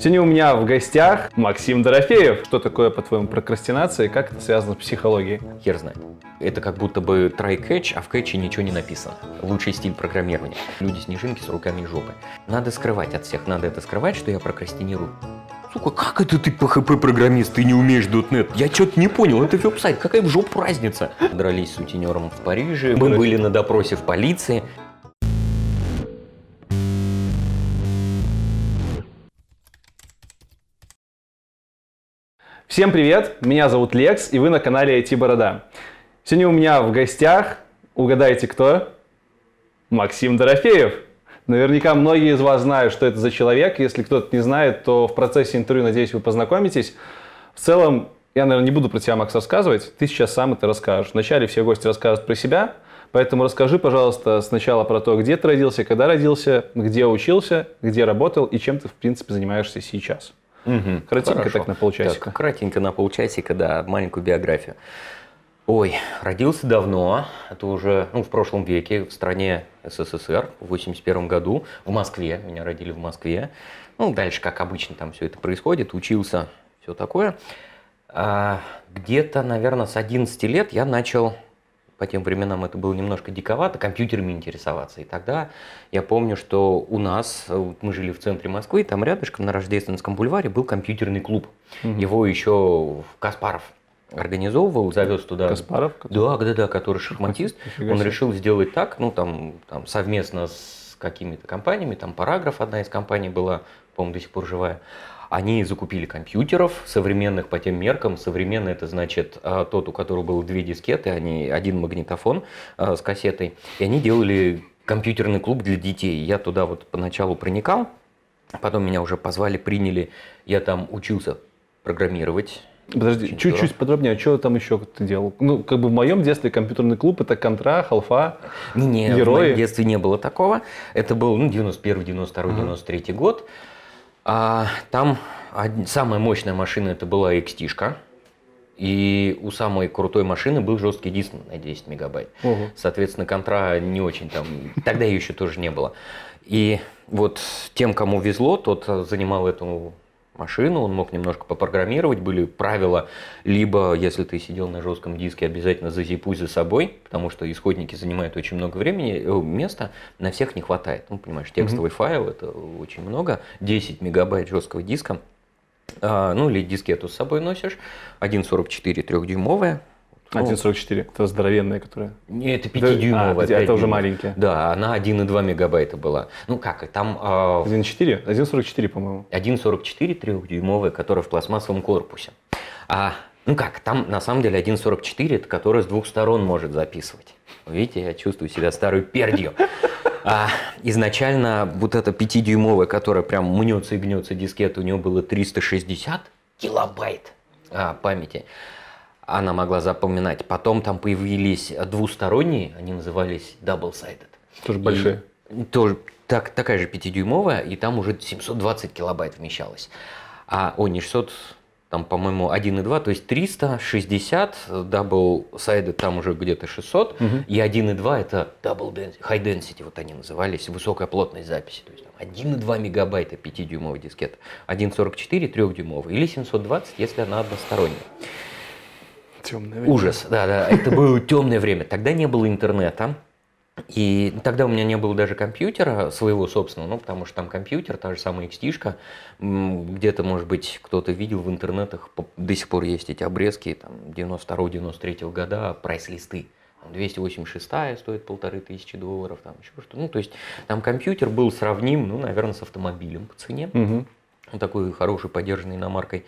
Сегодня у меня в гостях Максим Дорофеев. Что такое, по-твоему, прокрастинация и как это связано с психологией? Хер знает. Это как будто бы try catch, а в кэтче ничего не написано. Лучший стиль программирования. Люди-снежинки с руками и жопой. Надо скрывать от всех, надо это скрывать, что я прокрастинирую. Сука, как это ты PHP-программист, ты не умеешь .NET? Я что-то не понял, это веб-сайт, какая в жопу разница? Дрались с сутенером в Париже, мы были на допросе в полиции. Всем привет, меня зовут Лекс, и вы на канале IT Борода. Сегодня у меня в гостях, угадайте кто? Максим Дорофеев. Наверняка многие из вас знают, что это за человек. Если кто-то не знает, то в процессе интервью, надеюсь, вы познакомитесь. В целом, я, наверное, не буду про тебя, Макс, рассказывать. Ты сейчас сам это расскажешь. Вначале все гости рассказывают про себя, поэтому расскажи, пожалуйста, сначала про то, где ты родился, когда родился, где учился, где работал и чем ты, в принципе, занимаешься сейчас. Угу, Кратенько хорошо. так на полчасика. Так, кратенько на полчасика, да, маленькую биографию. Ой, родился давно, это уже ну, в прошлом веке, в стране СССР, в 81 году, в Москве, меня родили в Москве. Ну, дальше, как обычно, там все это происходит, учился, все такое. А, где-то, наверное, с 11 лет я начал, по тем временам это было немножко диковато, компьютерами интересоваться. И тогда я помню, что у нас, вот мы жили в центре Москвы, там рядышком на Рождественском бульваре был компьютерный клуб. Его еще Каспаров организовывал, завез туда. Каспаров? Да, да, да, который шахматист. Он решил сделать так, ну там, там совместно с какими-то компаниями, там Параграф одна из компаний была, по-моему, до сих пор живая. Они закупили компьютеров современных по тем меркам. Современный это значит а, тот, у которого было две дискеты, они один магнитофон а, с кассетой. И они делали компьютерный клуб для детей. Я туда вот поначалу проникал, потом меня уже позвали, приняли. Я там учился программировать. Подожди, чуть-чуть подробнее, а что там еще ты делал? Ну, как бы в моем детстве компьютерный клуб это контра, халфа. Не, не, в Герои? моем детстве не было такого. Это был ну, 91, 92, 93 год. А, там самая мощная машина это была XT. -шка. И у самой крутой машины был жесткий диск на 10 мегабайт. Ого. Соответственно, контра не очень там. Тогда ее еще тоже не было. И вот тем, кому везло, тот занимал эту машину, он мог немножко попрограммировать, были правила, либо если ты сидел на жестком диске, обязательно зазипуй за собой, потому что исходники занимают очень много времени, э, места, на всех не хватает. Ну, понимаешь, текстовый файл это очень много, 10 мегабайт жесткого диска, А, ну или дискету с собой носишь, 1.44 трехдюймовая, 1.44, это здоровенная, которая... не, это Да, 5-дюймовая. а, это 5 уже маленькие. Да, она 1,2 мегабайта была. Ну как, там а, 1.4? 1.44, по-моему. 1,44 трехдюймовая, которая в пластмассовом корпусе. А, ну как, там на самом деле 1,44, это который с двух сторон может записывать. Видите, я чувствую себя старой пердью. А, изначально вот эта 5-дюймовая, которая прям мнется и гнется дискета, у нее было 360 килобайт а, памяти. Она могла запоминать. Потом там появились двусторонние, они назывались double-sided. Тоже большие. И тоже так, такая же 5-дюймовая, и там уже 720 килобайт вмещалось. А, ой, не 600, там, по-моему, 1,2, то есть 360, double sided там уже где-то 600, и 1,2 это double density, high density, вот они назывались, высокая плотность записи. То есть там 1,2 мегабайта 5-дюймовый дискет, 1,44 3-дюймовый, или 720, если она односторонняя. Темная Ужас, да, да. Это было темное время. Тогда не было интернета. И тогда у меня не было даже компьютера своего собственного, ну, потому что там компьютер, та же самая м, где-то, может быть, кто-то видел в интернетах, до сих пор есть эти обрезки, там, 92-93 года, прайс-листы. Там 286 стоит полторы тысячи долларов, там еще что-то. Ну, то есть там компьютер был сравним, ну, наверное, с автомобилем по цене. Ну, такой хороший, поддержанный иномаркой.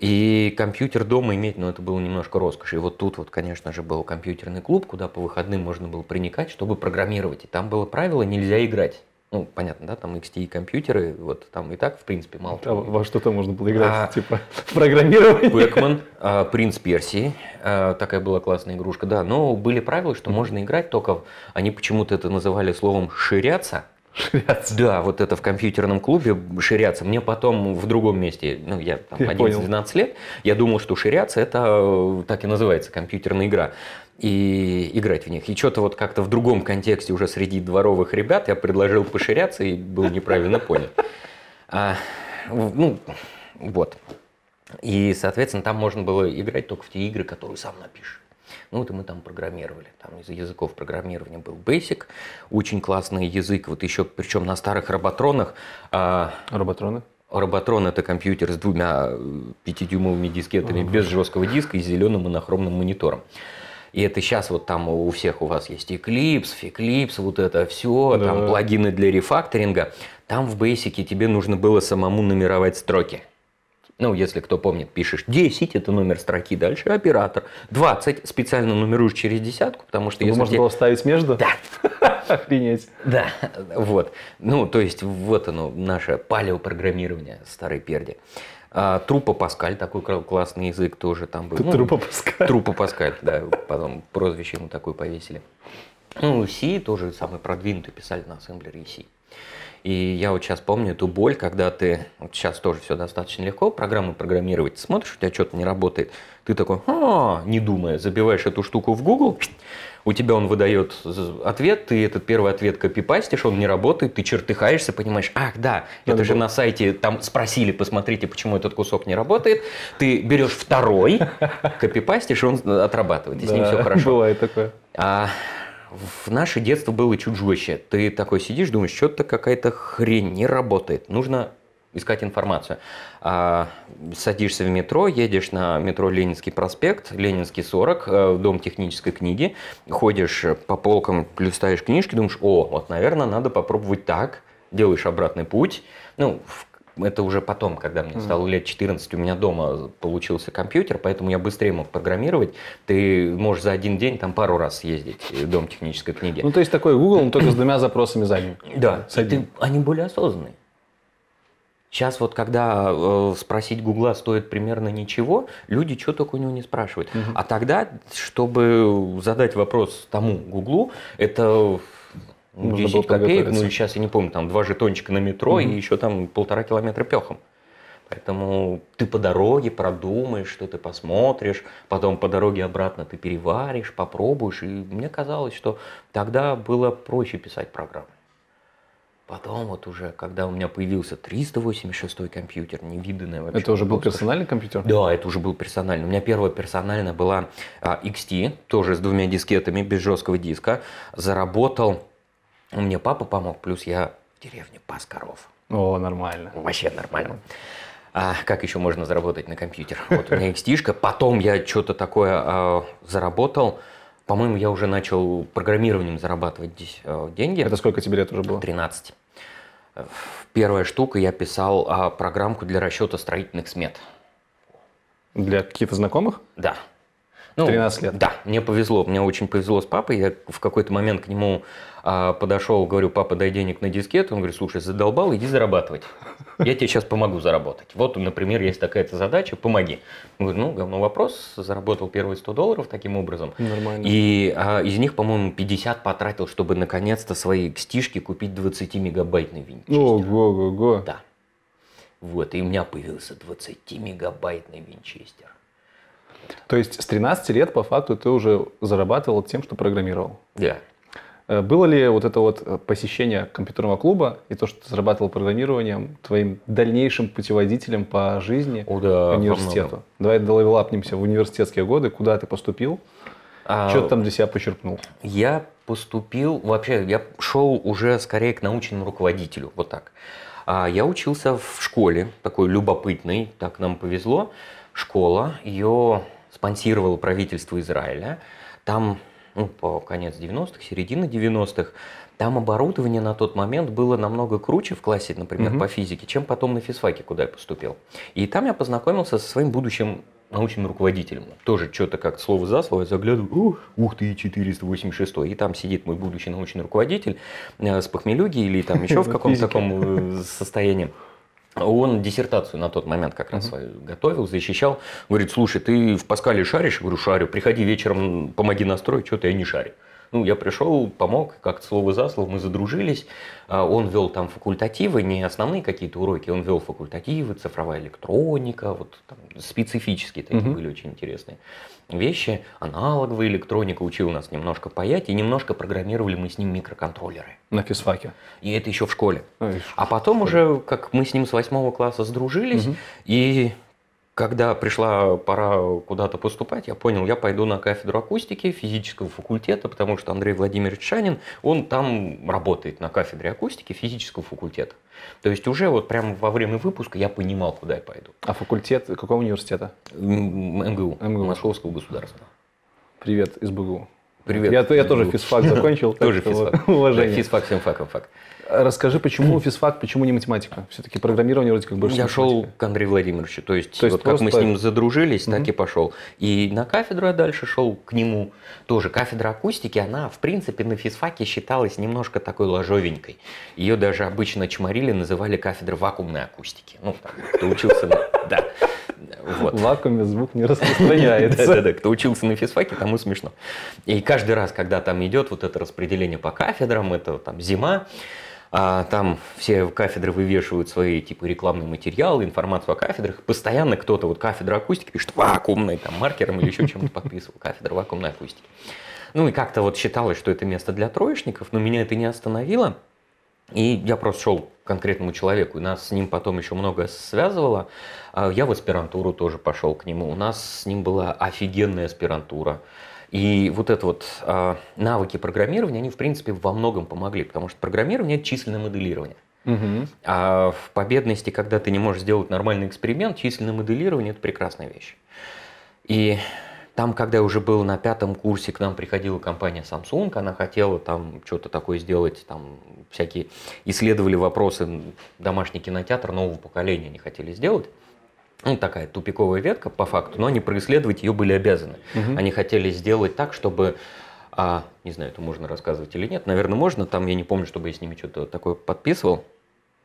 И компьютер дома иметь, ну, это было немножко роскошь. И вот тут вот, конечно же, был компьютерный клуб, куда по выходным можно было проникать, чтобы программировать. И там было правило, нельзя играть. Ну, понятно, да, там XT компьютеры, вот там и так, в принципе, мало. А во что-то можно было играть, А. типа в программирование. Бэкман, а, Принц Персии, а, такая была классная игрушка, да, но были правила, что можно играть, только они почему-то это называли словом «ширяться», Ширяться. Да, вот это в компьютерном клубе ширяться. Мне потом в другом месте, ну, я там Я 11-12 лет, я думал, что ширяться это э, так и называется, компьютерная игра. И играть в них. И что-то вот как-то в другом контексте уже среди дворовых ребят я предложил поширяться и был неправильно понят. А, ну, вот. И, соответственно, там можно было играть только в те игры, которые сам напишешь. Ну, вот и мы там программировали. Там из языков программирования был Basic, очень классный язык. Вот еще, причем на старых роботронах. А... Роботроны? Роботрон – это компьютер с двумя пятидюймовыми дискетами угу. без жесткого диска и зеленым монохромным монитором. И это сейчас вот там у всех у вас есть Eclipse, Eclipse, вот это все, да. там плагины для рефакторинга. Там в Basic тебе нужно было самому номеровать строки. Ну, если кто помнит, пишешь 10, это номер строки, дальше оператор. 20 специально нумеруешь через десятку, потому что... если можно тебе... было ставить между? Да. Охренеть. Да, вот. Ну, то есть, вот оно, наше палеопрограммирование старой перди. А, Трупа Паскаль, такой классный язык тоже там был. Ну, Трупа Паскаль. Трупа Паскаль, да, потом прозвище ему такое повесили. Ну, C тоже самый продвинутый, писали на ассемблере C. И я вот сейчас помню эту боль, когда ты, вот сейчас тоже все достаточно легко, программу программировать, смотришь, у тебя что-то не работает, ты такой, а, не думая, забиваешь эту штуку в Google, у тебя он выдает ответ, ты этот первый ответ копипастишь, он не работает, ты чертыхаешься, понимаешь, ах, да, Надо это же на сайте, там спросили, посмотрите, почему этот кусок не работает, ты берешь второй, копипастишь, он отрабатывает, и с ним все хорошо. бывает такое. А в наше детство было чуть жестче. Ты такой сидишь, думаешь, что-то какая-то хрень не работает. Нужно искать информацию. А, садишься в метро, едешь на метро Ленинский проспект, Ленинский 40, э, дом технической книги, ходишь по полкам, листаешь книжки, думаешь, о, вот, наверное, надо попробовать так, делаешь обратный путь. Ну, в это уже потом, когда мне стало лет 14, у меня дома получился компьютер, поэтому я быстрее мог программировать. Ты можешь за один день там пару раз съездить в дом технической книги. Ну, то есть такой Google, но только с двумя запросами за день. Да, ты, они более осознанные. Сейчас вот когда э, спросить Гугла стоит примерно ничего, люди что только у него не спрашивают. Угу. А тогда, чтобы задать вопрос тому Гуглу, это Нужно 10 копеек, ну сейчас я не помню, там два жетончика на метро угу. и еще там полтора километра пехом. Поэтому ты по дороге продумаешь, что ты посмотришь, потом по дороге обратно ты переваришь, попробуешь. И мне казалось, что тогда было проще писать программы. Потом вот уже, когда у меня появился 386 компьютер, невиданный вообще. Это уже был персональный компьютер? Да, это уже был персональный. У меня первая персональная была а, XT, тоже с двумя дискетами, без жесткого диска. Заработал мне папа помог, плюс я в деревне пас коров. О, нормально. Вообще нормально. А как еще можно заработать на компьютер? Вот у меня XT, потом я что-то такое а, заработал. По-моему, я уже начал программированием зарабатывать здесь а, деньги. Это сколько тебе лет уже было? 13. Первая штука, я писал а, программку для расчета строительных смет. Для каких-то знакомых? Да. Ну, 13 лет? Да, мне повезло. Мне очень повезло с папой. Я в какой-то момент к нему а, подошел, говорю, папа, дай денег на дискет. Он говорит, слушай, задолбал, иди зарабатывать. Я тебе сейчас помогу заработать. Вот, например, есть такая-то задача, помоги. Он говорит, ну, говно вопрос. Заработал первые 100 долларов таким образом. Нормально. И а, из них, по-моему, 50 потратил, чтобы наконец-то свои стишки купить 20-мегабайтный винчестер. Ого-го-го. Да. Вот, и у меня появился 20-мегабайтный винчестер. То есть с 13 лет по факту ты уже зарабатывал тем, что программировал? Да. Yeah. Было ли вот это вот э, посещение компьютерного клуба и то, что ты зарабатывал программированием, твоим дальнейшим путеводителем по жизни О, да, к университету? Давай долевелапнемся в университетские годы. Куда ты поступил? А, что ты там для себя почерпнул? Я поступил, вообще, я шел уже скорее к научному руководителю, вот так. А я учился в школе, такой любопытной, так нам повезло. Школа, ее спонсировало правительство Израиля. Там, ну, по конец 90-х, середина 90-х, там оборудование на тот момент было намного круче в классе, например, угу. по физике, чем потом на физфаке, куда я поступил. И там я познакомился со своим будущим научным руководителем. Тоже что-то как слово за слово я заглядываю, ух ты, 486. И там сидит мой будущий научный руководитель э, с похмелюги или там еще в каком-то таком э, состоянии. Он диссертацию на тот момент как раз uh-huh. готовил, защищал. Говорит, слушай, ты в Паскале шаришь? Я говорю, шарю. Приходи вечером, помоги настроить, что-то я не шарю. Ну, я пришел, помог, как-то слово за слово, мы задружились. А, он вел там факультативы, не основные какие-то уроки, он вел факультативы, цифровая электроника, вот там специфические такие Мгм. были очень интересные вещи. Аналоговая электроника учил нас немножко паять, и немножко программировали мы с ним микроконтроллеры. На физфаке. И это еще в школе. Ой, А потом уже, как мы с ним с восьмого класса сдружились, Мгм. и когда пришла пора куда-то поступать, я понял, я пойду на кафедру акустики физического факультета, потому что Андрей Владимирович Шанин, он там работает на кафедре акустики физического факультета. То есть уже вот прямо во время выпуска я понимал, куда я пойду. А факультет какого университета? МГУ, МГУ. Московского государственного. Привет из БГУ. Привет. Я, я тоже МГУ. физфак закончил. Тоже физфак. Уважение. физфак, физфак, фак. Расскажи, почему физфак, почему не математика? Все-таки программирование вроде как больше Я шел к Андрею Владимировичу, то есть, То есть вот как мы с ним задружились, так и пошел. И на кафедру я дальше шел к нему. Тоже кафедра акустики, она в принципе на физфаке считалась немножко такой ложовенькой. Ее даже обычно чморили, называли кафедрой вакуумной акустики. Ну, кто учился на... Да. Вот. В вакууме звук не распространяется. Да-да-да, кто учился на физфаке, тому смешно. И каждый раз, когда там идет вот это распределение по кафедрам, это там зима, а там все кафедры вывешивают свои типа рекламные материалы, информацию о кафедрах. Постоянно кто-то, вот кафедра акустики пишет вакуумный, там маркером или еще чем-то подписывал, кафедра вакуумной акустики. Ну и как-то вот считалось, что это место для троечников, но меня это не остановило. И я просто шел конкретному человеку, и нас с ним потом еще много связывало. А Я в аспирантуру тоже пошел к нему. У нас с ним была офигенная аспирантура. И вот это вот а, навыки программирования, они в принципе во многом помогли, потому что программирование это численное моделирование. Мгм. А в победности, когда ты не можешь сделать нормальный эксперимент, численное моделирование это прекрасная вещь. И там, когда я уже был на пятом курсе, к нам приходила компания Samsung, она хотела там что-то такое сделать, там всякие исследовали вопросы, домашний кинотеатр нового поколения они хотели сделать. Ну, такая тупиковая ветка по факту, но они происследовать ее были обязаны. Мгм. Они хотели сделать так, чтобы, а, не знаю, это можно рассказывать или нет, наверное, можно, там я не помню, чтобы я с ними что-то такое подписывал.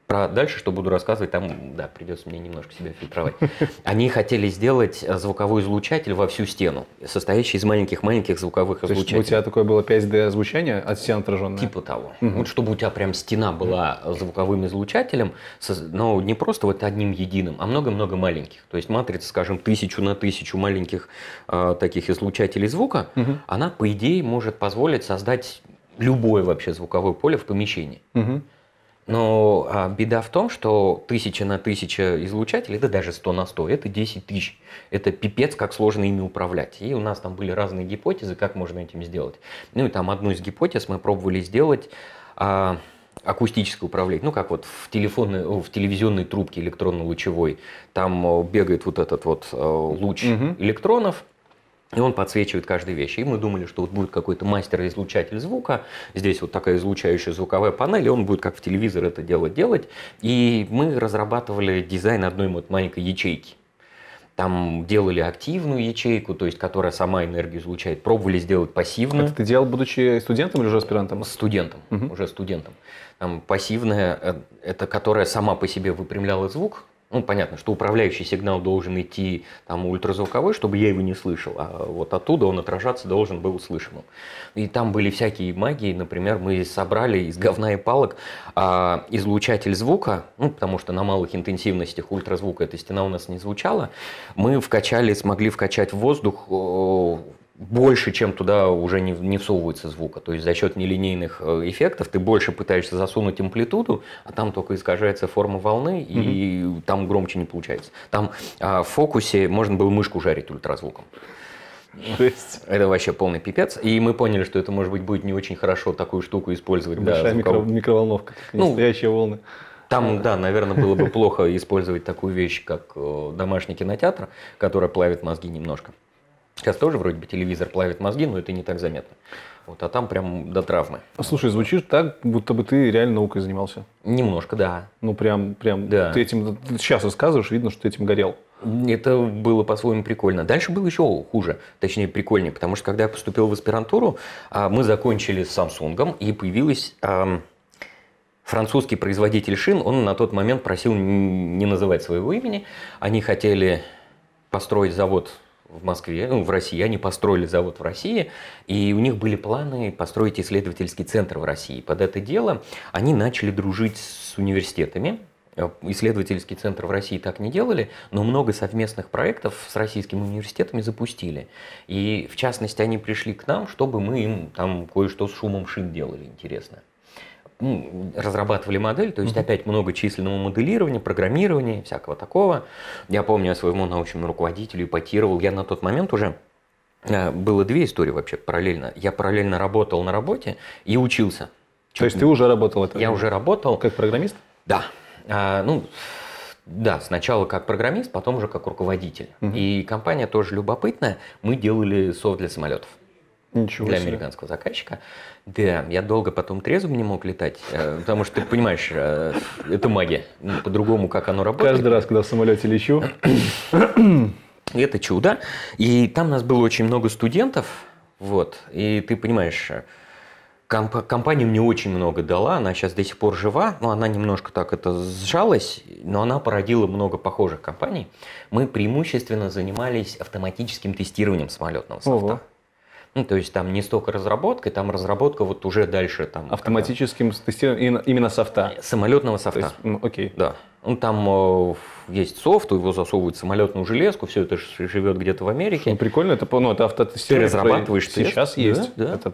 Про дальше, что буду рассказывать, там, да, придется мне немножко себя фильтровать. Они хотели сделать звуковой излучатель во всю стену, состоящий из маленьких-маленьких звуковых То есть у излучателей. тебя такое было 5D звучание от стен отраженное? Типа того. Мгм. Вот чтобы у тебя прям стена была звуковым излучателем, но не просто вот одним единым, а много-много маленьких. То есть матрица, скажем, тысячу на тысячу маленьких э, таких излучателей звука, Мгм. она, по идее, может позволить создать любое вообще звуковое поле в помещении. Мгм. Но а, беда в том, что тысяча на тысяча излучателей, это даже 100 на 100, это 10 тысяч. Это пипец, как сложно ими управлять. И у нас там были разные гипотезы, как можно этим сделать. Ну и там одну из гипотез мы пробовали сделать а, акустическое управление. Ну как вот в, телефонной, в телевизионной трубке электронно-лучевой. Там о, бегает вот этот вот о, луч Мгм. электронов, и он подсвечивает каждую вещь. И мы думали, что вот будет какой-то мастер-излучатель звука. Здесь вот такая излучающая звуковая панель, и он будет как в телевизор это дело делать. И мы разрабатывали дизайн одной вот маленькой ячейки. Там делали активную ячейку, то есть которая сама энергию излучает. Пробовали сделать пассивную Это ты делал, будучи студентом или уже аспирантом? студентом, Мгм. уже студентом. Там пассивная, э, это которая сама по себе выпрямляла звук. Ну, понятно, что управляющий сигнал должен идти там ультразвуковой, чтобы я его не слышал, а вот оттуда он отражаться должен был слышимым. И там были всякие магии, например, мы собрали из говна и палок а, излучатель звука, ну, потому что на малых интенсивностях ультразвука эта стена у нас не звучала, мы вкачали, смогли вкачать в воздух больше, чем туда уже не, не всовывается звука. То есть за счет нелинейных э, эффектов ты больше пытаешься засунуть амплитуду, а там только искажается форма волны, и там громче не получается. Там а, в фокусе можно было мышку жарить ультразвуком. То есть Это вообще полный пипец. И мы поняли, что это, может быть, будет не очень хорошо такую штуку использовать. да, большая звуковую. микро- микроволновка, как Ну, настоящие волны. Там, да, наверное, было бы плохо использовать такую вещь, как э, домашний кинотеатр, которая плавит мозги немножко. Сейчас тоже вроде бы телевизор плавит мозги, но это не так заметно. Вот, а там прям до травмы. Слушай, звучит так, будто бы ты реально наукой занимался. Немножко, да. Ну, прям, прям, Да. ты этим, сейчас рассказываешь, видно, что ты этим горел. Это было по-своему прикольно. Дальше было еще хуже, точнее прикольнее, потому что когда я поступил в аспирантуру, а, мы закончили с Samsung, и появилась французский производитель шин, он на тот момент просил не называть своего имени. Они хотели построить завод в Москве, ну, в России, они построили завод в России, и у них были планы построить исследовательский центр в России. Под это дело они начали дружить с университетами, Э, исследовательский центр в России так не делали, но много совместных проектов с российскими университетами запустили. И в частности они пришли к нам, чтобы мы им там кое-что с шумом шин делали интересно. Ну, разрабатывали модель, то есть mm-hmm. опять много численного моделирования, программирования, всякого такого. Я помню, я своему научному руководителю ипотировал, я на тот момент уже э, было две истории вообще параллельно. Я параллельно работал на работе и учился. То есть ты уже работал это? Я уже работал. Как программист? Да. А, ну, да, сначала как программист, потом уже как руководитель. Угу. И компания тоже любопытная. Мы делали софт для самолетов. Ничего для себе. американского заказчика. Да, я долго потом трезвым не мог летать, э, потому что ты понимаешь, э, это магия. Ну, по-другому, как оно работает. Каждый раз, когда в самолете лечу. Это чудо. И там нас было очень много студентов. Вот. И ты понимаешь, Комп- компания мне очень много дала, она сейчас до сих пор жива, но она немножко так это сжалась, но она породила много похожих компаний. Мы преимущественно занимались автоматическим тестированием самолетного софта. Ого. Ну, то есть там не столько разработкой, там разработка вот уже дальше там. Автоматическим когда... тестированием именно софта. Самолетного софта. есть, ну, окей. Да. Ну, там э, есть софт, его засовывают в самолетную железку, все это живет где-то в Америке. Ну, прикольно, это, ну, это автотестирование. Ты разрабатываешь Сейчас тест. есть. Да, да. Это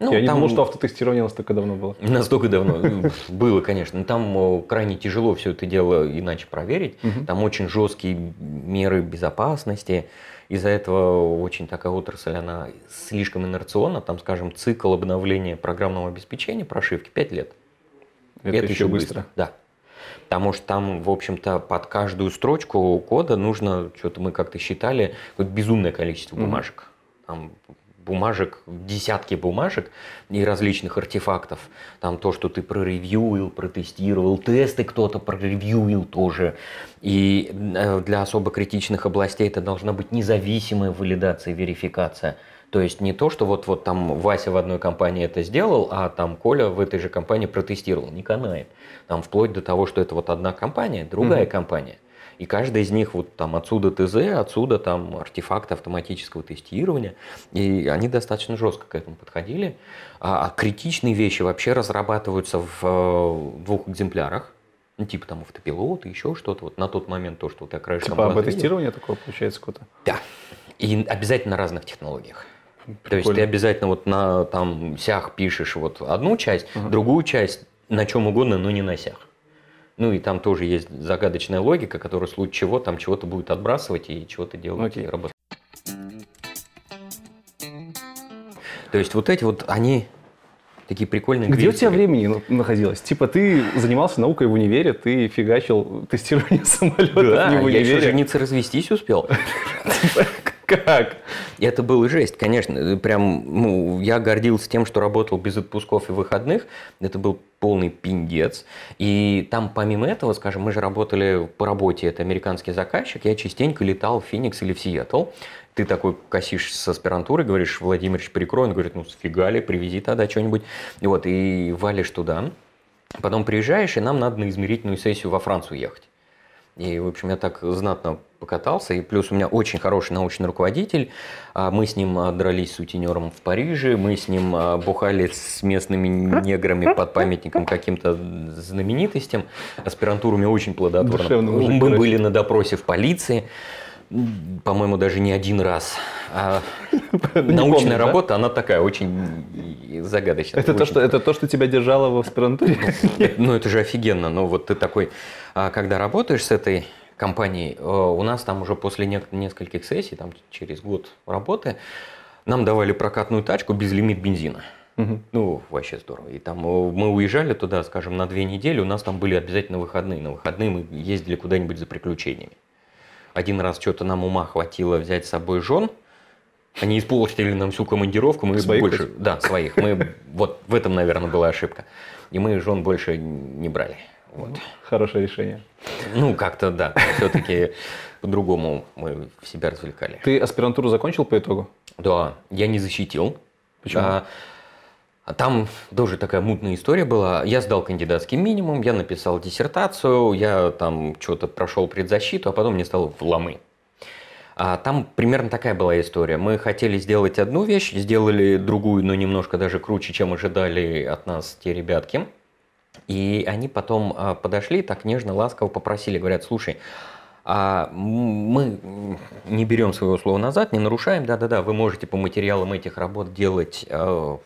ну, Я не думал, что автотестирование настолько давно было. Настолько давно. Было, конечно. Но там крайне тяжело все это дело иначе проверить. Там очень жесткие меры безопасности. Из-за этого очень такая отрасль, она слишком инерционна. Там, скажем, цикл обновления программного обеспечения прошивки 5 лет. Это, это еще быстро. быстро. Да. Потому что там, в общем-то, под каждую строчку кода нужно, что-то мы как-то считали, какое-то безумное количество бумажек. Mm-hmm. Там бумажек, десятки бумажек и различных артефактов. Там то, что ты проревьюил, протестировал, тесты кто-то проревьюил тоже. И э, для особо критичных областей это должна быть независимая валидация и верификация. То есть не то, что вот, вот там Вася в одной компании это сделал, а там Коля в этой же компании протестировал. Не канает. Там вплоть до того, что это вот одна компания, другая угу. компания – и каждая из них вот там отсюда ТЗ, отсюда там артефакты автоматического тестирования. И они достаточно жестко к этому подходили. А, а критичные вещи вообще разрабатываются в э, двух экземплярах. Ну, типа там автопилот, еще что-то. Вот на тот момент то, что у тебя краешком Типа АБ-тестирование такое получается какое-то? Да. И обязательно на разных технологиях. Прикольно. То есть ты обязательно вот на там сях пишешь вот одну часть, uh другую часть на чем угодно, но не на сях. Ну и там тоже есть загадочная логика, которая в случае чего там чего-то будет отбрасывать и чего-то делать okay. работать. То есть вот эти вот, они такие прикольные. Где у тебя времени находилось? Типа ты занимался наукой в универе, ты фигачил тестирование самолетов да, не в универе. я еще жениться, развестись успел. Как? Это было жесть, конечно. Прям, ну, я гордился тем, что работал без отпусков и выходных. Это был полный пиндец. И там, помимо этого, скажем, мы же работали по работе, это американский заказчик, я частенько летал в Феникс или в Сиэтл. Ты такой косишь с аспирантуры, говоришь, Владимирович, прикрой. Он говорит, ну, сфига ли, привези тогда что-нибудь. И вот, и валишь туда. Потом приезжаешь, и нам надо на измерительную сессию во Францию ехать. И, в общем, я так знатно покатался. И плюс у меня очень хороший научный руководитель. А, мы с ним дрались с сутенером в Париже. Мы с ним а, бухали с местными неграми под памятником каким-то знаменитостям. Аспирантура у меня очень плодотворна. Мы были на допросе в полиции по-моему, даже не один раз. А научная работа, она такая очень загадочная. Это, То, что, это то, что тебя держало в аспирантуре? Ну, это же офигенно. Но вот ты такой, а когда работаешь с этой компанией, э, у нас там уже после нескольких сессий, там через год работы, нам давали прокатную тачку без лимит бензина. Угу. Ну, вообще здорово. И там э, мы уезжали туда, скажем, на две недели, у нас там были обязательно выходные. На выходные мы ездили куда-нибудь за приключениями. Один раз что-то нам ума хватило взять с собой жен. Они испортили нам всю командировку, мы своих больше... Хоть? Да, своих. Мы... Вот в этом, наверное, была ошибка. И мы жен больше не брали. Вот. Хорошее решение. Ну, как-то да. Все-таки по-другому мы себя развлекали. Ты аспирантуру закончил по итогу? Да, я не защитил. Почему? А, а там тоже такая мутная история была. Я сдал кандидатский минимум, я написал диссертацию, я там что-то прошел предзащиту, а потом мне стало в ломы. А там примерно такая была история. Мы хотели сделать одну вещь, сделали другую, но немножко даже круче, чем ожидали от нас те ребятки. И они потом а, подошли, так нежно, ласково попросили, говорят, слушай, а мы не берем своего слова назад, не нарушаем, да-да-да, вы можете по материалам этих работ делать э,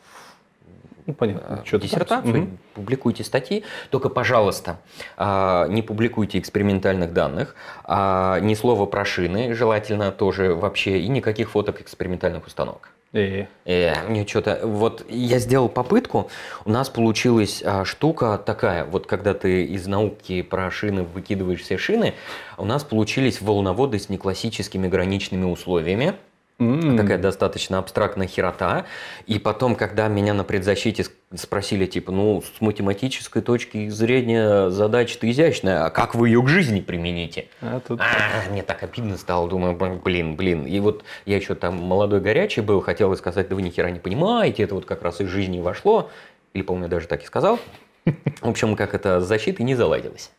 ну, понятно. Что диссертацию, угу. публикуйте статьи, только, пожалуйста, а, не публикуйте экспериментальных данных, а, ни слова про шины, желательно тоже вообще, и никаких фоток экспериментальных установок. И... Э, мне что-то... Вот я сделал попытку, у нас получилась а, штука такая, вот когда ты из науки про шины выкидываешь все шины, у нас получились волноводы с неклассическими граничными условиями, Mm. Такая достаточно абстрактная херота. И потом, когда меня на предзащите спросили, типа, ну, с математической точки зрения задача-то изящная, а как вы ее к жизни примените? А, тут... а, мне так обидно стало, думаю, блин, блин. И вот я еще там молодой горячий был, хотел сказать, да вы ни хера не понимаете, это вот как раз из жизни вошло. Или, помню, даже так и сказал. В общем, как это с защитой не заладилось.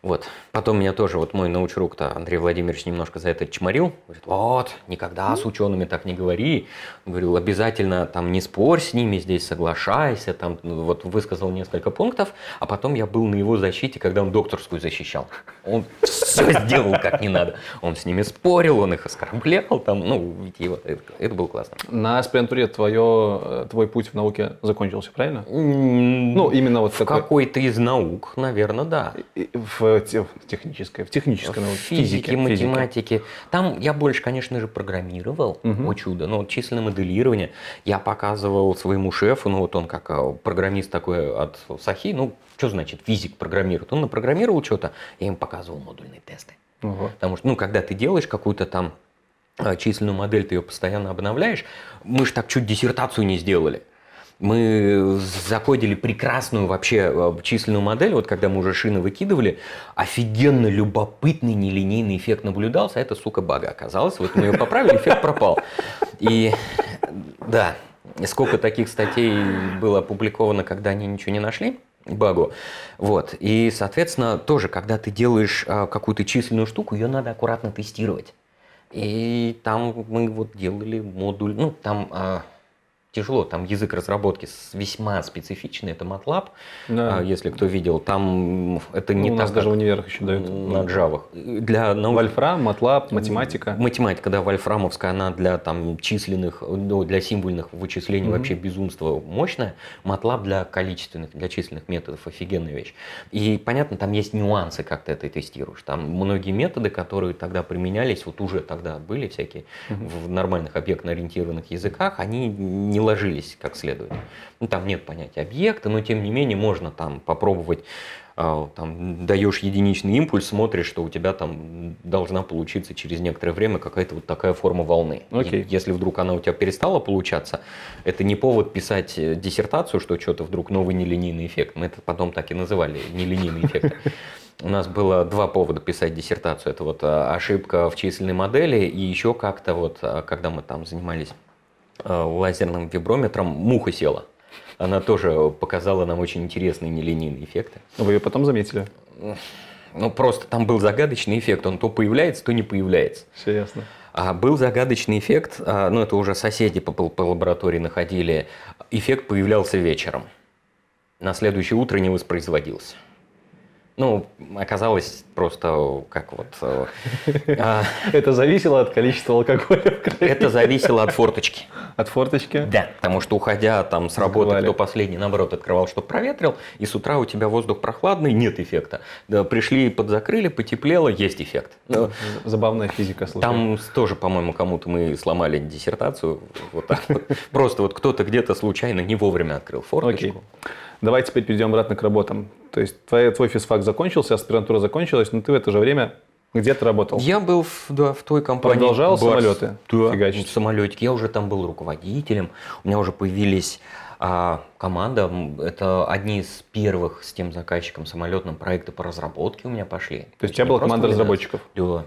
Вот. Потом меня тоже, вот мой научрук-то Андрей Владимирович немножко за это чморил. Говорит, вот, никогда с учеными так не говори. Говорил, обязательно там не спорь с ними здесь, соглашайся. Там, ну, вот высказал несколько пунктов, а потом я был на его защите, когда он докторскую защищал. Он все сделал как не надо. Он с ними спорил, он их оскорблял. Там, ну, его, это, это было классно. На аспирантуре твое, э, твой путь в науке закончился, правильно? Ну, именно вот в такой... какой-то из наук, наверное, да. В в технической, в технической науке, физике, физике, математике. Там я больше, конечно же, программировал, угу. о чудо, но численное моделирование я показывал своему шефу, ну вот он как а, программист такой от Сахи, ну что значит физик программирует? Он напрограммировал что-то, я им показывал модульные тесты. Угу. Потому что, ну, когда ты делаешь какую-то там а, численную модель, ты ее постоянно обновляешь, мы же так чуть диссертацию не сделали. Мы закодили прекрасную вообще э, численную модель, вот когда мы уже шины выкидывали, офигенно любопытный нелинейный эффект наблюдался, а это, сука, бага оказалась. Вот мы ее поправили, эффект пропал. И да, сколько таких статей было опубликовано, когда они ничего не нашли, багу. Вот. И, соответственно, тоже, когда ты делаешь а, какую-то численную штуку, ее надо аккуратно тестировать. И там мы вот делали модуль, ну, там а, тяжело. Там язык разработки весьма специфичный, это MATLAB, да. А, если кто видел. Там это не ну, у так, нас даже в универах еще дают. На Java. Для наук... Вольфрам, MATLAB, математика. Математика, да, вольфрамовская, она для там численных, ну, для символьных вычислений mm вообще безумство мощная. MATLAB для количественных, для численных методов офигенная вещь. И понятно, там есть нюансы, как ты это тестируешь. Там многие методы, которые тогда применялись, вот уже тогда были всякие mm в нормальных объектно-ориентированных языках, они не ложились как следует. Ну, там нет понятия объекта, но тем не менее можно там попробовать а, там, даешь единичный импульс, смотришь, что у тебя там должна получиться через некоторое время какая-то вот такая форма волны. Okay. И если вдруг она у тебя перестала получаться, это не повод писать э, диссертацию, что что-то вдруг новый нелинейный эффект. Мы это потом так и называли, нелинейный эффект. У нас было два повода писать диссертацию. Это вот а, ошибка в численной модели и еще как-то вот, когда мы там занимались Э, лазерным виброметром муха села. Она тоже показала нам очень интересные нелинейные эффекты. Вы ее потом заметили? Ну, просто там был загадочный эффект. Он то появляется, то не появляется. Все ясно. А был загадочный эффект, а, ну, это уже соседи по, по лаборатории находили. Эффект появлялся вечером. На следующее утро не воспроизводился. Ну, оказалось просто как вот... Э, а, это зависело от количества алкоголя в крови? Это зависело от форточки. От форточки? Да, потому что уходя там с работы, кто последний, наоборот, открывал, чтобы проветрил, и с утра у тебя воздух прохладный, нет эффекта. Пришли, подзакрыли, потеплело, есть эффект. Забавная физика, слушай. Там тоже, по-моему, кому-то мы сломали диссертацию. Вот так вот. Просто вот кто-то где-то случайно не вовремя открыл форточку. Давай теперь перейдем обратно к работам. То есть твой, твой физфак закончился, аспирантура закончилась, но ты в это же время где ты работал? Я был в, да, в той компании. Продолжал Барс. самолеты да, фигачить? самолетики. Я уже там был руководителем. У меня уже появились а, команда. Это одни из первых с тем заказчиком самолетным проекты по разработке у меня пошли. То есть у тебя была команда разработчиков? Да.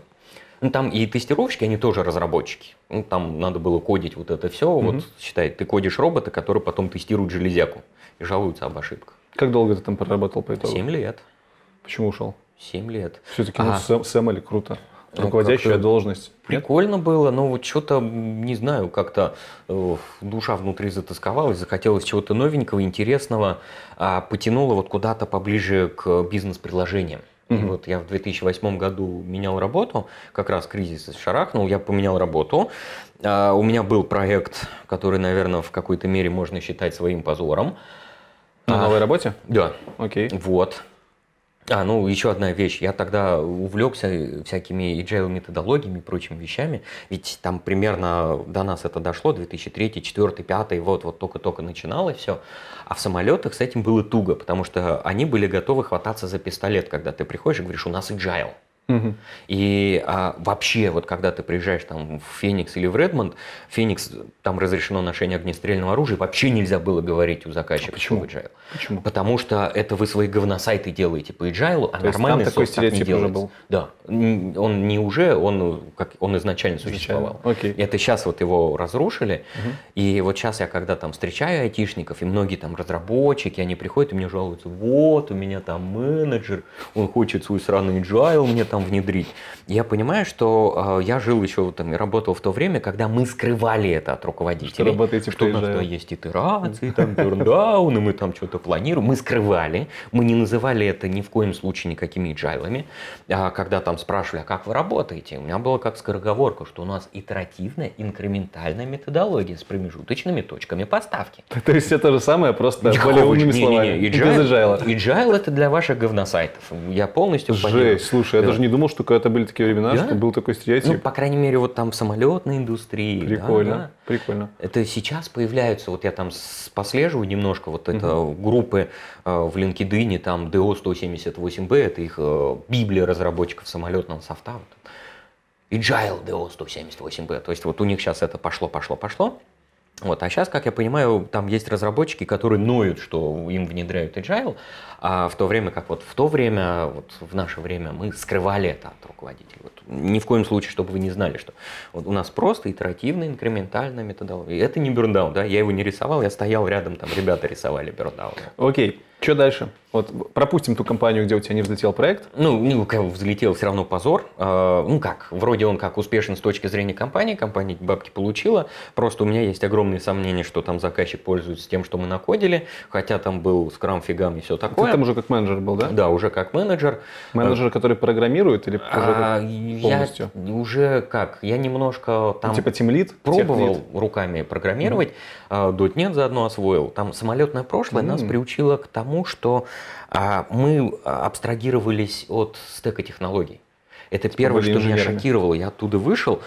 Ну, там и тестировщики, они тоже разработчики. Ну, там надо было кодить вот это все. Угу. Вот считай, ты кодишь робота, который потом тестирует железяку и жалуются об ошибках. Как долго ты там проработал по итогу? Семь лет. Почему ушел? Семь лет. Все-таки а. ну, Сэм, или круто. Ну, руководящая должность. Нет? Прикольно было, но вот что-то, не знаю, как-то э, душа внутри затасковалась, захотелось чего-то новенького, интересного, а потянуло вот куда-то поближе к бизнес-приложениям. И Мгм. вот я в 2008 году менял работу, как раз кризис шарахнул, я поменял работу. А, У меня был проект, который, наверное, в какой-то мере можно считать своим позором. На А, новой работе? Да, Окей. вот. А, ну, еще одна вещь. Я тогда увлекся всякими agile методологиями и прочими вещами. Ведь там примерно до нас это дошло, 2003, 2004, 2005, вот, вот только-только начиналось все. А в самолетах с этим было туго, потому что они были готовы хвататься за пистолет, когда ты приходишь и говоришь, у нас agile. И а, вообще, вот когда ты приезжаешь там в Феникс или в Редмонд, Феникс, там разрешено ношение огнестрельного оружия, вообще нельзя было говорить у заказчика, почему? что agile. Почему? Потому что это вы свои говносайты делаете по agile, а То есть нормальный такой софт так не делается. был? Да. Он не уже, он, как, он изначально существовал. Окей. И Это сейчас вот его разрушили. И вот сейчас я когда там встречаю айтишников, и многие там разработчики, они приходят и мне жалуются, вот, у меня там менеджер, он хочет свой сраный agile мне там внедрить. Я понимаю, что э, я жил еще там и работал в то время, когда мы скрывали это от руководителей. Что работаете что у нас да, есть итерации, там берндауны, мы там что-то планируем. Мы скрывали, мы не называли это ни в коем случае никакими джайлами. А когда там спрашивали, а как вы работаете, у меня было как скороговорка, что у нас итеративная инкрементальная методология с промежуточными точками поставки. То есть это то же самое, просто более умными словами. agile, это для ваших говносайтов. Я полностью. Жесть, слушай, я Да. даже не думал, что когда-то были такие времена, Да? что был такой Ну, стереотип. по крайней мере, вот там в самолетной индустрии. да, Прикольно, да. прикольно. Это сейчас появляются, вот я там послеживаю немножко, вот это группы э, в LinkedIn, там DO178B, это их э, библия разработчиков самолетного софта. Вот. Agile DO178B, то есть вот у них сейчас это пошло, пошло, пошло. Вот, а сейчас, как я понимаю, там есть разработчики, которые ноют, что им внедряют agile, а в то время, как вот в то время, вот в наше время мы скрывали это от руководителей. Вот, ни в коем случае, чтобы вы не знали, что вот у нас просто итеративная, инкрементальная методология. Это не берндаун, да, я его не рисовал, я стоял рядом, там ребята рисовали берндаун. Окей, что дальше? Вот пропустим ту компанию, где у тебя не взлетел проект. Ну, ну, как взлетел все равно позор. А, Ну как, вроде он как успешен с точки зрения компании, компания бабки получила. Просто у меня есть огромные сомнения, что там заказчик пользуется тем, что мы накодили, хотя там был скрам фигам и все Ты такое. там уже как менеджер был, да? Да, уже как менеджер. Менеджер, который программирует или уже А, я полностью? уже как, я немножко там типа тимлит? пробовал руками программировать, а, .NET заодно освоил. Там самолетное прошлое нас М. приучило к тому, что а, мы а, абстрагировались от стека технологий. Это первое, были что меня инженерами. шокировало. Я оттуда вышел,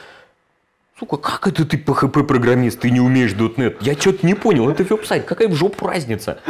Сука, как это ты PHP-программист, ты не умеешь .NET? Я что-то не понял, это веб-сайт, какая в жопу разница?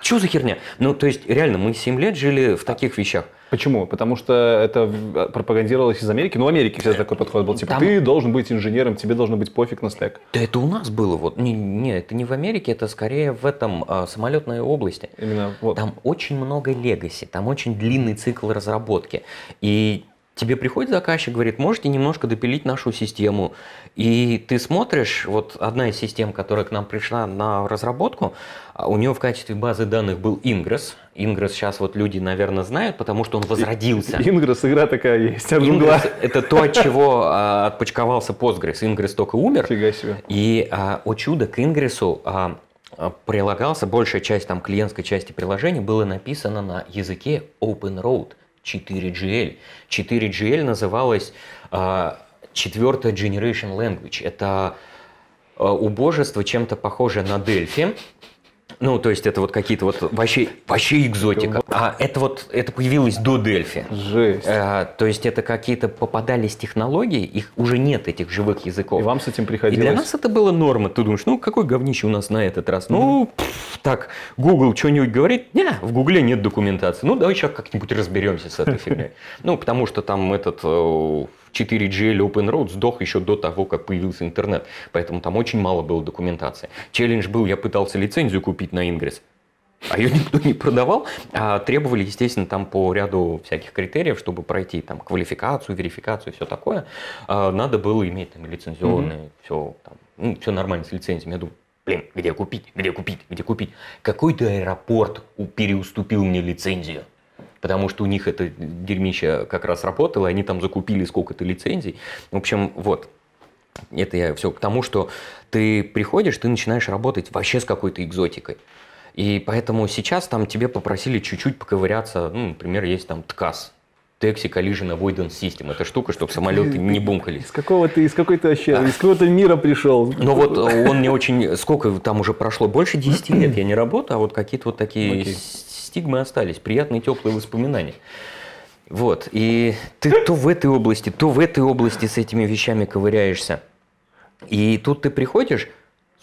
Что за херня? Ну, то есть, реально, мы 7 лет жили в таких вещах. Почему? Потому что это в- пропагандировалось из Америки. Ну, в Америке всегда такой подход был. Типа, Там- ты должен быть инженером, тебе должно быть пофиг на стек. Да это у нас было. Вот. Не, не, это не в Америке, это скорее в этом а, самолетной области. Именно вот. Там очень много легаси, там очень длинный цикл разработки. И тебе приходит заказчик, говорит, можете немножко допилить нашу систему. И ты смотришь, вот одна из систем, которая к нам пришла на разработку, а у нее в качестве базы данных был Ingress. Ingress сейчас вот люди, наверное, знают, потому что он возродился. Ингресс, игра такая есть. От. Ingress – это то, от чего а, отпочковался Postgres. Ingress только умер. Фига себе. И, а, о чудо, к а, а, прилагался, большая часть там клиентской части приложения было написано на языке OpenRoad 4GL. 4GL называлась а, четвертая Generation Language. Это а, убожество, чем-то похожее на Delphi. Ну, то есть это вот какие-то вот вообще, вообще экзотика. А это вот, это появилось до Delphi. Жесть. Э, то есть это какие-то попадались технологии, их уже нет этих живых языков. И вам с этим И приходилось? для нас это было норма. Ты думаешь, ну какой говнище у нас на этот раз? Ну, пф, так, Google что-нибудь говорит? Не, в Гугле нет документации. Ну, давай сейчас как-нибудь разберемся с этой фигней. Ну, потому что там этот э, 4GL Open Road сдох еще до того, как появился интернет. Поэтому там очень мало было документации. Челлендж был, я пытался лицензию купить на Ingress. А ее никто не продавал, а требовали, естественно, там по ряду всяких критериев, чтобы пройти там квалификацию, верификацию, все такое, а, надо было иметь там лицензионные, все, там, ну, все нормально с лицензиями. Я думаю, блин, где купить, где купить, где купить. Какой-то аэропорт переуступил мне лицензию. Потому что у них это дерьмище как раз работало, они там закупили сколько-то лицензий. В общем, вот. Это я все к тому, что ты приходишь, ты начинаешь работать вообще с какой-то экзотикой. И поэтому сейчас там тебе попросили чуть-чуть поковыряться, ну, например, есть там ТКАС, Taxi Collision Avoidance System. Это штука, чтобы самолеты не бумкали. Из какого ты, из какой то вообще, из какого-то мира пришел. Но вот он не очень, сколько там уже прошло, больше 10 лет я не работаю, а вот какие-то вот такие okay. Стигмы остались, приятные теплые воспоминания. Вот, и ты то в этой области, то в этой области с этими вещами ковыряешься. И тут ты приходишь,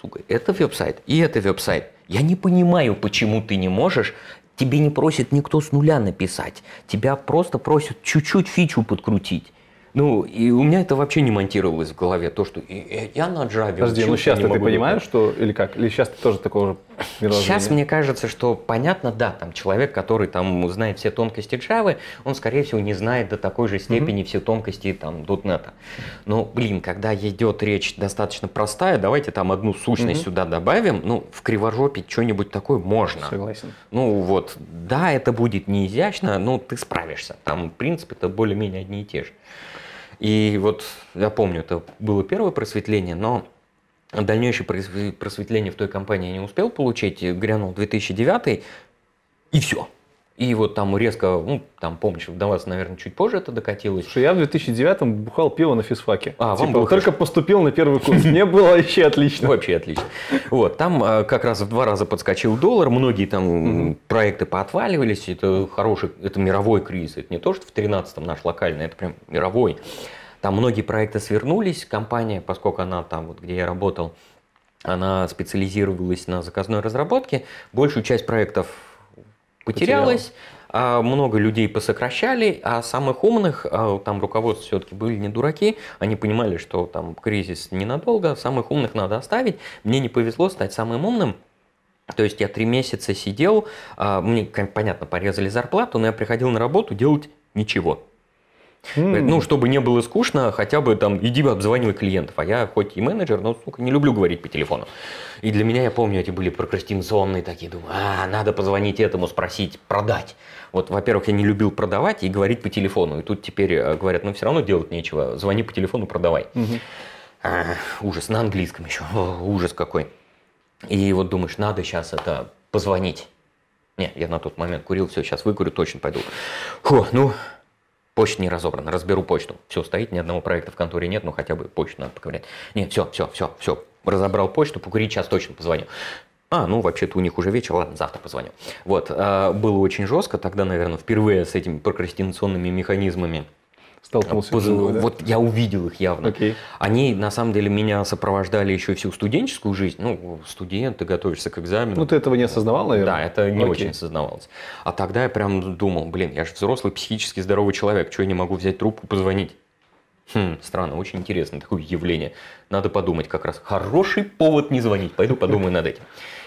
сука, это веб-сайт, и это веб-сайт. Я не понимаю, почему ты не можешь Тебе не просит никто с нуля написать. Тебя просто просят чуть-чуть фичу подкрутить. Ну, и у меня это вообще не монтировалось в голове, то, что я на Java Подожди, ну сейчас ты понимаешь, что, или как? Или сейчас ты тоже такого же Сейчас мне кажется, что понятно, да, там человек, который там знает все тонкости Java, он, скорее всего, не знает до такой же степени mm-hmm. все тонкости там .NET. Но, блин, когда идет речь достаточно простая, давайте там одну сущность mm-hmm. сюда добавим, ну, в криворжопе что-нибудь такое можно. Согласен. Ну, вот, да, это будет не изящно, но ты справишься. Там, в принципе, это более-менее одни и те же. И вот я помню, это было первое просветление, но дальнейшее просветление в той компании я не успел получить, грянул 2009, и все. И вот там резко, ну, там, помнишь, до вас, наверное, чуть позже это докатилось. Слушай, я в 2009-м бухал пиво на физфаке. А, типа, вам было только поступил на первый курс. Мне было вообще отлично. Вообще отлично. Вот, там э, как раз в два раза подскочил доллар, многие там проекты поотваливались, это хороший, это мировой кризис, это не то, что в 13-м наш локальный, это прям мировой. Там многие проекты свернулись, компания, поскольку она там, вот где я работал, она специализировалась на заказной разработке, большую часть проектов потерялось, а много людей посокращали, а самых умных, а там руководство все-таки были не дураки, они понимали, что там кризис ненадолго, самых умных надо оставить. Мне не повезло стать самым умным, то есть я три месяца сидел, а, мне, понятно, порезали зарплату, но я приходил на работу делать ничего. Mm. Ну, чтобы не было скучно, хотя бы там иди обзванивай клиентов. А я хоть и менеджер, но, сука, не люблю говорить по телефону. И для меня, я помню, эти были прокрастинационные такие, думаю, а, надо позвонить этому, спросить, продать. Вот, во-первых, я не любил продавать и говорить по телефону. И тут теперь э, говорят, ну, все равно делать нечего, звони по телефону, продавай. Mm-hmm. А, ужас, на английском еще, О, ужас какой. И вот думаешь, надо сейчас это позвонить. Не, я на тот момент курил, все, сейчас выкурю, точно пойду. Фу, ну, Почта не разобрана, разберу почту. Все, стоит, ни одного проекта в конторе нет, но хотя бы почту надо поковырять. Нет, все, все, все, все. Разобрал почту, покурить, сейчас точно позвоню. А, ну, вообще-то у них уже вечер, ладно, завтра позвоню. Вот, э, было очень жестко, тогда, наверное, впервые с этими прокрастинационными механизмами столкнулся Поз... вживую, да? Вот я увидел их явно. Okay. Они, на самом деле, меня сопровождали еще всю студенческую жизнь. Ну, студент, ты готовишься к экзамену. Ну, ты этого не осознавал, наверное? Да, это не okay. очень осознавалось. А тогда я прям думал, блин, я же взрослый, психически здоровый человек, что я не могу взять трубку, позвонить? Хм, странно, очень интересное такое явление. Надо подумать как раз. Хороший повод не звонить. Пойду подумаю над этим.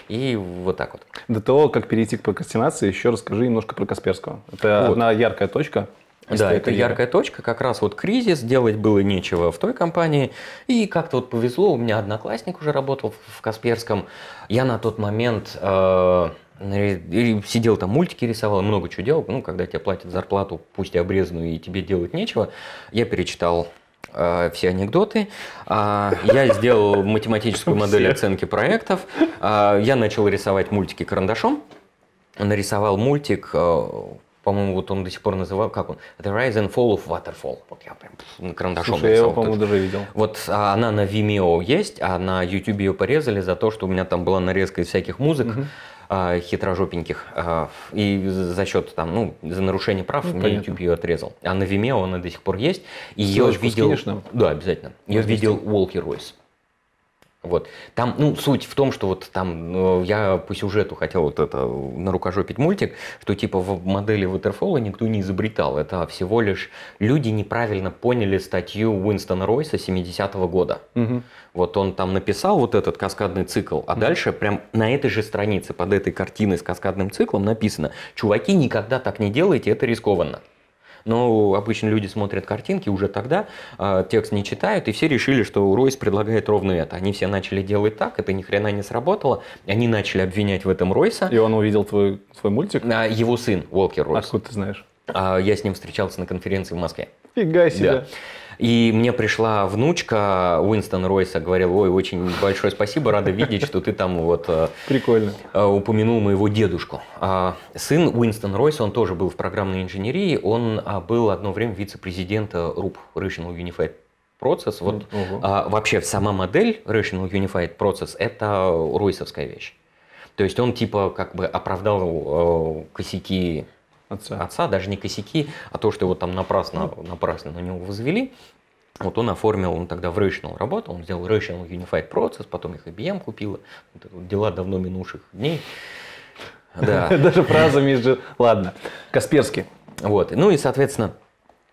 И вот так вот. До того, как перейти к прокрастинации, еще расскажи немножко про Касперского. Это вот. одна яркая точка да, это яркая точка, как раз вот кризис, делать было нечего в той компании. И как-то вот повезло, у меня одноклассник уже работал в Касперском. Я на тот момент э, сидел там, мультики рисовал, много чего делал. Ну, когда тебе платят зарплату, пусть и обрезанную, и тебе делать нечего. Я перечитал э, все анекдоты. Э, я сделал математическую модель оценки проектов. Э, я начал рисовать мультики карандашом. Нарисовал мультик э, по-моему, вот он до сих пор называл, как он, The Rise and Fall of Waterfall. Вот я прям карандашом Слушай, я его, по-моему, даже видел. Вот а, она на Vimeo есть, а на YouTube ее порезали за то, что у меня там была нарезка из всяких музык. Угу хитрожопеньких, а, и за счет там, ну, за нарушение прав ну, мне YouTube ее отрезал. А на Vimeo она до сих пор есть. И ее видел. Да, обязательно. Ее видел Волки Ройс. Вот. Там, ну, суть в том, что вот там ну, я по сюжету хотел вот это нарукожопить мультик, что типа в модели Waterfall никто не изобретал. Это всего лишь люди неправильно поняли статью Уинстона Ройса 70-го года. Угу. Вот он там написал вот этот каскадный цикл, а угу. дальше прям на этой же странице под этой картиной с каскадным циклом написано, чуваки, никогда так не делайте, это рискованно. Но обычно люди смотрят картинки уже тогда, э, текст не читают, и все решили, что Ройс предлагает ровно это. Они все начали делать так, это ни хрена не сработало. Они начали обвинять в этом Ройса. И он увидел твой, твой мультик? А, его сын, Волкер Ройс. Откуда ты знаешь? А, я с ним встречался на конференции в Москве. Фига себе. Да. И мне пришла внучка Уинстон Ройса, говорила, ой, очень большое спасибо, рада видеть, что ты там вот э, Прикольно. э, упомянул моего дедушку. А сын Уинстон Ройса, он тоже был в программной инженерии, он а, был одно время вице-президента РУП, Rational Unified Process. Вот а, вообще сама модель Rational Unified Process – это ройсовская вещь. То есть он типа как бы оправдал э, косяки Отца. отца, даже не косяки, а то, что его там напрасно, напрасно на него возвели. Вот он оформил, он тогда в Rational работал, он сделал Rational Unified Process, потом их IBM купила. Вот вот дела давно минувших дней. Да, Даже фраза между... Ладно. Касперский. вот. Ну и, соответственно,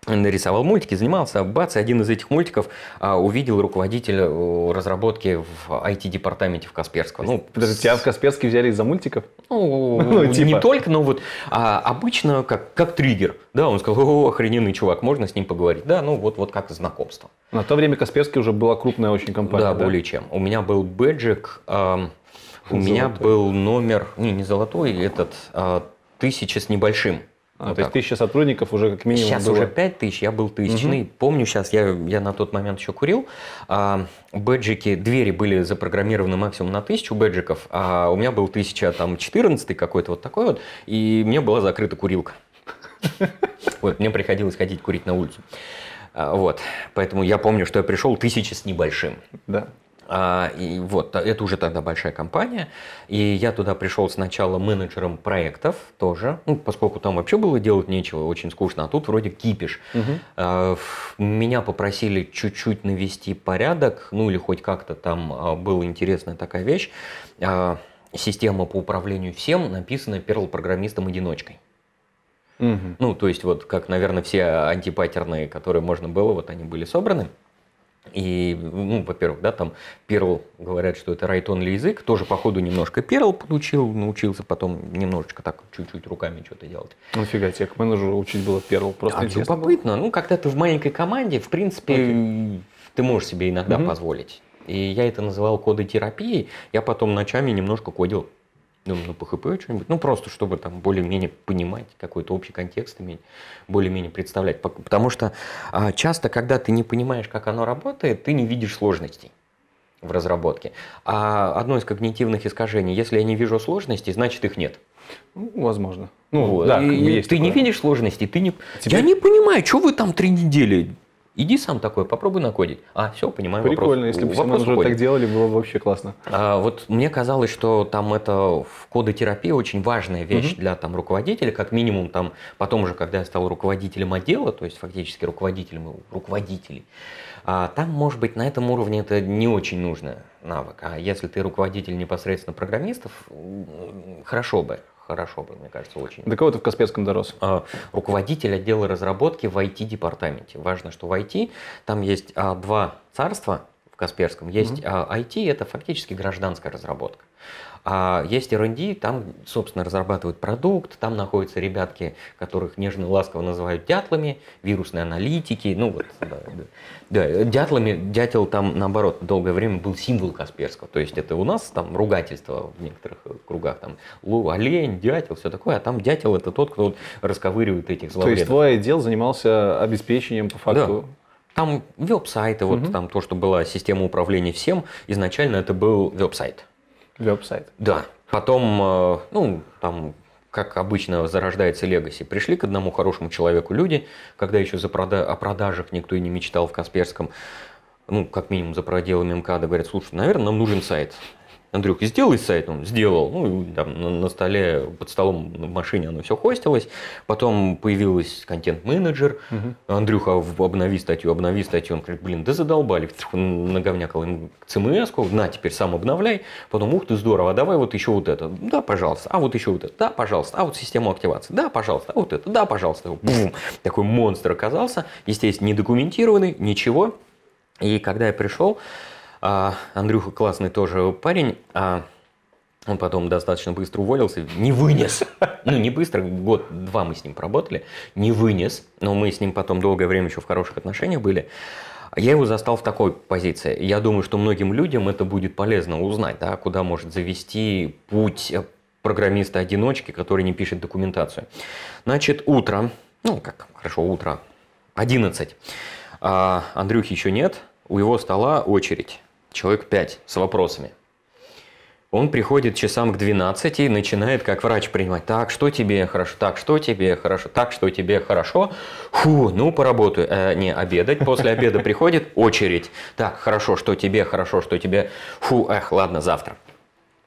нарисовал мультики, занимался, бац, и один из этих мультиков а, увидел руководитель э, разработки в IT-департаменте в Касперского. Ну, Подожди, тебя в Касперский взяли из-за мультиков? Ну, Ну, не типа. только, но вот а, обычно как, как триггер. Да, он сказал, о, охрененный чувак, можно с ним поговорить. Да, ну вот, вот как знакомство. На то время Касперский уже была крупная очень компания. да, более чем. У меня был бэджик, ам, у меня Золотой. был номер, не, не золотой, этот, а, тысяча с небольшим. А, Вот то есть так. тысяча сотрудников уже как минимум Сейчас было. уже 5 тысяч, я был тысячный. Помню, сейчас я, я на тот момент еще курил. А, бэджики, двери были запрограммированы максимум на тысячу бэджиков, а у меня был 1014 какой-то вот такой вот, и мне была закрыта курилка. Вот, мне приходилось ходить курить на улицу. А, Вот, поэтому я помню, что я пришел тысяча с небольшим. Да. А, и вот, та- это уже тогда большая компания. И я туда пришел сначала менеджером проектов тоже, ну, поскольку там вообще было делать нечего, очень скучно, а тут вроде кипиш. Мгм. А, Меня попросили чуть-чуть навести порядок, ну или хоть как-то там а, была интересная такая вещь. А, Система по управлению всем написана перл-программистом-одиночкой. Мгм. Ну, то есть вот как, наверное, все антипатерные, которые можно было, вот они были собраны. И, ну, во-первых, да, там Perl говорят, что это right-only язык, тоже по ходу немножко Perl получил, научился потом немножечко так чуть-чуть руками что-то делать. Нафига тебе к менеджеру учить было первого? Просто а интересно было? любопытно, ну, когда ты в маленькой команде, в принципе, ты можешь себе иногда Мгм. позволить. И я это называл кодотерапией, я потом ночами немножко кодил. Думаю, ну, PHP что-нибудь, ну, просто чтобы там более-менее понимать, какой-то общий контекст иметь, более-менее представлять. Потому что а, часто, когда ты не понимаешь, как оно работает, ты не видишь сложностей в разработке. А одно из когнитивных искажений, если я не вижу сложностей, значит их нет. Ну, возможно. Ну, Вот. да, И ты не такое. видишь сложностей, ты не... Тебе- Я не понимаю, что вы там три недели? Иди сам такой, попробуй накодить. А, все, понимаю. Прикольно, вопрос. если бы все менеджеры так делали, было бы вообще классно. А, вот мне казалось, что там это в кодотерапии очень важная вещь Мгм. для там руководителя, как минимум там потом уже, когда я стал руководителем отдела, то есть фактически руководителем руководителей, а, там, может быть, на этом уровне это не очень нужно навык. А если ты руководитель непосредственно программистов, хорошо бы, хорошо бы, мне кажется, очень. До кого ты в Касперском дорос? А, руководитель отдела разработки в IT-департаменте. Важно, что в IT там есть а, два царства в Касперском. Есть а, IT, это фактически гражданская разработка. А есть R&D, там, собственно, разрабатывают продукт, там находятся ребятки, которых нежно ласково называют дятлами, вирусные аналитики, ну вот, да, да. Да, дятлами, дятел там, наоборот, долгое время был символ Касперского, то есть это у нас там ругательство в некоторых кругах, там, лу, олень, дятел, все такое, а там дятел это тот, кто вот расковыривает этих То есть зловредов. твой отдел занимался обеспечением по факту. Там веб-сайты, вот Мгм. там то, что была система управления всем, изначально это был веб-сайт. Веб-сайт. Да. Потом, э, ну, там, как обычно зарождается legacy, пришли к одному хорошему человеку люди, когда еще за прода- о продажах никто и не мечтал в Касперском, ну, как минимум за проделами МКАДа, говорят, слушай, наверное, нам нужен сайт. Андрюх, сделай сайт, он сделал. Ну, и там на, столе, под столом в машине оно все хостилось. Потом появился контент-менеджер. Андрюха, в- обнови статью, обнови статью. Он говорит, блин, да задолбали. Наговнякал ему CMS, на, теперь сам обновляй. Потом, ух ты, здорово, а давай вот еще вот это. Да, пожалуйста. А вот еще вот это. Да, пожалуйста. А вот систему активации. Да, пожалуйста. А вот это. Да, пожалуйста. Бум. Такой монстр оказался. Естественно, не документированный, ничего. И когда я пришел, а, Андрюха классный тоже парень, а, Он потом достаточно быстро уволился, не вынес. Ну, не быстро, год-два мы с ним поработали, не вынес. Но мы с ним потом долгое время еще в хороших отношениях были. Я его застал в такой позиции. Я думаю, что многим людям это будет полезно узнать, да, куда может завести путь программиста-одиночки, который не пишет документацию. Значит, утро, ну, как хорошо, утро, 11. А Андрюхи еще нет, у его стола очередь, человек 5 с вопросами. Он приходит часам к 12 и начинает как врач принимать. Так, что тебе хорошо? Так, что тебе хорошо? Так, что тебе хорошо? Фу, ну поработаю. Э, не, обедать. После обеда приходит очередь. Так, хорошо, что тебе хорошо, что тебе... Фу, эх, ладно, завтра.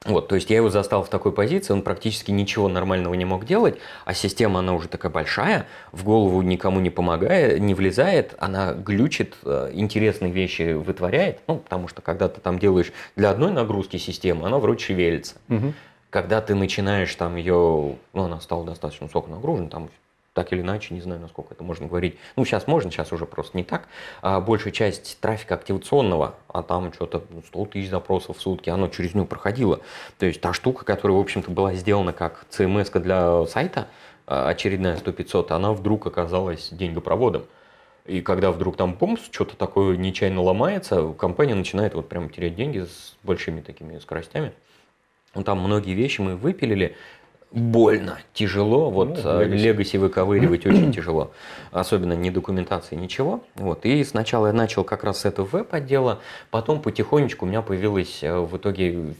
Вот, то есть я его застал в такой позиции, он практически ничего нормального не мог делать, а система, она уже такая большая, в голову никому не помогает, не влезает, она глючит, э, интересные вещи вытворяет, ну, потому что когда ты там делаешь для одной нагрузки системы, она вроде шевелится. Угу. Когда ты начинаешь там ее, ну, она стала достаточно высоко нагружена, там так или иначе, не знаю, насколько это можно говорить. Ну, сейчас можно, сейчас уже просто не так. А большая часть трафика активационного, а там что-то 100 тысяч запросов в сутки, оно через нее проходило. То есть та штука, которая, в общем-то, была сделана как CMS для сайта, а, очередная 100-500, она вдруг оказалась деньгопроводом. И когда вдруг там, бомб, что-то такое нечаянно ломается, компания начинает вот прям терять деньги с большими такими скоростями. Ну, там многие вещи мы выпилили, больно, тяжело. Вот ну, Legacy выковыривать очень тяжело. Особенно не документации, ничего. Вот. И сначала я начал как раз с этого веб-отдела, потом потихонечку у меня появилась э, в итоге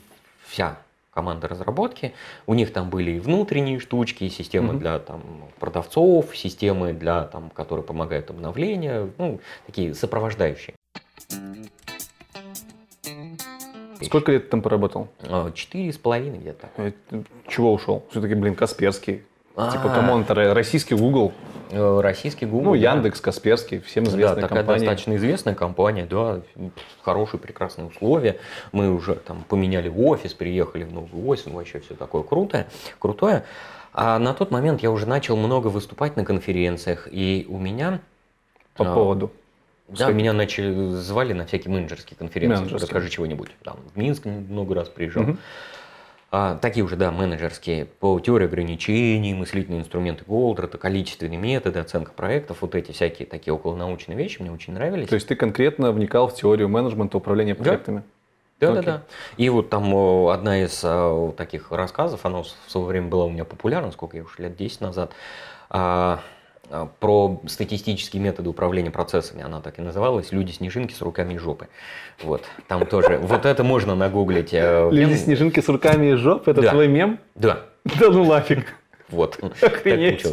вся команда разработки. У них там были и внутренние штучки, и системы mm-hmm. для там, продавцов, системы, для, там, которые помогают обновлению, ну, такие сопровождающие. Сколько лет ты там поработал? А, четыре с половиной где-то. Э, чего ушел? Все-таки, блин, Касперский. А-а-а. Типа, кому это российский Google. Э, российский Google. Ну, Яндекс, Касперский, всем известная да, такая компания. достаточно известная компания, да, хорошие, прекрасные условия. Мы уже там поменяли офис, приехали в новый офис, ну, вообще все такое крутое, крутое. А на тот момент я уже начал много выступать на конференциях, и у меня... По поводу? Да, Сколько? меня начали звали на всякие менеджерские конференции. Менеджерские. Расскажи чего-нибудь. Там в Минск много раз приезжал. Угу. А, такие уже, да, менеджерские по теории ограничений, мыслительные инструменты Голдрата, количественные методы, оценка проектов, вот эти всякие такие околонаучные вещи мне очень нравились. То есть ты конкретно вникал в теорию менеджмента, управления проектами? Да, да, да. И вот там одна из таких рассказов, она в свое время была у меня популярна, сколько я уж лет 10 назад, а, про статистические методы управления процессами, она так и называлась, «Люди-снежинки с руками и жопы». Вот, там тоже, вот это можно нагуглить. Э, «Люди-снежинки с руками и жопы» – это твой мем? Да. Да ну нафиг. Вот. Охренеть.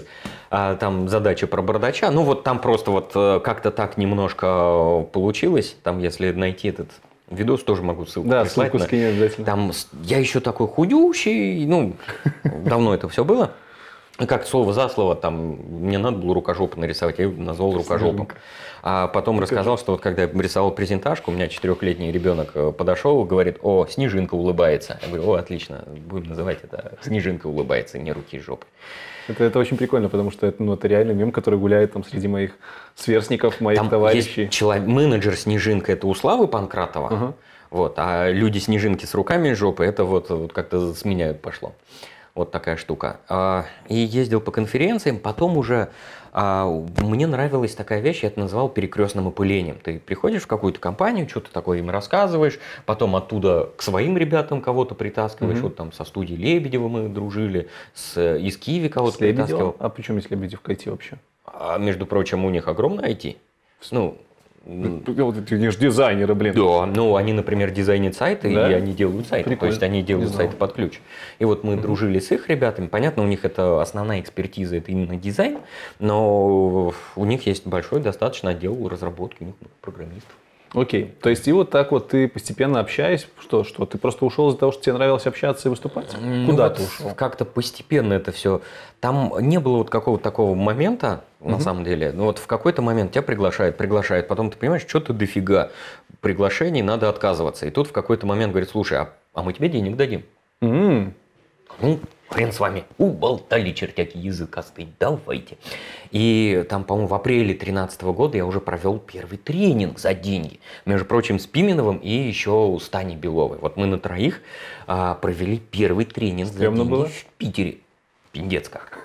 А, там задача про бардача. Ну вот там просто вот э, как-то так немножко получилось. Там если найти этот видос, тоже могу ссылку Да, ссылку скинь обязательно. Там я еще такой худющий, ну, давно это все было. Как слово за слово, там, мне надо было рукожопы нарисовать, я назвал рукожопом. А потом рассказал, что вот когда я рисовал презентажку, у меня четырехлетний ребенок э, подошел, говорит, о, снежинка улыбается. Я говорю, о, отлично, будем называть это снежинка улыбается, не руки жопы. Это, это очень прикольно, потому что это, ну, это реально мем, который гуляет там среди моих сверстников, моих там товарищей. Есть человек, менеджер Снежинка, это у Славы Панкратова, uh-huh. вот, а люди Снежинки с руками жопы, это вот, вот как-то с меня пошло. Вот такая штука. А, и ездил по конференциям, потом уже а, мне нравилась такая вещь, я это называл перекрестным опылением. Ты приходишь в какую-то компанию, что-то такое им рассказываешь, потом оттуда к своим ребятам кого-то притаскиваешь. Mm-hmm. Вот там со студией Лебедева мы дружили, с, из Киева кого-то притаскивал. А почему есть Лебедев к IT вообще? А, между прочим, у них огромный IT. Ну, вот эти же дизайнеры, блин. Да, ну они, например, дизайнят сайты, да? и они делают сайты. Прикольно. То есть они делают сайты под ключ. И вот мы угу. дружили с их ребятами. Понятно, у них это основная экспертиза, это именно дизайн, но у них есть большой достаточно отдел разработки, у них программистов. Окей. То есть и вот так вот ты постепенно общаясь, что, что ты просто ушел из-за того, что тебе нравилось общаться и выступать? Ну, Куда вот ты ушел? Как-то постепенно это все. Там не было вот какого-то такого момента, на угу. самом деле. Ну вот в какой-то момент тебя приглашают, приглашают, потом ты понимаешь, что ты дофига приглашений, надо отказываться. И тут в какой-то момент говорит, слушай, а, а мы тебе денег дадим. Mm. Ну, хрен с вами, уболтали чертяки языкастые, давайте. И там, по-моему, в апреле 2013 года я уже провел первый тренинг за деньги. Между прочим, с Пименовым и еще с Таней Беловой. Вот мы на троих а, провели первый тренинг Стремно за деньги было? в Питере. Пиндец как.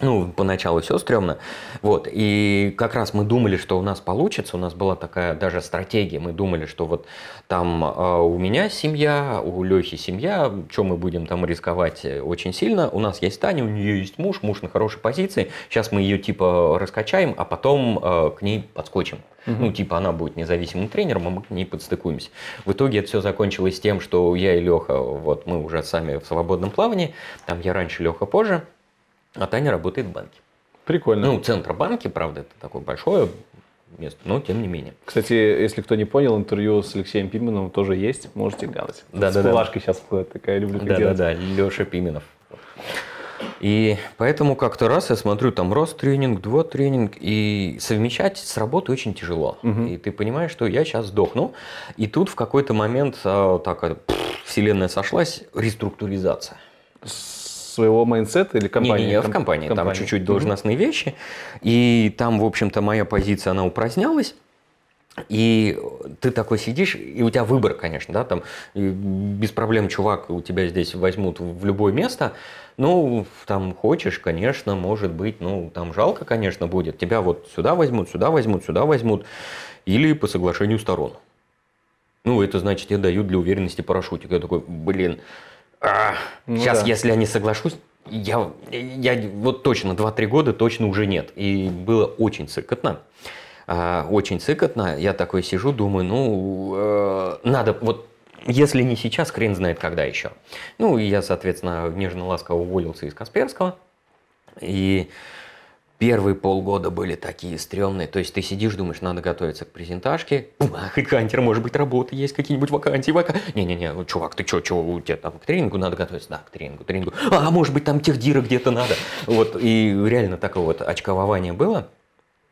Ну, поначалу все стрёмно. Вот. И как раз мы думали, что у нас получится. У нас была такая даже стратегия. Мы думали, что вот там э, у меня семья, у Лехи семья. Что мы будем там рисковать э, очень сильно? У нас есть Таня, у нее есть муж, муж на хорошей позиции. Сейчас мы ее типа раскачаем, а потом э, к ней подскочим. Ну, типа она будет независимым тренером, а мы к ней подстыкуемся. В итоге это все закончилось тем, что я и Леха, вот мы уже сами в свободном плавании. Там я раньше, Леха позже. А Таня работает в банке. Прикольно. Ну, Центробанке, правда, это такое большое место, но тем не менее. Кстати, если кто не понял, интервью с Алексеем Пименовым тоже есть, можете глянуть. Да-да-да. С плашкой сейчас входит такая, люблю так делать. Да-да-да, Леша Пименов. И поэтому как-то раз я смотрю, там раз тренинг, два тренинг, и совмещать с работой очень тяжело. И ты понимаешь, что я сейчас сдохну. И тут в какой-то момент а, так а, пф, вселенная сошлась, реструктуризация. Своего mindset а или компании? Не, не, в Ком- компании. Там компании. чуть-чуть должностные вещи. И там, в общем-то, моя позиция, она упразднялась. И ты такой сидишь, и у тебя выбор, конечно, да, там без проблем чувак у тебя здесь возьмут в любое место. Ну, там хочешь, конечно, может быть, ну, там жалко, конечно, будет. Тебя вот сюда возьмут, сюда возьмут, сюда возьмут. Или по соглашению сторон. Ну, это значит, тебе дают для уверенности парашютик. Я такой, блин, а, Ну сейчас, да. если я не соглашусь, я, я вот точно 2-3 года точно уже нет. И было очень цикотно. А, очень цикотно. Я такой сижу, думаю, ну, э, надо, вот если не сейчас, хрен знает когда еще. Ну, и я, соответственно, нежно-ласково уволился из Касперского. И первые полгода были такие стрёмные. То есть ты сидишь, думаешь, надо готовиться к презентажке. А, хедхантер, может быть, работа есть, какие-нибудь вакансии, вака... Не-не-не, вот, чувак, ты чё, чё, у тебя там к тренингу надо готовиться? Да, к тренингу, тренингу. А, может быть, там техдира где-то надо. Вот, и реально такое вот очкование было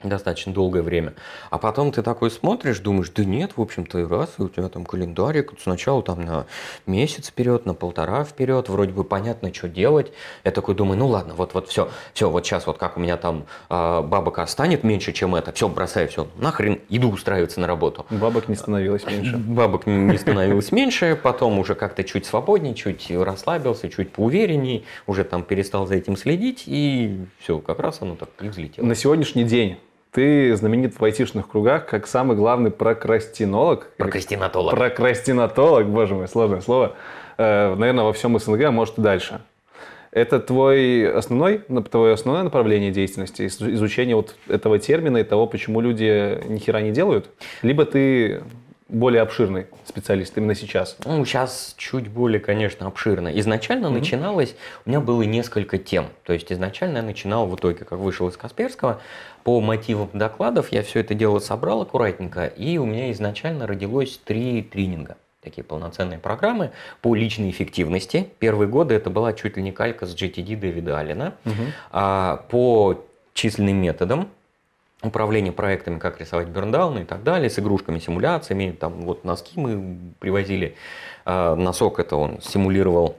достаточно долгое время. А потом ты такой смотришь, думаешь, да нет, в общем-то, раз, и у тебя там календарик, сначала там на месяц вперед, на полтора вперед, вроде бы понятно, что делать. Я такой думаю, ну ладно, вот, вот все, все, вот сейчас вот как у меня там а, бабок станет меньше, чем это, все, бросаю все, нахрен, иду устраиваться на работу. Бабок не становилось меньше. Бабок не- не становилось меньше, потом уже как-то чуть свободнее, чуть расслабился, чуть поуверенней, уже там перестал за этим следить, и все, как раз оно так и взлетело. На сегодняшний день ты знаменит в айтишных кругах как самый главный прокрастинолог. Прокрастинатолог. Прокрастинатолог, боже мой, сложное слово. Э, наверное, во всем СНГ, а может и дальше. Это твой основной, твое основное направление деятельности, из- изучение вот этого термина и того, почему люди ни хера не делают? Либо ты более обширный специалист именно сейчас? Ну, сейчас чуть более, конечно, обширно. Изначально начиналось, у меня было несколько тем. То есть изначально я начинал в итоге, как вышел из Касперского, по мотивам докладов я все это дело собрал аккуратненько, и у меня изначально родилось три тренинга. Такие полноценные программы по личной эффективности. Первые годы это была чуть ли не калька с GTD Дэвида Аллена. А, по численным методам, управление проектами, как рисовать берндауны и так далее, с игрушками, симуляциями. Там вот носки мы привозили. А, Носок это он симулировал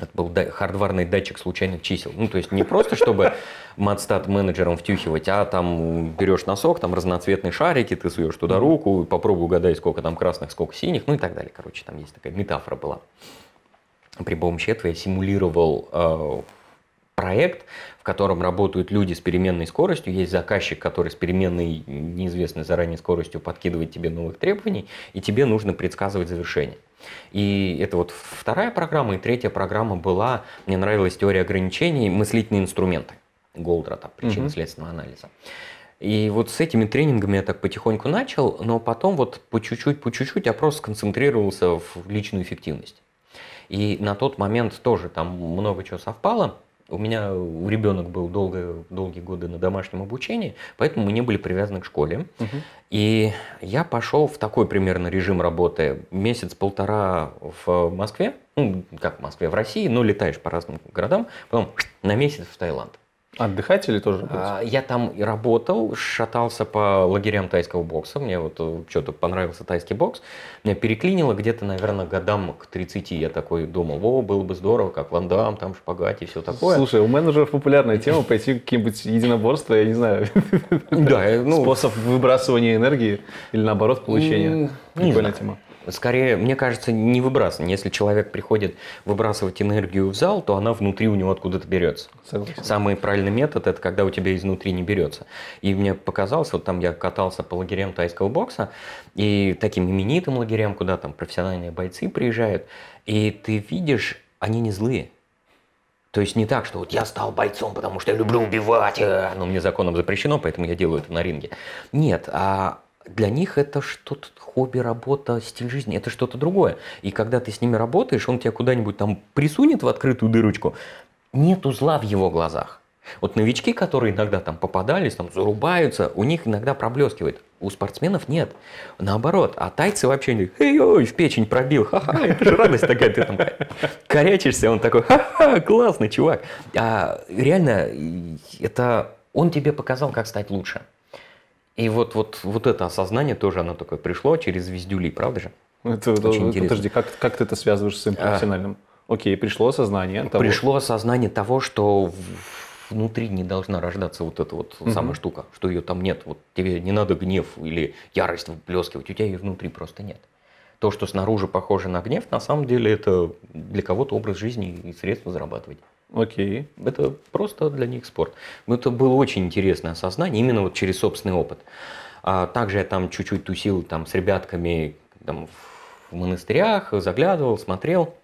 это был хардварный датчик случайных чисел. Ну, то есть не просто, чтобы матстат менеджером втюхивать, а там берешь носок, там разноцветные шарики, ты суешь туда руку, попробуй угадай, сколько там красных, сколько синих, ну и так далее. Короче, там есть такая метафора была. При помощи этого я симулировал э, проект, в котором работают люди с переменной скоростью. Есть заказчик, который с переменной неизвестной заранее скоростью подкидывает тебе новых требований, и тебе нужно предсказывать завершение. И это вот вторая программа, и третья программа была, мне нравилась теория ограничений, мыслительные инструменты Голдрата, причинно-следственного анализа. И вот с этими тренингами я так потихоньку начал, но потом вот по чуть-чуть, по чуть-чуть я просто сконцентрировался в личную эффективность. И на тот момент тоже там много чего совпало. У меня ребенок был долго, долгие годы на домашнем обучении, поэтому мы не были привязаны к школе. И я пошел в такой примерно режим работы. Месяц-полтора в Москве, ну, как в Москве, в России, но летаешь по разным городам, потом на месяц в Таиланд. Отдыхать или тоже А? Я там и работал, шатался по лагерям тайского бокса. Мне вот э, что-то понравился тайский бокс. Меня переклинило где-то, наверное, годам к 30. Я такой думал, о, было бы здорово, как Ван Дам, там шпагат и все такое. Слушай, у менеджеров популярная тема пойти в какие-нибудь единоборства, я не знаю, да, э, ну, способ выбрасывания энергии или наоборот получения. Прикольная тема. Скорее, мне кажется, не выбрасывание. Если человек приходит выбрасывать энергию в зал, то она внутри у него откуда-то берется. Согласен. Самый правильный метод – это когда у тебя изнутри не берется. И мне показалось, вот там я катался по лагерям тайского бокса, и таким именитым лагерям, куда там профессиональные бойцы приезжают, и ты видишь, они не злые. То есть не так, что вот я стал бойцом, потому что я люблю убивать, э, но мне законом запрещено, поэтому я делаю это на ринге. Нет, а для них это что-то хобби, работа, стиль жизни, это что-то другое. И когда ты с ними работаешь, он тебя куда-нибудь там присунет в открытую дырочку, нет зла в его глазах. Вот новички, которые иногда там попадались, там зарубаются, у них иногда проблескивает. У спортсменов нет. Наоборот. А тайцы вообще не эй, ой, в печень пробил, ха-ха, это же радость такая, ты там корячишься, он такой, ха-ха, классный чувак. А реально, это он тебе показал, как стать лучше. И вот, вот, вот это осознание тоже, оно такое пришло через звездюли, правда же? Это, это- Очень подожди, как, как ты это связываешь с своим А. профессиональным? Окей, пришло осознание того. Пришло осознание того, что внутри не должна рождаться вот эта вот Мгм. самая штука, что ее там нет. Вот тебе не надо гнев или ярость выплескивать, у тебя ее внутри просто нет. То, что снаружи похоже на гнев, на самом деле это для кого-то образ жизни и средство зарабатывать. Окей. Это просто для них спорт. Но это было очень интересное осознание, именно вот через собственный опыт. А также я там чуть-чуть тусил там с ребятками там, в монастырях, заглядывал, смотрел.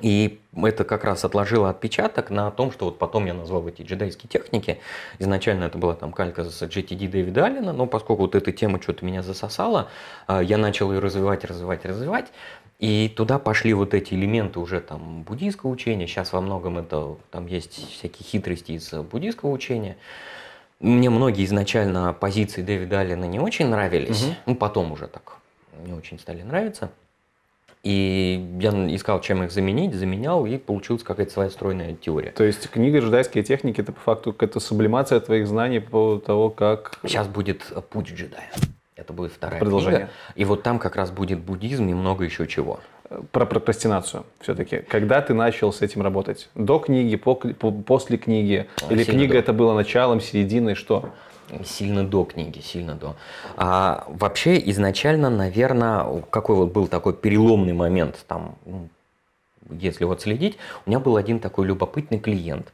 И это как раз отложило отпечаток на том, что вот потом я назвал эти джедайские техники. Изначально это была там калька с GTD Дэвида Аллена, но поскольку вот эта тема что-то меня засосала, а, я начал ее развивать, развивать, развивать. И туда пошли вот эти элементы уже там буддийского учения. Сейчас во многом это там есть всякие хитрости из буддийского учения. Мне многие изначально позиции Дэвида Аллена не очень нравились. Мгм. Ну, потом уже так не очень стали нравиться. И я искал, чем их заменить, заменял, и получилась какая-то своя стройная теория. То есть книга «Джедайские техники» — это по факту какая-то сублимация твоих знаний по того, как... Сейчас будет э, «Путь джедая». Это будет вторая Продолжение. книга. И вот там как раз будет буддизм и много еще чего. Про прокрастинацию все-таки. Когда ты начал с этим работать? До книги, по, по- после книги? А, Или книга до. это было началом, серединой, что? Сильно до книги, сильно до. А вообще изначально, наверное, какой вот был такой переломный момент, там, ну, если вот следить, у меня был один такой любопытный клиент.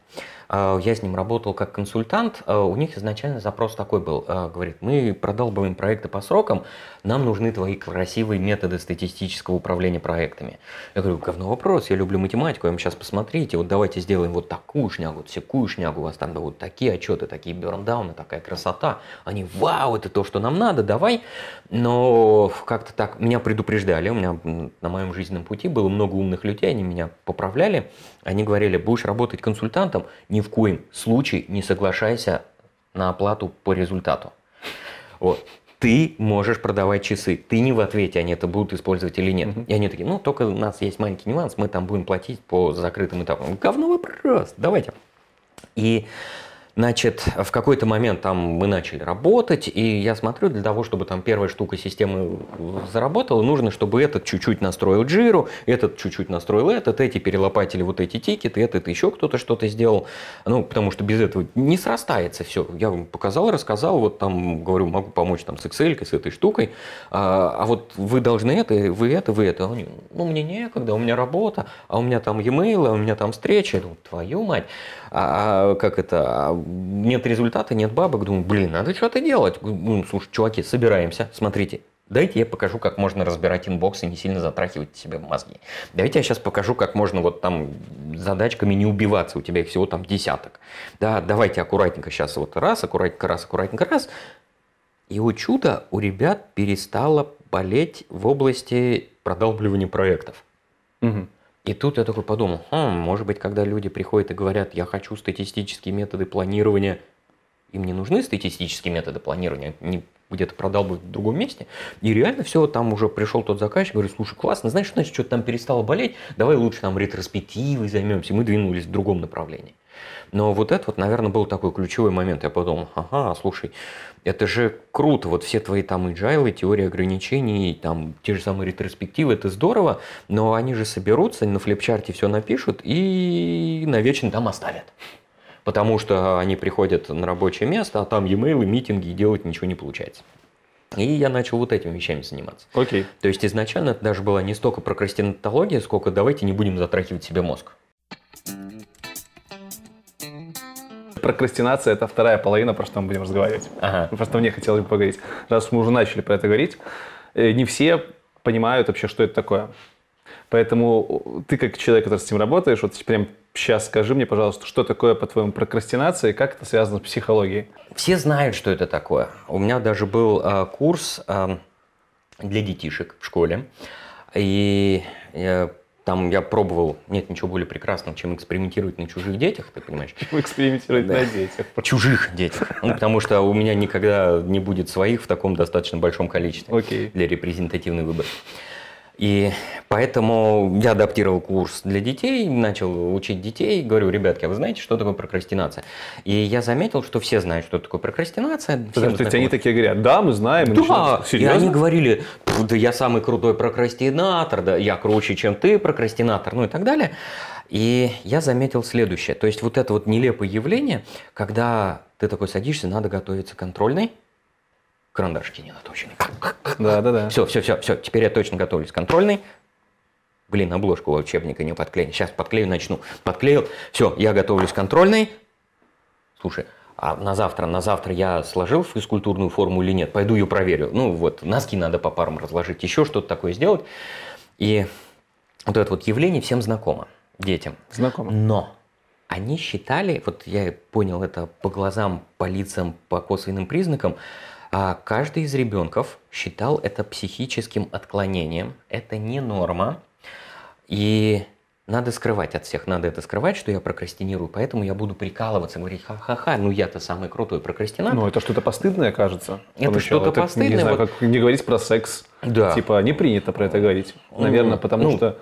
А, Я с ним работал как консультант. А, У них изначально запрос такой был. А, Говорит, мы продолбываем проекты по срокам, нам нужны твои красивые методы статистического управления проектами. Я говорю, говно вопрос, я люблю математику, я вам сейчас посмотрите, вот давайте сделаем вот такую шнягу, вот всякую шнягу, у вас там вот такие отчеты, такие берндауны, такая красота. Они, вау, это то, что нам надо, давай. Но как-то так, меня предупреждали, у меня на моем жизненном пути было много умных людей, они меня поправляли, они говорили, будешь работать консультантом, ни в коем случае не соглашайся на оплату по результату. Вот. Ты можешь продавать часы, ты не в ответе, они это будут использовать или нет. Мгм. И они такие, ну, только у нас есть маленький нюанс, мы там будем платить по закрытым этапам. Говно вопрос, давайте. И, значит, в какой-то момент там мы начали работать, и я смотрю, для того, чтобы там первая штука системы заработала, нужно, чтобы этот чуть-чуть настроил джиру, этот чуть-чуть настроил этот, эти перелопатили вот эти тикеты, этот еще кто-то что-то сделал. Ну, потому что без этого не срастается все. Я вам показал, рассказал, вот там, говорю, могу помочь там с Excel, с этой штукой, а, а вот вы должны это, вы это, вы это. Они, ну, мне некогда, у меня работа, а у меня там e-mail, а у меня там встреча. Я думаю, твою мать. А, а как это, а нет результата, нет бабок. Думаю, блин, надо что-то делать. Ну, слушай, чуваки, собираемся, смотрите. Дайте я покажу, как можно разбирать inbox и не сильно затрахивать себе мозги. Давайте я сейчас покажу, как можно вот там задачками не убиваться. У тебя их всего там десяток. Да, давайте аккуратненько сейчас вот раз, аккуратненько раз, аккуратненько раз. И у чуда у ребят перестало болеть в области продалбливания проектов. Мгм. И тут я такой подумал, «Хм, может быть, когда люди приходят и говорят, я хочу статистические методы планирования, им не нужны статистические методы планирования, они где-то продалбывают в другом месте. И реально все, там уже пришел тот заказчик, говорит, слушай, классно, знаешь, значит, что-то там перестало болеть, давай лучше там ретроспективой займемся. Мы двинулись в другом направлении. Но вот это вот, наверное, был такой ключевой момент. Я подумал, ага, слушай, это же круто, вот все твои там agile, теории ограничений, там те же самые ретроспективы, это здорово, но они же соберутся, на флипчарте все напишут и навечно там оставят. Потому что они приходят на рабочее место, а там e-mail, митинги, и делать ничего не получается. И я начал вот этими вещами заниматься. Окей. То есть изначально это даже была не столько прокрастинатология, сколько давайте не будем затрахивать себе мозг. Прокрастинация – это вторая половина, про что мы будем разговаривать. Ага. Просто мне хотелось бы поговорить. Раз мы уже начали про это говорить, э, не все понимают вообще, что это такое. Поэтому ты, как человек, который с этим работаешь, вот прям сейчас скажи мне, пожалуйста, что такое, по-твоему, прокрастинация и как это связано с психологией? Все знают, что это такое. У меня даже был э, курс э, для детишек в школе. И э, там я пробовал, нет ничего более прекрасного, чем экспериментировать на чужих детях, ты понимаешь? Чем экспериментировать Да. на детях? Чужих детях. Ну, потому что у меня никогда не будет своих в таком достаточно большом количестве Окей. для репрезентативной выбор. И поэтому я адаптировал курс для детей, начал учить детей. Говорю, ребятки, а вы знаете, что такое прокрастинация? И я заметил, что все знают, что такое прокрастинация. всем Подожди, то есть они такие говорят, да, мы знаем. Да, и они говорили, «Пф, да я самый крутой прокрастинатор, да я круче, чем ты прокрастинатор, ну и так далее. И я заметил следующее, то есть вот это вот нелепое явление, когда ты такой садишься, надо готовиться к контрольной, карандашки не надо очень. Да, да, да. Все, все, все, все, теперь я точно готовлюсь к контрольной. Блин, обложку учебника не подклею. Сейчас подклею, начну. Подклеил. Все, я готовлюсь к контрольной. Слушай, а на завтра, на завтра я сложил физкультурную форму или нет? Пойду ее проверю. Ну вот, носки надо по парам разложить, еще что-то такое сделать. И вот это вот явление всем знакомо, детям. Знакомо. Но они считали, вот я понял это по глазам, по лицам, по косвенным признакам, а каждый из ребенков считал это психическим отклонением. Это не норма. И надо скрывать от всех, надо это скрывать, что я прокрастинирую, поэтому я буду прикалываться, говорить, ха-ха-ха, ну я-то самый крутой прокрастинатор. Ну, это что-то постыдное, кажется. Это поначалу. что-то Не постыдное, знаю, вот- как не говорить про секс. Да. Типа, не принято про это говорить. Наверное, Ну, потому ну, что...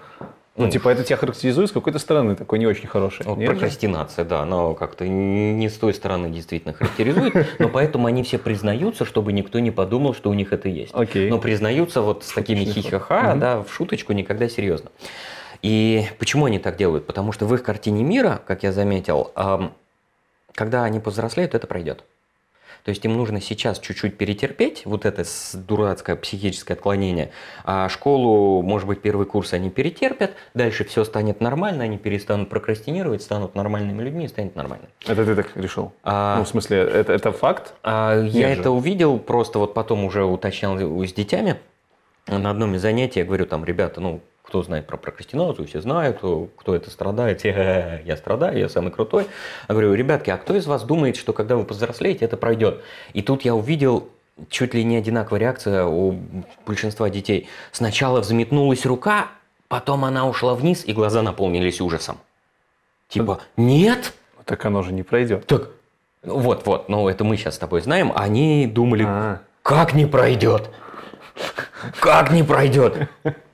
Ну, типа, это тебя характеризует с какой-то стороны, такой не очень хороший. Вот прокрастинация, да, но как-то не с той стороны действительно характеризует, но поэтому они все признаются, чтобы никто не подумал, что у них это есть. Окей. Но признаются вот с такими хихаха, да, в шуточку, никогда серьезно. И почему они так делают? Потому что в их картине мира, как я заметил, ам, когда они повзрослеют, это пройдет. То есть им нужно сейчас чуть-чуть перетерпеть вот это дурацкое психическое отклонение, а школу, может быть, первый курс они перетерпят, дальше все станет нормально, они перестанут прокрастинировать, станут нормальными людьми и станет нормально. Это ты так решил? А, Ну, в смысле, это, это факт? а я же. это увидел, просто вот потом уже уточнял с детьми на одном из занятий, я говорю там, ребята, ну, кто знает про прокрастинацию, все знают, кто, это страдает, «Хе-хе, я страдаю, я самый крутой. Я говорю, ребятки, а кто из вас думает, что когда вы повзрослеете, это пройдет? И тут я увидел чуть ли не одинаковая реакция у большинства детей. Сначала взметнулась рука, потом она ушла вниз, и глаза наполнились ужасом. Типа, нет? Так оно же не пройдет. Так, вот, вот, ну это мы сейчас с тобой знаем. Они думали, А. как не пройдет? Как не пройдет?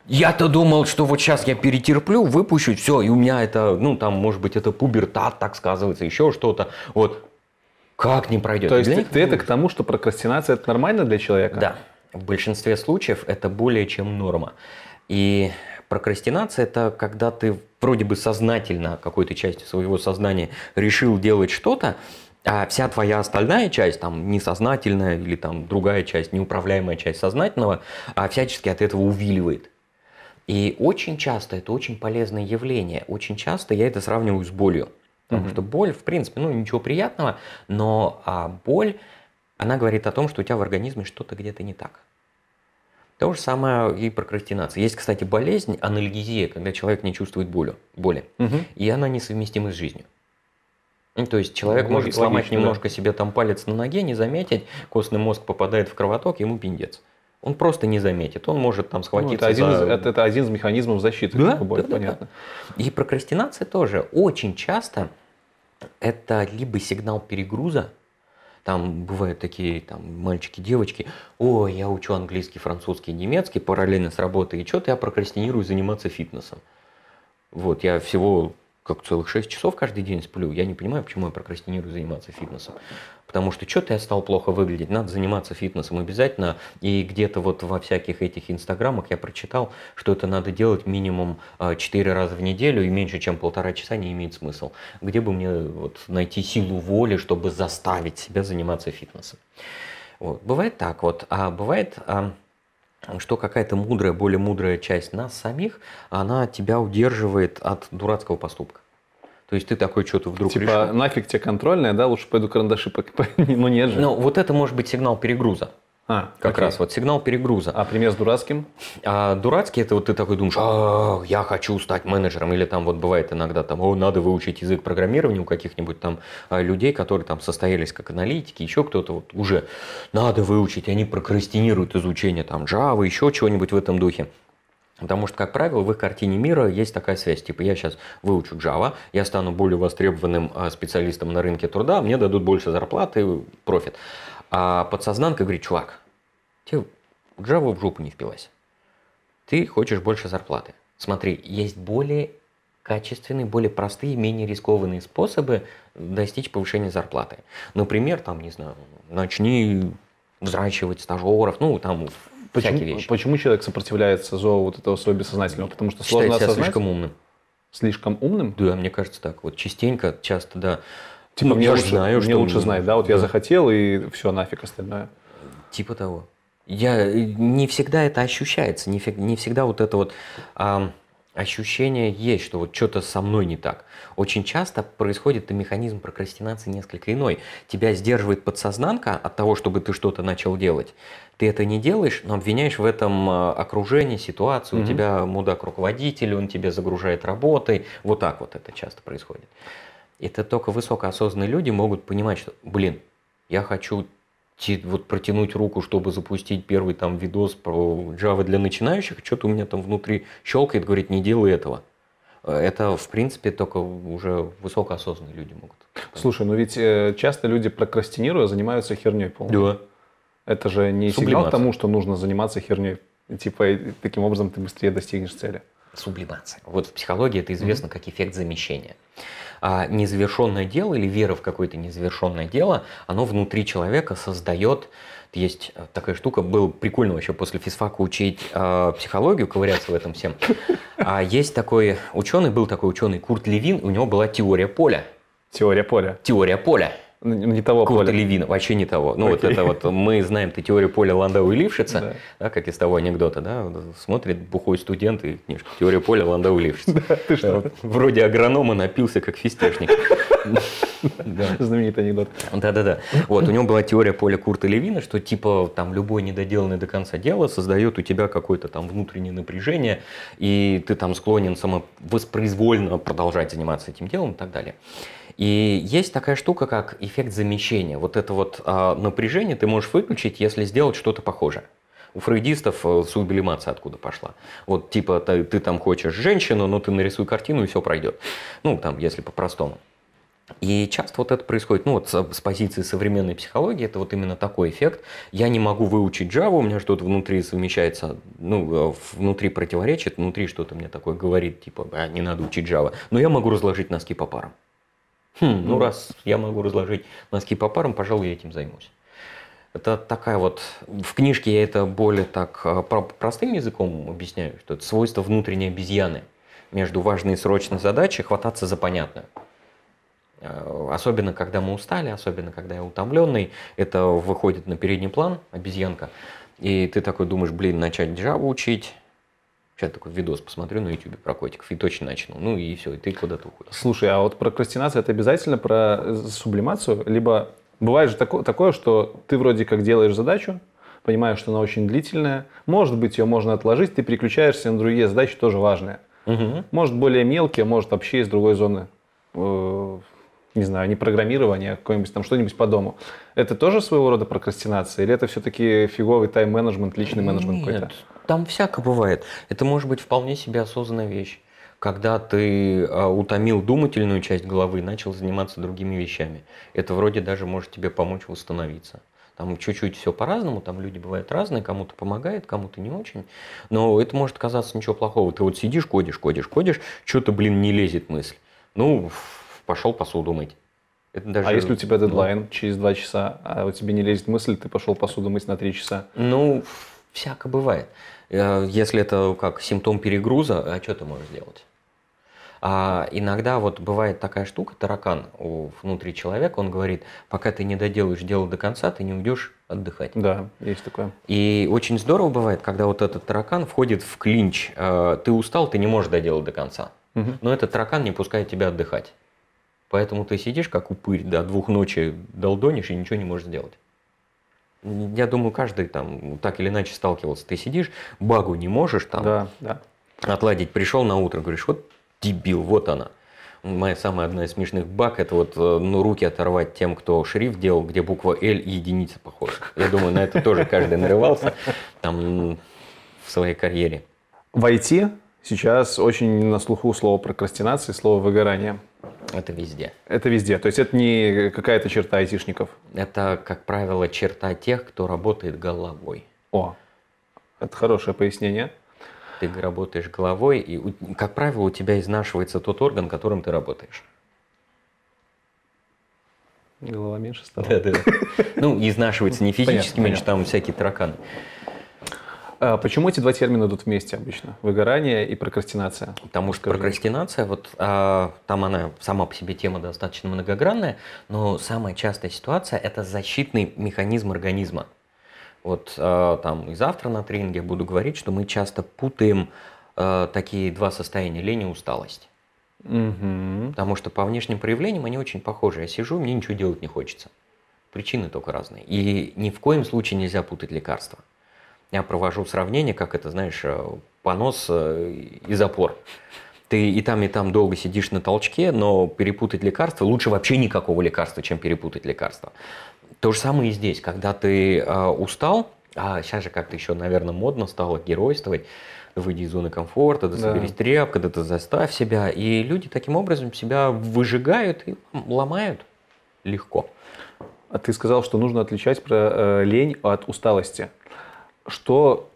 Я-то думал, что вот сейчас я перетерплю, выпущу, все, и у меня это, ну там, может быть, это пубертат так сказывается, еще что-то. Вот, как не пройдет? То есть Для ты, ты это к тому, что прокрастинация это нормально для человека? да, в большинстве случаев это более чем норма. И прокрастинация это когда ты вроде бы сознательно какой-то частью своего сознания решил делать что-то, а вся твоя остальная часть, там несознательная или там другая часть, неуправляемая часть сознательного, а всячески от этого увиливает. И очень часто это очень полезное явление. Очень часто я это сравниваю с болью. Потому что боль, в принципе, ну ничего приятного, но а, боль, она говорит о том, что у тебя в организме что-то где-то не так. То же самое и прокрастинация. Есть, кстати, болезнь, анальгезия, когда человек не чувствует боли, боли Мгм. и она несовместима с жизнью. Ну, то есть человек Ну, может логично, сломать да. немножко себе там палец на ноге, не заметить, костный мозг попадает в кровоток, ему пиндец. Он просто не заметит, он может там Ну, схватиться это, один из, за... это, это один из механизмов защиты. Да, как да, да, понятно. И прокрастинация тоже очень часто это либо сигнал перегруза, там бывают такие там, мальчики, девочки, ой, я учу английский, французский, немецкий параллельно с работой, и что-то я прокрастинирую заниматься фитнесом. Вот, я всего как целых 6 часов каждый день сплю. Я не понимаю, почему я прокрастинирую заниматься фитнесом. Потому что что-то я стал плохо выглядеть, надо заниматься фитнесом обязательно. И где-то вот во всяких этих инстаграмах я прочитал, что это надо делать минимум 4 а, раза в неделю и меньше, чем полтора часа не имеет смысла. Где бы мне вот найти силу воли, чтобы заставить себя заниматься фитнесом? Вот. Бывает так вот, а бывает... А, что какая-то мудрая, более мудрая часть нас самих, она тебя удерживает от дурацкого поступка. То есть ты такой что-то вдруг Типа решил. нафиг тебе контрольная, да, лучше пойду карандаши по... Ну нет же. Ну вот это может быть сигнал перегруза. А, Как окей. раз вот сигнал перегруза. А пример с дурацким? А дурацкий это вот ты такой думаешь, «А, я хочу стать менеджером, или там вот бывает иногда там, о, надо выучить язык программирования у каких-нибудь там а, людей, которые там состоялись как аналитики, еще кто-то вот уже надо выучить, они прокрастинируют изучение там Java, еще чего-нибудь в этом духе. Потому что, как правило, в их картине мира есть такая связь. Типа, я сейчас выучу Java, я стану более востребованным а, специалистом на рынке труда, мне дадут больше зарплаты, профит. А подсознанка говорит, чувак, тебе Java в жопу не впилась. Ты хочешь больше зарплаты. Смотри, есть более качественные, более простые, менее рискованные способы достичь повышения зарплаты. Например, там, не знаю, начни взращивать стажеров, ну, там, Почему, всякие вещи. почему человек сопротивляется зову вот этого своего бессознательного? Потому что сложно себя осознать. слишком умным. Слишком умным? Да, мне кажется так. Вот частенько, часто, да. Типа, Ну, мне, я лучше, знаю, мне что- лучше знать, да? Вот я Да. захотел, и все, нафиг остальное. Типа того. Я не всегда это ощущается, не, не всегда вот это вот ам, ощущение есть, что вот что-то со мной не так. Очень часто происходит и механизм прокрастинации несколько иной. Тебя сдерживает подсознанка от того, чтобы ты что-то начал делать. Ты это не делаешь, но обвиняешь в этом а, окружение, ситуацию. У Мгм. тебя мудак-руководитель, он тебя загружает работой. Вот так вот это часто происходит. Это только высокоосознанные люди могут понимать, что, блин, я хочу вот протянуть руку, чтобы запустить первый там видос про Java для начинающих, что-то у меня там внутри щелкает, говорит, не делай этого. Э, Это, в принципе, только уже высокоосознанные люди могут. Слушай, ну ведь э, часто люди прокрастинируя занимаются херней полной. Да. Это же не сигнал к тому, что нужно заниматься херней. Типа, таким образом ты быстрее достигнешь цели. Сублимация. Вот в психологии это известно как эффект замещения. А незавершенное дело или вера в какое-то незавершенное дело, оно внутри человека создает есть э, такая штука, было прикольно вообще после физфака учить э, психологию, ковыряться в этом всем. А есть такой ученый, был такой ученый Курт Левин, у него была теория поля. Теория поля. Теория поля. Ну, Не того Курта поля. Левина, вообще не того. Ну, вот Окей. это вот мы знаем ты теорию поля Ландау и Лившица, Да. да, как из того анекдота, да, вот смотрит бухой студент и книжка «Теория поля Ландау и Лившица». Ты что? Вот Вроде агронома напился, как фистешник. Да. Знаменитый анекдот. Да-да-да. Вот, у него была теория поля Курта Левина, что типа там любое недоделанное до конца дело создает у тебя какое-то там внутреннее напряжение, и ты там склонен самовоспроизвольно продолжать заниматься этим делом и так далее. И есть такая штука, как эффект замещения. Вот это вот а, напряжение ты можешь выключить, если сделать что-то похожее. У фрейдистов э, сублимация откуда пошла. Вот типа ты, ты там хочешь женщину, но ты нарисуй картину и все пройдет. Ну, там, если по-простому. И часто вот это происходит, ну вот с, с позиции современной психологии, это вот именно такой эффект. Я не могу выучить Java, у меня что-то внутри совмещается, ну, э, внутри противоречит, внутри что-то мне такое говорит, типа, «А, не надо учить Java. Но я могу разложить носки по парам. Хм, ну раз я могу разложить носки по парам, пожалуй, я этим займусь. Это такая вот, в книжке я это более так про- простым языком объясняю, что это свойство внутренней обезьяны. Между важной и срочной задачей хвататься за понятную. Э, Особенно, когда мы устали, особенно, когда я утомленный, это выходит на передний план, обезьянка. И ты такой думаешь, блин, начать Java учить. Сейчас такой видос посмотрю на YouTube про котиков и точно начну. Ну и все, и ты куда-то уходишь. Слушай, а вот прокрастинация это обязательно про э, сублимацию? Либо бывает же тако- такое, что ты вроде как делаешь задачу, понимаешь, что она очень длительная, может быть, ее можно отложить, ты переключаешься на другие задачи, тоже важные. Мгм. Может, более мелкие, может, вообще из другой зоны, э, не знаю, не программирования, а какое-нибудь там что-нибудь по дому. Это тоже своего рода прокрастинация? Или это все-таки фиговый тайм-менеджмент, личный менеджмент какой-то? Нет, там всяко бывает. Это может быть вполне себе осознанная вещь. Когда ты а, утомил думательную часть головы и начал заниматься другими вещами. Это вроде даже может тебе помочь восстановиться. Там чуть-чуть все по-разному, там люди бывают разные, кому-то помогает, кому-то не очень. Но это может казаться ничего плохого. Ты вот сидишь, кодишь, кодишь, кодишь, что-то, блин, не лезет мысль. Ну, пошел посуду мыть. Это даже, А если у тебя ну, дедлайн через два часа, а у тебя не лезет мысль, ты пошел посуду мыть на три часа? Ну, всяко бывает. Э, Если это как симптом перегруза, а что ты можешь сделать? А иногда вот бывает такая штука, таракан у- внутри человека, он говорит, пока ты не доделаешь дело до конца, ты не уйдешь отдыхать. Да, есть такое. И очень здорово бывает, когда вот этот таракан входит в клинч. Э, Ты устал, ты не можешь доделать до конца. Мгм. Но этот таракан не пускает тебя отдыхать. Поэтому ты сидишь как упырь, до двух ночи долдонишь и ничего не можешь сделать. Я думаю, каждый там так или иначе сталкивался. Ты сидишь, багу не можешь там Да, да. отладить. Пришел на утро, говоришь, вот дебил, вот она. Моя самая одна из смешных баг, это вот э, ну, руки оторвать тем, кто шрифт делал, где буква L и единица похожа. Я думаю, на это тоже каждый нарывался там в своей карьере. В IT сейчас очень на слуху слово прокрастинация, слово выгорание. Это везде. Это везде. То есть это не какая-то черта айтишников. Это, как правило, черта тех, кто работает головой. О, это хорошее пояснение. Ты работаешь головой, и, как правило, у тебя изнашивается тот орган, которым ты работаешь. Голова меньше стала. Да-да. Ну, изнашивается не физически меньше, там всякие тараканы. А почему эти два термина идут вместе обычно? Выгорание и прокрастинация. Потому что Скажи. прокрастинация, вот а, там она сама по себе тема достаточно многогранная, но самая частая ситуация – это защитный механизм организма. Вот а, там и завтра на тренинге буду говорить, что мы часто путаем а, такие два состояния – лень и усталость. Мгм. Потому что по внешним проявлениям они очень похожи. Я сижу, мне ничего делать не хочется. Причины только разные. И ни в коем случае нельзя путать лекарства. Я провожу сравнение, как это, знаешь, э, понос э, и запор. Ты и там, и там долго сидишь на толчке, но перепутать лекарства лучше вообще никакого лекарства, чем перепутать лекарства. То же самое и здесь, когда ты э, устал, а сейчас же как-то еще, наверное, модно стало геройствовать, выйди из зоны комфорта, да Да. соберись тряпка, да ты заставь себя. И люди таким образом себя выжигают и ломают легко. А ты сказал, что нужно отличать про э, лень от усталости. Что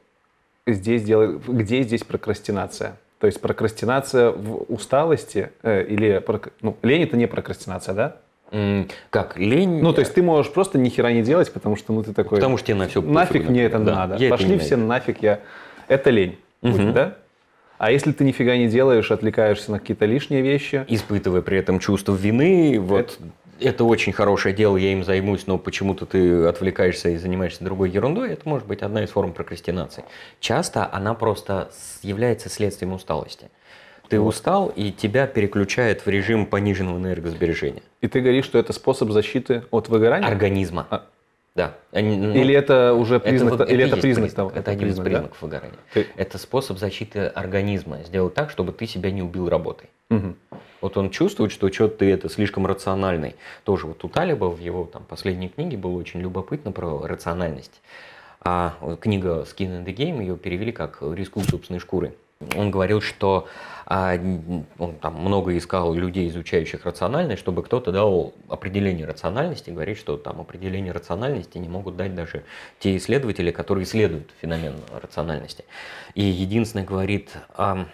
здесь делает, где здесь прокрастинация? То есть прокрастинация в усталости э, или ну, лень это не прокрастинация, да? Как лень? Ну, то есть ты можешь просто ни хера не делать, потому что ну ты такой. Потому что тебе на все нафиг мне это надо. Пошли все нафиг, я. Это лень, будет, Мгм. да? А если ты нифига не делаешь, отвлекаешься на какие-то лишние вещи, Испытывая при этом чувство вины, вот это очень хорошее дело, я им займусь, но почему-то ты отвлекаешься и занимаешься другой ерундой, это может быть одна из форм прокрастинации. Часто она просто является следствием усталости. Ты устал, и тебя переключает в режим пониженного энергосбережения. и ты говоришь, что это способ защиты от выгорания? Организма. А. Да. Они- ну, Или это уже признак, вот- или это есть признак признак, того? Это один из признак, да? признаков выгорания. Ты- Это способ защиты организма. Сделать так, чтобы ты себя не убил работой. Мгм. Вот он чувствует, что что-то ты это слишком рациональный. Тоже вот у Талиба в его там последней книге было очень любопытно про рациональность. А э, книга Skin in the Game ее перевели как «Рискуй собственной шкурой». Он говорил, что а, он там много искал людей, изучающих рациональность, чтобы кто-то дал определение рациональности. Говорит, что там определение рациональности не могут дать даже те исследователи, которые исследуют феномен рациональности. И единственное, говорит, ам,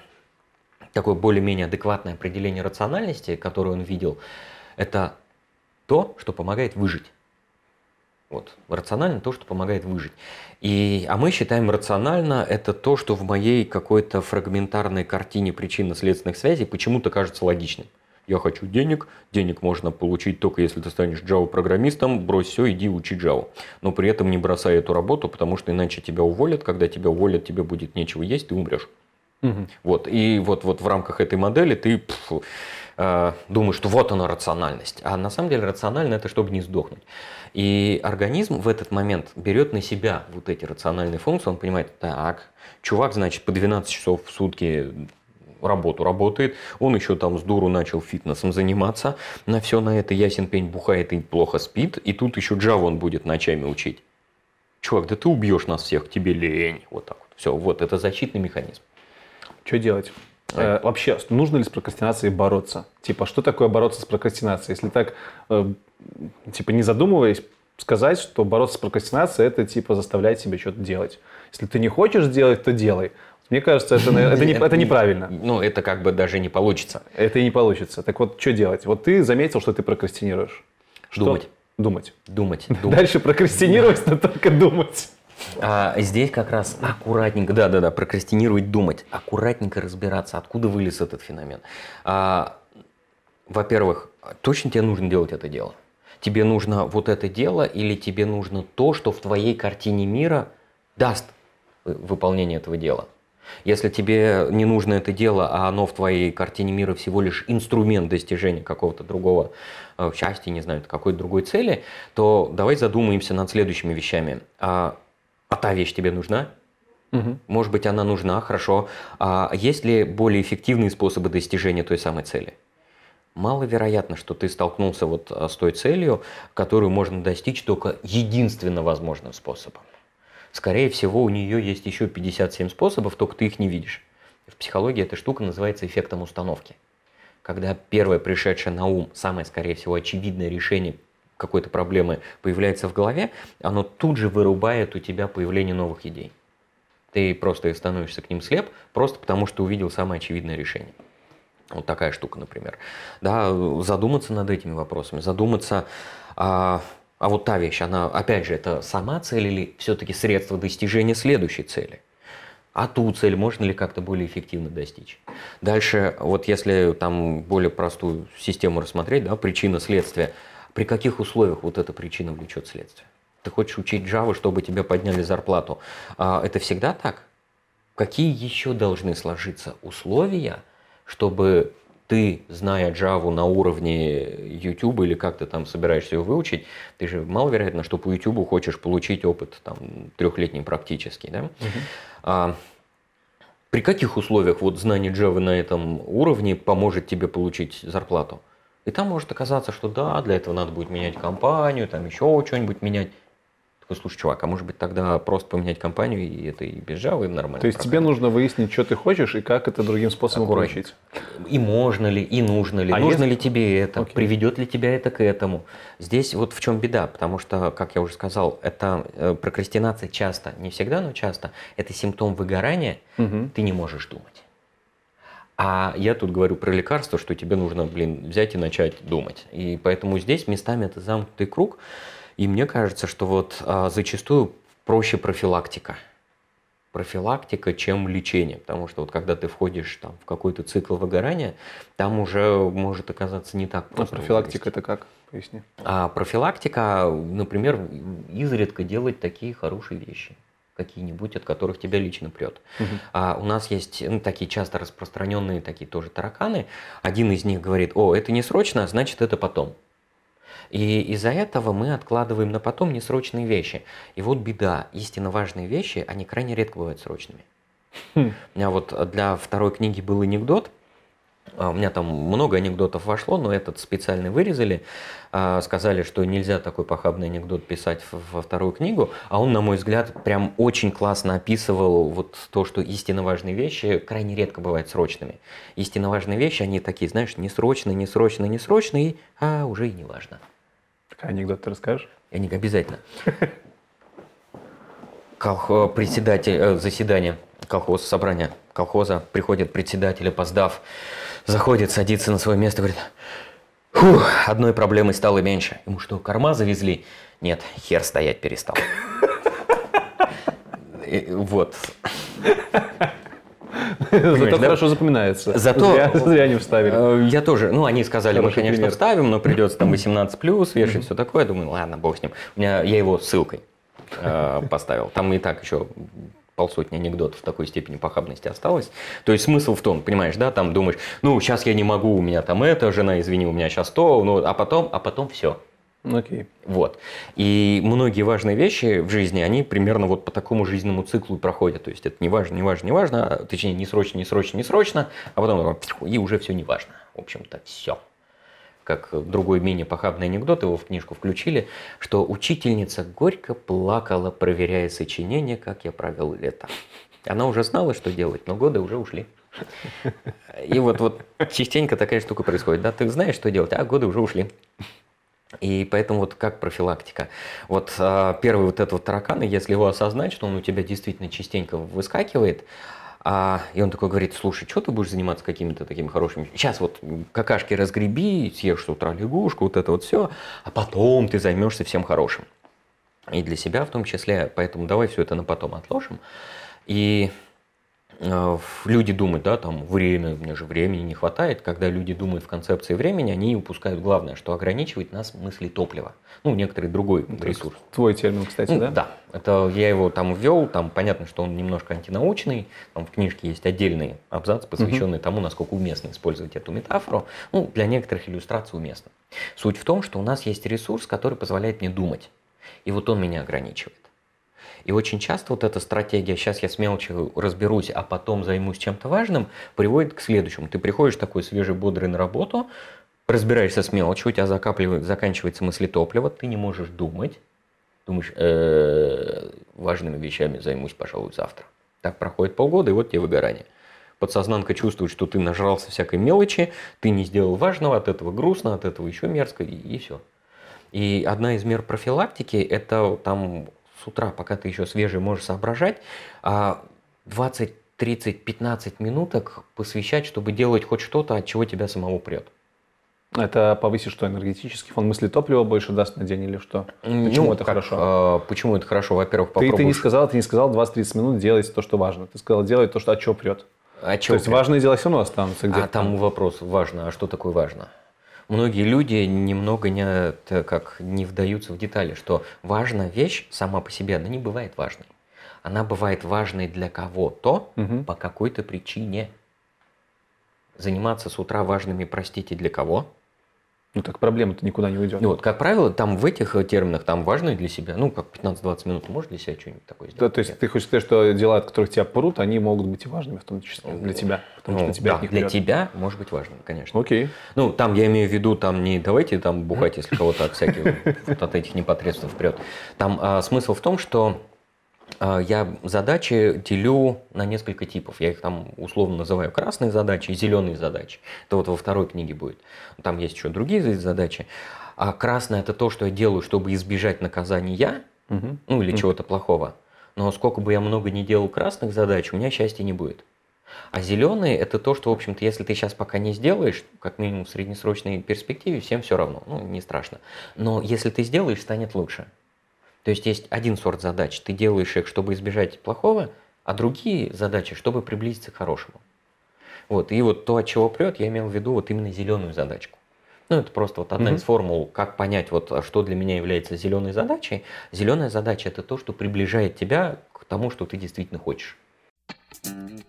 такое более-менее адекватное определение рациональности, которое он видел, это то, что помогает выжить. Вот. Рационально то, что помогает выжить. И, а мы считаем рационально это то, что в моей какой-то фрагментарной картине причинно-следственных связей почему-то кажется логичным. Я хочу денег, денег можно получить только если ты станешь Java-программистом, брось все, иди учи Java. Но при этом не бросай эту работу, потому что иначе тебя уволят, когда тебя уволят, тебе будет нечего есть, ты умрешь. Мгм. Вот, и вот, вот в рамках этой модели ты пф, э, думаешь, что вот она рациональность. А на самом деле рационально это чтобы не сдохнуть. И организм в этот момент берет на себя вот эти рациональные функции, он понимает, так, чувак, значит, по 12 часов в сутки работу работает, он еще там с дуру начал фитнесом заниматься, на все на это ясен пень бухает и плохо спит, и тут еще Java он будет ночами учить. Чувак, да ты убьешь нас всех, тебе лень. Вот так вот. Все, вот, это защитный механизм. Что делать? Э, вообще, нужно ли с прокрастинацией бороться? Типа, что такое бороться с прокрастинацией? Если так, э, типа, не задумываясь, сказать, что бороться с прокрастинацией – это, типа, заставлять себя что-то делать. Если ты не хочешь делать, то делай. Мне кажется, это, это, не, это неправильно. Ну, это как бы даже не получится. Это и не получится. Так вот, что делать? Вот ты заметил, что ты прокрастинируешь. Что? Думать. Думать. Думать. думать. Дальше прокрастинировать, но только думать. А здесь как раз аккуратненько, да-да-да, прокрастинировать, думать, аккуратненько разбираться, откуда вылез этот феномен. А, во-первых, точно тебе нужно делать это дело? Тебе нужно вот это дело или тебе нужно то, что в твоей картине мира даст выполнение этого дела? Если тебе не нужно это дело, а оно в твоей картине мира всего лишь инструмент достижения какого-то другого э, счастья, не знаю, какой-то другой цели, то давай задумаемся над следующими вещами. А, та вещь тебе нужна? Угу. Может быть, она нужна, хорошо. А есть ли более эффективные способы достижения той самой цели? Маловероятно, что ты столкнулся вот а, с той целью, которую можно достичь только единственно возможным способом. Скорее всего, у нее есть еще 57 способов, только ты их не видишь. В психологии эта штука называется эффектом установки. Когда первое пришедшее на ум, самое, скорее всего, очевидное решение какой-то проблемы появляется в голове, оно тут же вырубает у тебя появление новых идей. Ты просто становишься к ним слеп, просто потому что увидел самое очевидное решение. Вот такая штука, например. Да, задуматься над этими вопросами, задуматься, а, а вот та вещь, она, опять же, это сама цель или все-таки средство достижения следующей цели? А ту цель можно ли как-то более эффективно достичь? Дальше, вот если там более простую систему рассмотреть, да, причина следствия, при каких условиях вот эта причина влечет следствие? Ты хочешь учить Java, чтобы тебе подняли зарплату. А это всегда так? Какие еще должны сложиться условия – чтобы ты, зная Java на уровне YouTube или как ты там собираешься его выучить, ты же маловероятно, что по YouTube хочешь получить опыт там трехлетний практически, да? Uh-huh. А, при каких условиях вот знание Java на этом уровне поможет тебе получить зарплату? И там может оказаться, что да, для этого надо будет менять компанию, там еще что-нибудь менять. Такой, слушай, чувак, а может быть тогда просто поменять компанию, и это и без Java, и нормально. То есть тебе нужно выяснить, что ты хочешь, и как это другим способом получить. И можно ли, и нужно ли, а нужно если... ли тебе это, Окей. приведет ли тебя это к этому. Здесь вот в чем беда, потому что, как я уже сказал, это э, прокрастинация часто, не всегда, но часто, это симптом выгорания, угу. ты не можешь думать. А я тут говорю про лекарство, что тебе нужно, блин, взять и начать думать. И поэтому здесь местами это замкнутый круг. И мне кажется, что вот а, зачастую проще профилактика. Профилактика, чем лечение. Потому что вот когда ты входишь там, в какой-то цикл выгорания, там уже может оказаться не так ну, просто. А профилактика это как? Поясни. А профилактика, например, изредка делать такие хорошие вещи какие-нибудь, от которых тебя лично прет. Угу. А у нас есть ну, такие часто распространенные такие тоже тараканы. Один из них говорит, о, это не срочно, значит это потом. И из-за этого мы откладываем на потом несрочные вещи. И вот беда, истинно важные вещи, они крайне редко бывают срочными. Хм. У меня вот для второй книги был анекдот, а, у меня там много анекдотов вошло, но этот специально вырезали. А, сказали, что нельзя такой похабный анекдот писать во вторую книгу. А он, на мой взгляд, прям очень классно описывал вот то, что истинно важные вещи крайне редко бывают срочными. Истинно важные вещи, они такие, знаешь, не срочные, не срочные, не срочные, а уже и не важно. Анекдот ты расскажешь? Не обязательно. Председатель, э, заседание колхоза, собрания колхоза, приходит председатель, опоздав, заходит, садится на свое место, говорит, фух, одной проблемы стало меньше. Ему что, корма завезли? Нет, хер стоять перестал. Вот. Зато хорошо запоминается. Зато зря, не вставили. Э, я тоже, ну, они сказали, мы, конечно, вставим, но придется там 18 плюс, вешать, все такое. Думаю, ладно, бог с ним. У меня, я его ссылкой э, поставил. Там и так еще полсотни анекдотов в такой степени похабности осталось. То есть смысл в том, понимаешь, да, там думаешь, ну, сейчас я не могу, у меня там это, жена, извини, у меня сейчас то, ну, а потом, а потом все. Окей. Okay. Вот. И многие важные вещи в жизни, они примерно вот по такому жизненному циклу проходят. То есть это не важно, не важно, не важно, а, точнее, не срочно, не срочно, не срочно, а потом и уже все не важно. В общем-то, все. Как другой менее похабный анекдот, его в книжку включили, что учительница горько плакала, проверяя сочинение, как я провел лето. Она уже знала, что делать, но годы уже ушли. И вот, вот частенько такая штука происходит. Да, ты знаешь, что делать, а годы уже ушли. И поэтому вот как профилактика. Вот а, первый вот этот вот таракан, если его осознать, что он у тебя действительно частенько выскакивает, А, и он такой говорит, слушай, что ты будешь заниматься какими-то такими хорошими... Сейчас вот какашки разгреби, съешь с утра лягушку, вот это вот все, а потом ты займешься всем хорошим. И для себя в том числе, поэтому давай все это на потом отложим. И люди думают, да, там время, у меня же времени не хватает. Когда люди думают в концепции времени, они упускают главное, что ограничивает нас мысли топлива. Ну, некоторый другой это ресурс. Твой термин, кстати, ну, да? Да. Это я его там ввел, там понятно, что он немножко антинаучный. Там в книжке есть отдельный абзац, посвященный угу. тому, насколько уместно использовать эту метафору. Ну, для некоторых иллюстраций уместно. Суть в том, что у нас есть ресурс, который позволяет мне думать. И вот он меня ограничивает. И очень часто вот эта стратегия «сейчас я с мелочью разберусь, а потом займусь чем-то важным» приводит к следующему. Ты приходишь такой свежий, бодрый на работу, разбираешься с мелочью, у тебя закапливает, заканчивается мыслетопливо, ты не можешь думать, думаешь, «Э, важными вещами займусь, пожалуй, завтра. Так проходит полгода, и вот тебе выгорание. Подсознанка чувствует, что ты нажрался всякой мелочи, ты не сделал важного, от этого грустно, от этого еще мерзко, и, и все. И одна из мер профилактики – это там с утра, пока ты еще свежий, можешь соображать, 20, 30, 15 минуток посвящать, чтобы делать хоть что-то, от чего тебя самого прет. Это повысит что, энергетический фон мысли топлива больше даст на день или что? Почему ну, это как, хорошо? Э, почему это хорошо? Во-первых, попробуешь... Ты, ты не сказал, ты не сказал 20-30 минут делать то, что важно. Ты сказал делать то, что от чего прет. А то есть важные дела все равно останутся где-то. А там вопрос важно, а что такое важно? Многие люди немного не, как, не вдаются в детали, что важная вещь сама по себе, она не бывает важной. Она бывает важной для кого-то угу. по какой-то причине. Заниматься с утра важными, простите, для кого? Ну так проблема-то никуда не уйдет. Ну, вот, как правило, там в этих терминах, там важно для себя, ну, как 15-20 минут, можешь для себя что-нибудь такое сделать? Да, то есть ты хочешь сказать, что дела, от которых тебя прут, они могут быть и важными, в том числе для тебя, потому ну, что тебя да, от них для тебя может быть важным, конечно. Окей. Ну, там я имею в виду, там не давайте там бухать, если кого-то от всяких, от этих непосредственно вперед. Там а, смысл в том, что я задачи делю на несколько типов. Я их там условно называю красные задачи и зеленые задачи. Это вот во второй книге будет. Там есть еще другие задачи. А красное это то, что я делаю, чтобы избежать наказания, угу. ну или угу. чего-то плохого. Но сколько бы я много не делал красных задач, у меня счастья не будет. А зеленые это то, что, в общем-то, если ты сейчас пока не сделаешь, как минимум в среднесрочной перспективе, всем все равно, ну, не страшно. Но если ты сделаешь, станет лучше. То есть есть один сорт задач, ты делаешь их, чтобы избежать плохого, а другие задачи, чтобы приблизиться к хорошему. Вот. И вот то, от чего прет, я имел в виду вот именно зеленую задачку. Ну, это просто вот одна mm-hmm. из формул, как понять, вот, что для меня является зеленой задачей. Зеленая задача – это то, что приближает тебя к тому, что ты действительно хочешь.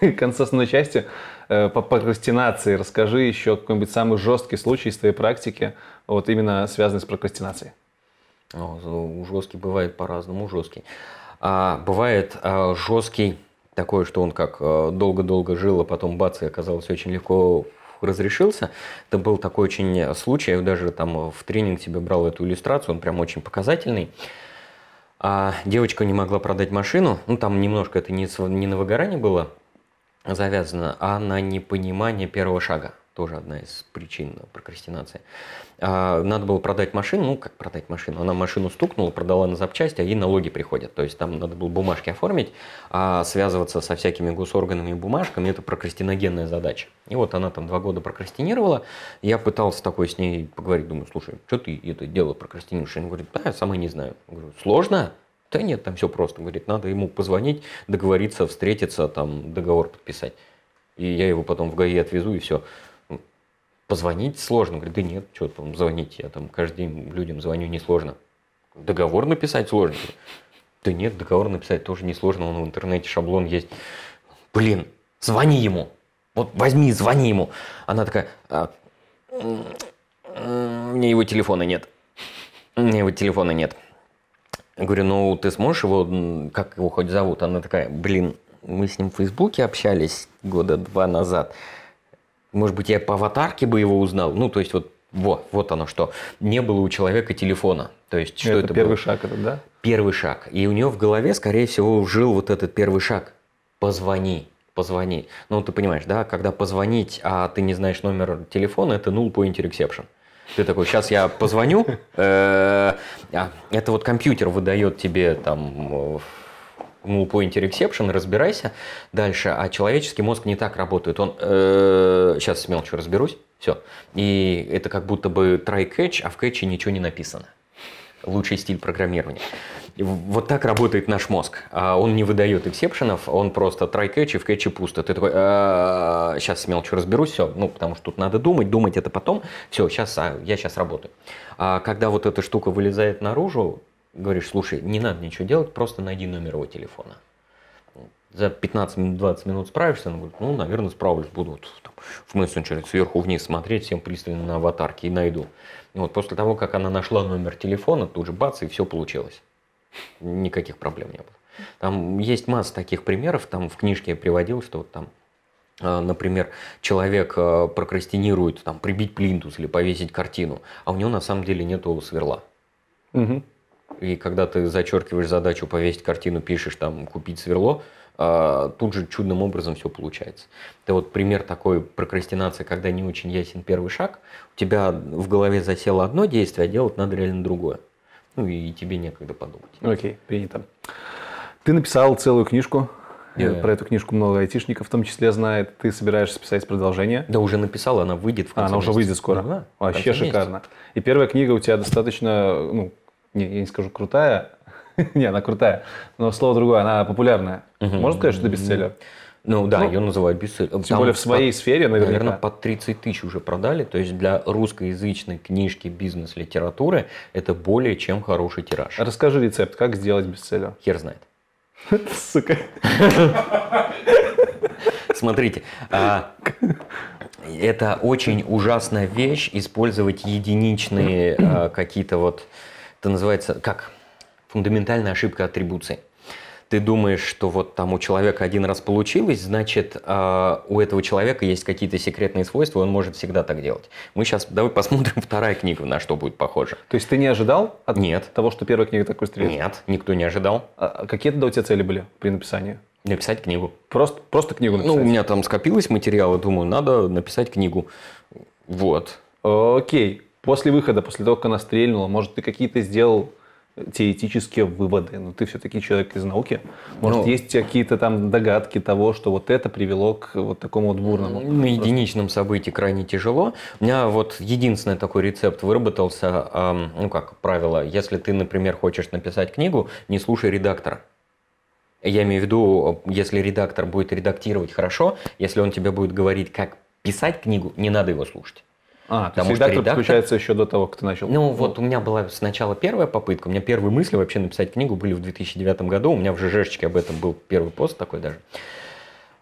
К концу основной части Э, по прокрастинации расскажи еще какой-нибудь самый жесткий случай из твоей практики, вот именно связанный с прокрастинацией. О, жесткий бывает по-разному, жесткий. А, бывает а, жесткий такой, что он как э, долго-долго жил, а потом бац, и оказалось очень легко разрешился. Это был такой очень случай, я даже там в тренинг себе брал эту иллюстрацию, он прям очень показательный. А девочка не могла продать машину, ну там немножко это не, не на выгорание было, завязано, а на непонимание первого шага. Тоже одна из причин прокрастинации. А, надо было продать машину, ну как продать машину? Она машину стукнула, продала на запчасти, а ей налоги приходят. То есть там надо было бумажки оформить, а связываться со всякими госорганами и бумажками – это прокрастиногенная задача. И вот она там два года прокрастинировала. Я пытался такой с ней поговорить, думаю, слушай, что ты это дело прокрастинируешь? Она говорит, да, я сама не знаю. Я говорю, сложно? Да нет, там все просто. Говорит, надо ему позвонить, договориться, встретиться, там договор подписать. И я его потом в ГАИ отвезу, и все. Позвонить сложно. Говорит, да нет, что там звонить, я там каждый день людям звоню, несложно. Договор написать сложно. Да нет, договор написать тоже несложно, он в интернете шаблон есть. Блин, звони ему. Вот возьми, звони ему. Она такая, а, меня его телефона нет. Меня его телефона нет. Я говорю, ну ты сможешь его, как его хоть зовут? Она такая, блин, мы с ним в Фейсбуке общались года два назад. Может быть, я по аватарке бы его узнал. Ну, то есть вот вот, вот оно что. Не было у человека телефона. То есть, что это, это первый было? шаг, это, да? Первый шаг. И у него в голове, скорее всего, жил вот этот первый шаг. Позвони, позвони. Ну, ты понимаешь, да, когда позвонить, а ты не знаешь номер телефона, это null point exception. Ты такой, сейчас я позвоню, э, а, это вот компьютер выдает тебе там null pointer exception, разбирайся дальше. А человеческий мозг не так работает. Он, э, сейчас с мелочью разберусь, все. И это как будто бы try catch, а в catch ничего не написано. Лучший стиль программирования. Вот так работает наш мозг. А Он не выдает эксепшенов, он просто try catch и в catch пусто. Ты такой, сейчас с мелочью разберусь, все, ну, потому что тут надо думать, думать это потом. Все, сейчас, а, я сейчас работаю. А когда вот эта штука вылезает наружу, говоришь, слушай, не надо ничего делать, просто найди номер его телефона. За 15-20 минут справишься? Он говорит, ну, наверное, справлюсь, буду вот, там, в мессенджере сверху вниз смотреть, всем пристально на аватарки и найду. И вот после того, как она нашла номер телефона, тут же бац, и все получилось. Никаких проблем не было. Там есть масса таких примеров, там в книжке я приводил, что вот там а, Например, человек а, прокрастинирует там, прибить плинтус или повесить картину, а у него на самом деле нет сверла. Угу. И когда ты зачеркиваешь задачу повесить картину, пишешь там купить сверло, а, тут же чудным образом все получается. Это вот пример такой прокрастинации, когда не очень ясен первый шаг. У тебя в голове засело одно действие, а делать надо реально другое. Ну и тебе некогда подумать. Окей, принято. Ты написал целую книжку. Yeah. Про эту книжку много айтишников в том числе знает. Ты собираешься писать продолжение? Да, уже написал, она выйдет в конце а, Она месяца. уже выйдет скоро? Да, Вообще шикарно. Месяца. И первая книга у тебя достаточно, ну, не, я не скажу крутая, не, она крутая, но слово другое, она популярная. Можно сказать, что это бестселлер? Ну да, ну, ее называют бестселлером. Тем более в своей под, сфере наверняка. Наверное, под 30 тысяч уже продали. То есть для русскоязычной книжки бизнес-литературы это более чем хороший тираж. Расскажи рецепт, как сделать бестселлер. Хер знает. Сука. Смотрите, а, это очень ужасная вещь, использовать единичные а, какие-то вот, это называется, как фундаментальная ошибка атрибуции ты думаешь, что вот там у человека один раз получилось, значит, э, у этого человека есть какие-то секретные свойства, он может всегда так делать. Мы сейчас, давай посмотрим вторая книга, на что будет похожа. То есть ты не ожидал от Нет. того, что первая книга так выстрелит? Нет, никто не ожидал. А, а какие тогда у тебя цели были при написании? Написать книгу. Просто, просто книгу написать? Ну, у меня там скопилось материала, думаю, надо написать книгу. Вот. Окей. После выхода, после того, как она стрельнула, может, ты какие-то сделал теоретические выводы. Но ты все-таки человек из науки. Может, ну, есть какие-то там догадки того, что вот это привело к вот такому вот бурному? На единичном событии крайне тяжело. У меня вот единственный такой рецепт выработался, ну как правило, если ты, например, хочешь написать книгу, не слушай редактора. Я имею в виду, если редактор будет редактировать хорошо, если он тебе будет говорить, как писать книгу, не надо его слушать. А, то есть редактор, редактор еще до того, как ты начал? Ну, вот у меня была сначала первая попытка. У меня первые мысли вообще написать книгу были в 2009 году. У меня в ЖЖшечке об этом был первый пост такой даже.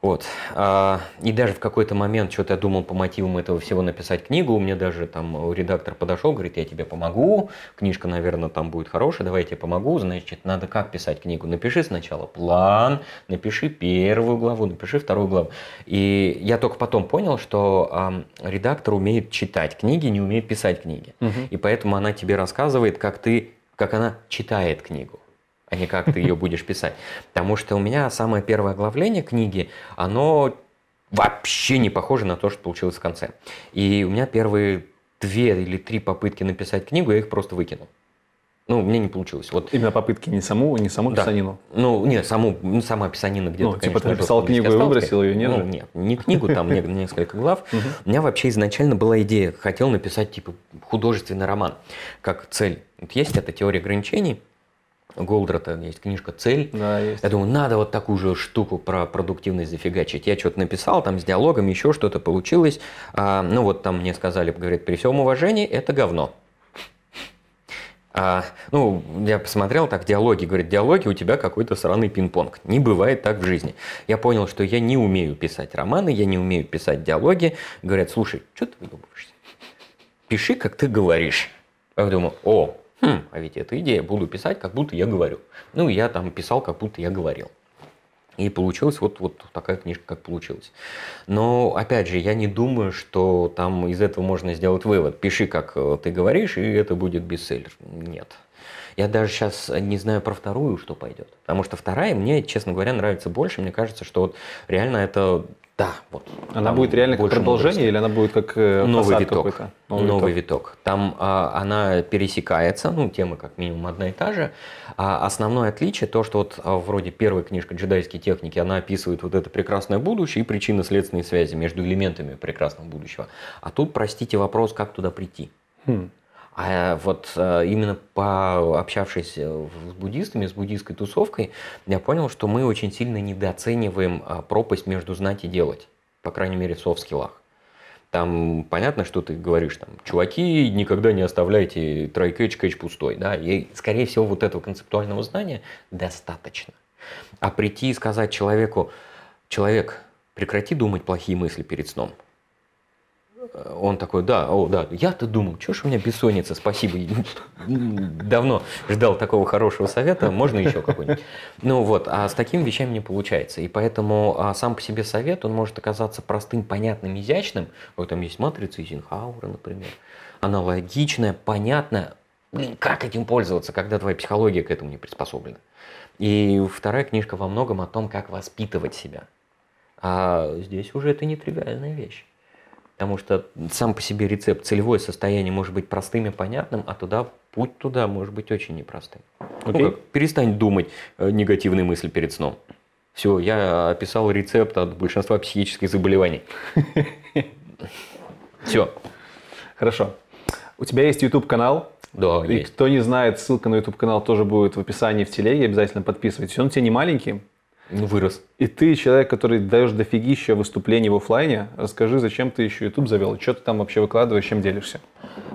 Вот. А, и даже в какой-то момент что-то я думал по мотивам этого всего написать книгу. У меня даже там редактор подошел, говорит, я тебе помогу. Книжка, наверное, там будет хорошая, давай я тебе помогу. Значит, надо как писать книгу? Напиши сначала план, напиши первую главу, напиши вторую главу. И я только потом понял, что редактор умеет читать книги, не умеет писать книги. Угу. И поэтому она тебе рассказывает, как ты, как она читает книгу а не как ты ее будешь писать. Потому что у меня самое первое оглавление книги, оно вообще не похоже на то, что получилось в конце. И у меня первые две или три попытки написать книгу, я их просто выкинул. Ну, меня не получилось. Вот. Именно попытки не саму, не саму да. писанину? Ну, нет, саму, ну, сама писанина где-то, Ну, типа ты написал книгу и выбросил ее, нет Ну, нет, не книгу, там несколько глав. У меня вообще изначально была идея, хотел написать, типа, художественный роман, как цель. Вот есть эта теория ограничений, Голдрата есть книжка «Цель». Да, есть. Я думаю, надо вот такую же штуку про продуктивность зафигачить. Я что-то написал, там с диалогом еще что-то получилось. А, ну вот там мне сказали, говорит, при всем уважении, это говно. А, ну, я посмотрел так, диалоги, говорит, диалоги у тебя какой-то сраный пинг-понг. Не бывает так в жизни. Я понял, что я не умею писать романы, я не умею писать диалоги. Говорят, слушай, что ты выдумываешься? Пиши, как ты говоришь. Я думаю, о, Хм, а ведь эта идея, буду писать, как будто я говорю. Ну, я там писал, как будто я говорил. И получилась вот, вот такая книжка, как получилась. Но, опять же, я не думаю, что там из этого можно сделать вывод. Пиши, как э, ты говоришь, и это будет бестселлер. Нет. Я даже сейчас не знаю про вторую, что пойдет. Потому что вторая мне, честно говоря, нравится больше. Мне кажется, что вот реально это да, вот. Она будет реально как продолжение мудрости. или она будет как э, новый виток? Новый, новый виток. виток. Там а, она пересекается, ну, тема как минимум одна и та же. А основное отличие то, что вот а, вроде первая книжка «Джедайские техники», она описывает вот это прекрасное будущее и причинно-следственные связи между элементами прекрасного будущего. А тут, простите, вопрос, как туда прийти. Хм. А вот а, именно пообщавшись с буддистами, с буддистской тусовкой, я понял, что мы очень сильно недооцениваем а, пропасть между знать и делать, по крайней мере в софт-скиллах. Там понятно, что ты говоришь, там, чуваки, никогда не оставляйте try-catch, кэч пустой, да, и, скорее всего, вот этого концептуального знания достаточно. А прийти и сказать человеку, человек, прекрати думать плохие мысли перед сном – он такой, да, о, да, я-то думал, что ж у меня бессонница, спасибо, давно ждал такого хорошего совета, можно еще какой-нибудь. Ну вот, а с такими вещами не получается. И поэтому а, сам по себе совет, он может оказаться простым, понятным, изящным. Вот там есть матрица Эйзенхауэра, например. Аналогичная, понятная. Блин, как этим пользоваться, когда твоя психология к этому не приспособлена? И вторая книжка во многом о том, как воспитывать себя. А здесь уже это не тривиальная вещь. Потому что сам по себе рецепт, целевое состояние может быть простым и понятным, а туда путь туда может быть очень непростым. Okay. Ну как, перестань думать э, негативные мысли перед сном. Все, я описал рецепт от большинства психических заболеваний. Все. Хорошо. У тебя есть YouTube канал. Да, и есть. кто не знает, ссылка на YouTube канал тоже будет в описании в телеге, обязательно подписывайтесь. Он у тебя не маленький, ну, вырос. И ты человек, который даешь дофигища выступлений в офлайне. Расскажи, зачем ты еще YouTube завел? Что ты там вообще выкладываешь, чем делишься?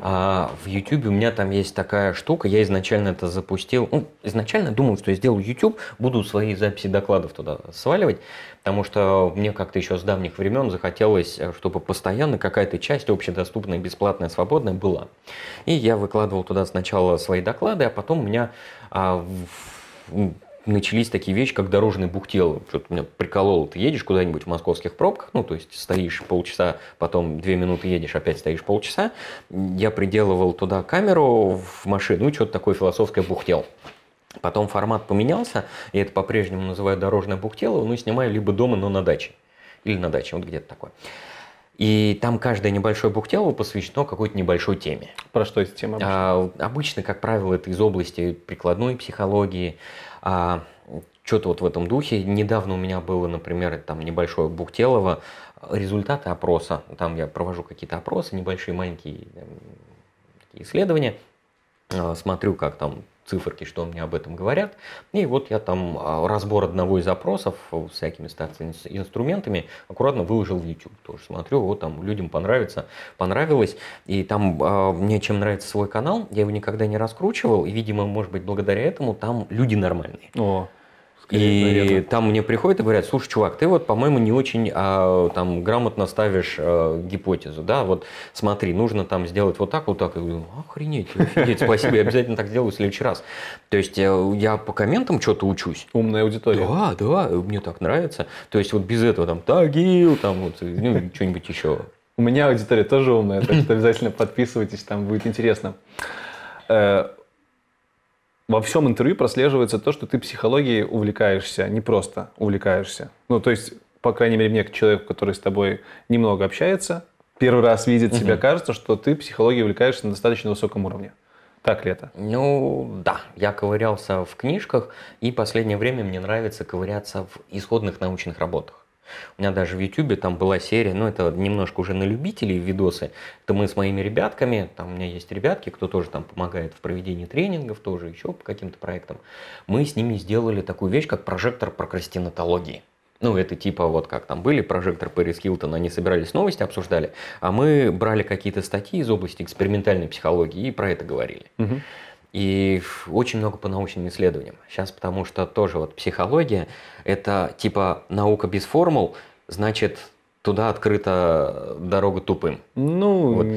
А, в YouTube у меня там есть такая штука. Я изначально это запустил. Ну, изначально думал, что я сделаю YouTube, буду свои записи докладов туда сваливать, потому что мне как-то еще с давних времен захотелось, чтобы постоянно какая-то часть общедоступная, бесплатная, свободная была. И я выкладывал туда сначала свои доклады, а потом у меня а, в, начались такие вещи, как дорожный бухтел. Что-то меня прикололо. Ты едешь куда-нибудь в московских пробках, ну, то есть стоишь полчаса, потом две минуты едешь, опять стоишь полчаса. Я приделывал туда камеру в машину, ну, что-то такое философское бухтел. Потом формат поменялся, и это по-прежнему называют дорожное бухтело, ну, снимаю либо дома, но на даче. Или на даче, вот где-то такое. И там каждое небольшое бухтело посвящено какой-то небольшой теме. Про что эта тема обычно? А, обычно, как правило, это из области прикладной психологии, а, что-то вот в этом духе. Недавно у меня было, например, там небольшое Бухтелово, результаты опроса. Там я провожу какие-то опросы, небольшие, маленькие исследования. А, смотрю, как там циферки, что мне об этом говорят. И вот я там а, разбор одного из запросов с всякими инструментами аккуратно выложил в YouTube. Тоже смотрю, вот там людям понравится, понравилось. И там мне чем нравится свой канал, я его никогда не раскручивал. И, видимо, может быть, благодаря этому там люди нормальные. О. И наверное. там мне приходят и говорят, слушай, чувак, ты вот, по-моему, не очень а, там грамотно ставишь а, гипотезу, да, вот смотри, нужно там сделать вот так, вот так. Я говорю, охренеть, офигеть, спасибо, я обязательно так сделаю в следующий раз. То есть э, я по комментам что-то учусь. Умная аудитория. Да, да, мне так нравится. То есть вот без этого там тагил, там вот, ну, что-нибудь еще. У меня аудитория тоже умная, так что обязательно подписывайтесь, там будет интересно. Во всем интервью прослеживается то, что ты психологией увлекаешься, не просто увлекаешься. Ну, то есть, по крайней мере, мне, как человек, который с тобой немного общается, первый раз видит угу. себя, кажется, что ты психологией увлекаешься на достаточно высоком уровне. Так ли это? Ну, да. Я ковырялся в книжках, и последнее время мне нравится ковыряться в исходных научных работах. У меня даже в YouTube там была серия, ну это немножко уже на любителей видосы. Это мы с моими ребятками, там у меня есть ребятки, кто тоже там помогает в проведении тренингов, тоже еще по каким-то проектам. Мы с ними сделали такую вещь, как прожектор прокрастинатологии. Ну, это типа вот как там были прожектор Пэрис Хилтон, они собирались новости, обсуждали, а мы брали какие-то статьи из области экспериментальной психологии и про это говорили. Угу. И очень много по научным исследованиям. Сейчас потому что тоже вот психология – это типа наука без формул, значит, туда открыта дорога тупым. Ну, вот,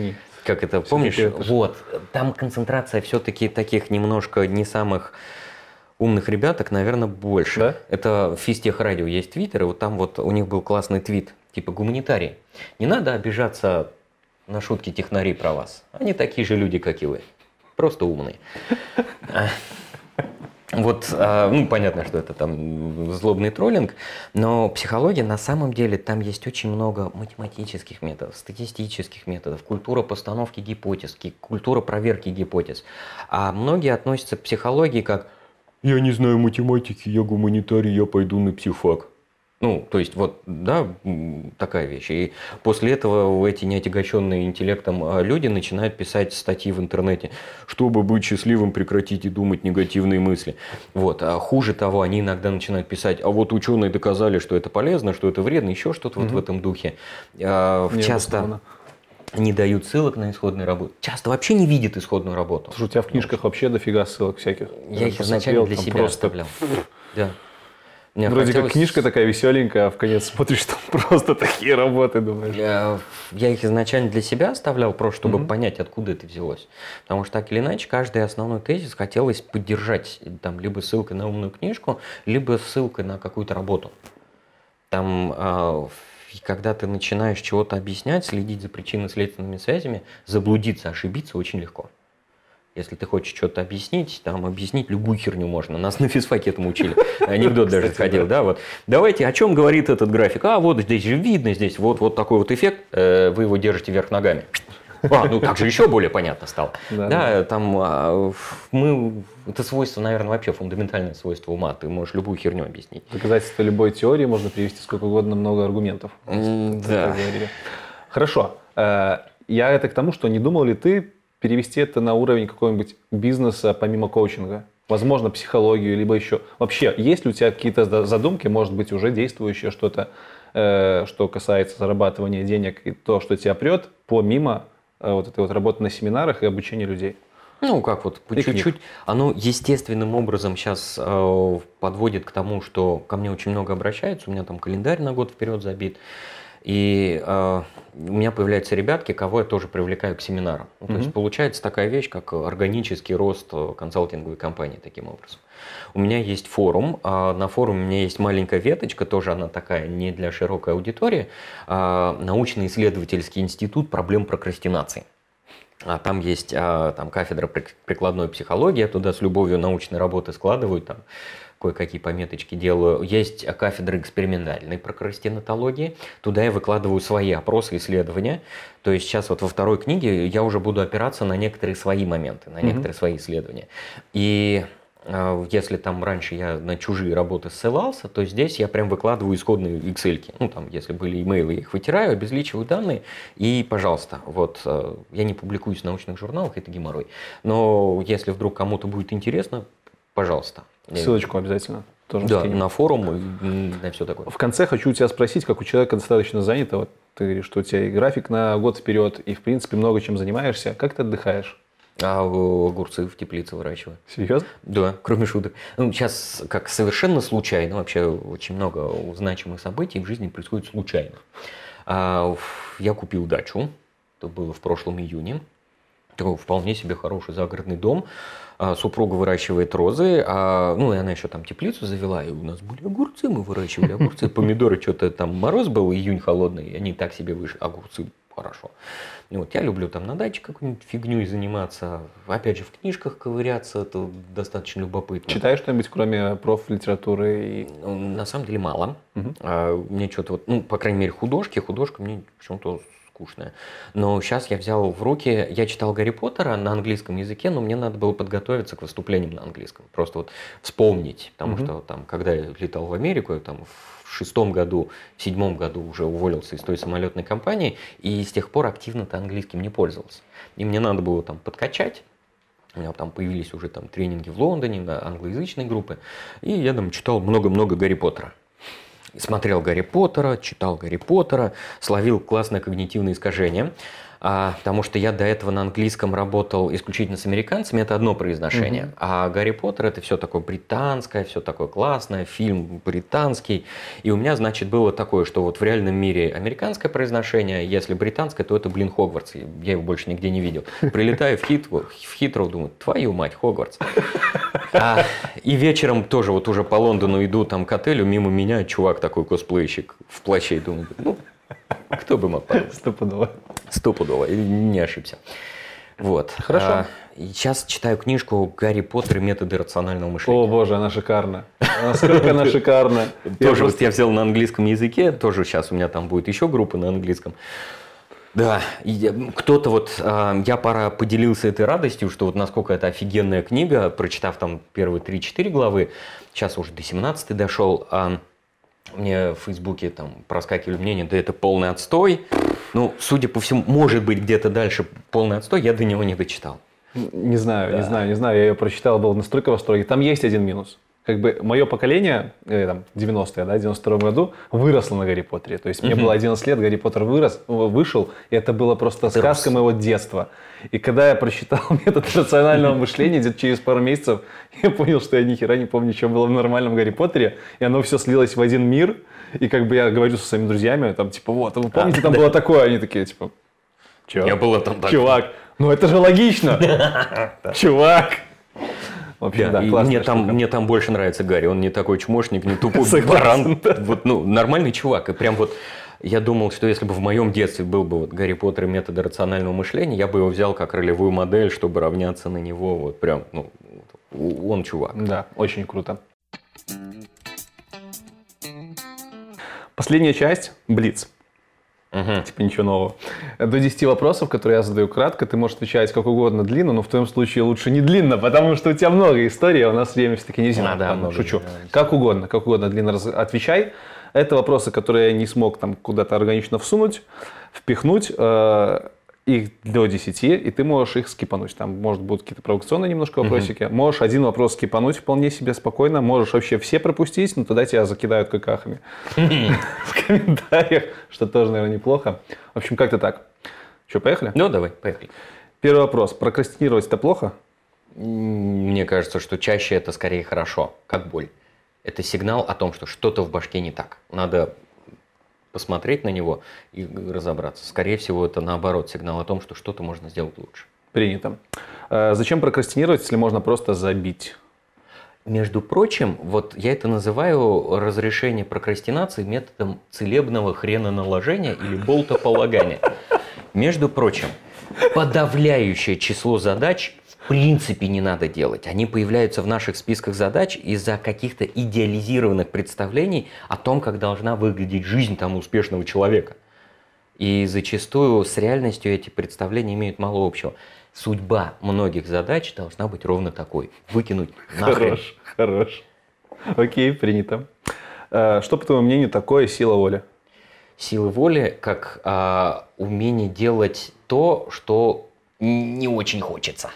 как это, помнишь? Это вот, там концентрация все-таки таких немножко не самых умных ребяток, наверное, больше. Да? Это в Физтех Радио есть твиттер, и вот там вот у них был классный твит, типа гуманитарий. Не надо обижаться на шутки технарей про вас. Они такие же люди, как и вы. Просто умные. Вот, а, ну, понятно, что это там злобный троллинг, но психология на самом деле там есть очень много математических методов, статистических методов, культура постановки гипотез, культура проверки гипотез. А многие относятся к психологии как «я не знаю математики, я гуманитарий, я пойду на психфак». Ну, то есть вот, да, такая вещь. И после этого эти неотягощенные интеллектом а, люди начинают писать статьи в интернете, чтобы быть счастливым, прекратите думать негативные мысли. Вот. А хуже того, они иногда начинают писать, а вот ученые доказали, что это полезно, что это вредно, еще что-то угу. вот в этом духе. А, часто не дают ссылок на исходную работу. Часто вообще не видят исходную работу. Слушай, у тебя в книжках вообще дофига ссылок всяких. Я их изначально для себя просто... оставлял. Да. Мне Вроде хотелось... как книжка такая веселенькая, а в конец смотришь, там просто такие работы, думаешь. Я, я их изначально для себя оставлял, просто чтобы mm-hmm. понять, откуда это взялось. Потому что так или иначе, каждый основной тезис хотелось поддержать там либо ссылкой на умную книжку, либо ссылкой на какую-то работу. Там, э, когда ты начинаешь чего-то объяснять, следить за причинно-следственными связями, заблудиться, ошибиться очень легко. Если ты хочешь что-то объяснить, там объяснить любую херню можно. Нас на физфаке этому учили. Анекдот даже ходил, да, вот. Давайте, о чем говорит этот график? А, вот здесь же видно, здесь вот, вот такой вот эффект, э, вы его держите вверх ногами. А, ну так же еще более понятно стало. Да, да, там а, мы, это свойство, наверное, вообще фундаментальное свойство ума. Ты можешь любую херню объяснить. Доказательство любой теории можно привести сколько угодно много аргументов. Да. Хорошо. Э, я это к тому, что не думал ли ты перевести это на уровень какого-нибудь бизнеса помимо коучинга? Возможно, психологию, либо еще... Вообще, есть ли у тебя какие-то задумки, может быть, уже действующее что-то, э, что касается зарабатывания денег и то, что тебя прет, помимо э, вот этой вот работы на семинарах и обучения людей? Ну, как вот, по чуть-чуть. Оно естественным образом сейчас э, подводит к тому, что ко мне очень много обращаются, у меня там календарь на год вперед забит. И э, у меня появляются ребятки, кого я тоже привлекаю к семинарам. Ну, то mm-hmm. есть получается такая вещь, как органический рост консалтинговой компании таким образом. У меня есть форум, а на форуме у меня есть маленькая веточка, тоже она такая не для широкой аудитории, а научно-исследовательский институт проблем прокрастинации. А там есть а, там кафедра прикладной психологии, я туда с любовью научной работы складываю там кое-какие пометочки делаю. Есть кафедра экспериментальной прокрастинатологии. Туда я выкладываю свои опросы, исследования. То есть сейчас вот во второй книге я уже буду опираться на некоторые свои моменты, на некоторые mm-hmm. свои исследования. И э, если там раньше я на чужие работы ссылался, то здесь я прям выкладываю исходные Excel. Ну, там, если были имейлы, я их вытираю, обезличиваю данные, и, пожалуйста, вот, э, я не публикуюсь в научных журналах, это геморрой. Но если вдруг кому-то будет интересно, пожалуйста, Ссылочку обязательно. Тоже да, скинем. на форум и на все такое. В конце хочу у тебя спросить, как у человека достаточно занятого, ты говоришь, что у тебя и график на год вперед, и в принципе много чем занимаешься. Как ты отдыхаешь? А огурцы в теплице выращиваю. Серьезно? Да, кроме шуток. Ну, сейчас как совершенно случайно, вообще очень много значимых событий в жизни происходит случайно. А, я купил дачу, это было в прошлом июне. Такой вполне себе хороший загородный дом. А, супруга выращивает розы, а, ну, и она еще там теплицу завела, и у нас были огурцы, мы выращивали огурцы, помидоры, что-то там мороз был, июнь холодный, они так себе вышли, огурцы хорошо. И вот я люблю там на даче какую-нибудь фигню заниматься, опять же, в книжках ковыряться, это достаточно любопытно. Читаешь что-нибудь, кроме профлитературы? И... Ну, на самом деле мало. Угу. А, мне что-то вот, ну, по крайней мере, художки, художка мне почему-то скучная. Но сейчас я взял в руки, я читал Гарри Поттера на английском языке, но мне надо было подготовиться к выступлениям на английском. Просто вот вспомнить, потому mm-hmm. что там, когда я летал в Америку, там в шестом году, в седьмом году уже уволился из той самолетной компании, и с тех пор активно-то английским не пользовался. И мне надо было там подкачать, у меня там появились уже там тренинги в Лондоне, да, англоязычные группы, и я там читал много-много Гарри Поттера смотрел Гарри Поттера, читал Гарри Поттера, словил классное когнитивное искажение. А, потому что я до этого на английском работал исключительно с американцами, это одно произношение. Mm-hmm. А Гарри Поттер это все такое британское, все такое классное, фильм британский. И у меня, значит, было такое, что вот в реальном мире американское произношение, если британское, то это, блин, Хогвартс. Я его больше нигде не видел. Прилетаю в, Хит, в Хитроу, думаю, твою мать, Хогвартс. А, и вечером тоже вот уже по Лондону иду там к отелю, мимо меня чувак такой косплейщик в плаще, и думаю, ну, кто бы мог подумать? Стопудово. Стопудово, не ошибся. Вот. Хорошо. А, сейчас читаю книжку «Гарри Поттер и методы рационального мышления». О боже, она шикарна. Насколько она шикарна. Тоже я взял на английском языке, тоже сейчас у меня там будет еще группа на английском. Да, кто-то вот, а, я пора поделился этой радостью, что вот насколько это офигенная книга, прочитав там первые 3-4 главы, сейчас уже до 17 дошел, а мне в Фейсбуке там проскакивали мнения, да это полный отстой. Ну, судя по всему, может быть, где-то дальше полный отстой, я до него не дочитал. Не знаю, не Да. знаю, не знаю. Я ее прочитал, был настолько в восторге. Там есть один минус. Как бы мое поколение, э, там, 90-е, да, в 92 году, выросло на Гарри Поттере. То есть мне было 11 лет, Гарри Поттер вырос, э, вышел, и это было просто Ты сказка рос. моего детства. И когда я прочитал метод рационального мышления, где-то через пару месяцев, я понял, что я ни хера не помню, что было в нормальном Гарри Поттере, и оно все слилось в один мир. И как бы я говорю со своими друзьями, там, типа, вот, вы помните, там было такое? Они такие, типа, че? Не было там так. Чувак, ну это же логично. Чувак. В общем, Да, и мне, там, штука. мне там больше нравится Гарри. Он не такой чмошник, не тупой баран. Вот, ну, нормальный чувак. И прям вот я думал, что если бы в моем детстве был бы вот Гарри Поттер и методы рационального мышления, я бы его взял как ролевую модель, чтобы равняться на него. Вот прям, ну, он чувак. Да, очень круто. Последняя часть – Блиц. Мгм. Типа ничего нового. До 10 вопросов, которые я задаю кратко, ты можешь отвечать как угодно длинно, но в твоем случае лучше не длинно, потому что у тебя много историй, а у нас время все-таки не зима. А, да, Ладно, много, шучу. да. Как угодно, как угодно длинно раз- отвечай. Это вопросы, которые я не смог там куда-то органично всунуть, впихнуть. э, их до 10, и ты можешь их скипануть. Там, может, будут какие-то провокационные немножко вопросики. Можешь один вопрос скипануть вполне себе спокойно. Можешь вообще все пропустить, но тогда тебя закидают какахами в комментариях, что тоже, наверное, неплохо. В общем, как-то так. Что, поехали? Ну, давай, поехали. Первый вопрос. Прокрастинировать это плохо? Мне кажется, что чаще это скорее хорошо, как боль. Это сигнал о том, что что-то в башке не так. Надо посмотреть на него и разобраться. Скорее всего, это наоборот сигнал о том, что что-то можно сделать лучше. Принято. Э, Зачем прокрастинировать, если можно просто забить? Между прочим, вот я это называю разрешение прокрастинации методом целебного хреноналожения или болтополагания. Между прочим, подавляющее число задач в принципе не надо делать. Они появляются в наших списках задач из-за каких-то идеализированных представлений о том, как должна выглядеть жизнь там успешного человека. И зачастую с реальностью эти представления имеют мало общего. Судьба многих задач должна быть ровно такой. Выкинуть нахрен. Хорош, хорош. Окей, принято. Э, Что, по твоему мнению, такое сила воли? Сила воли как а, умение делать то, что не очень хочется.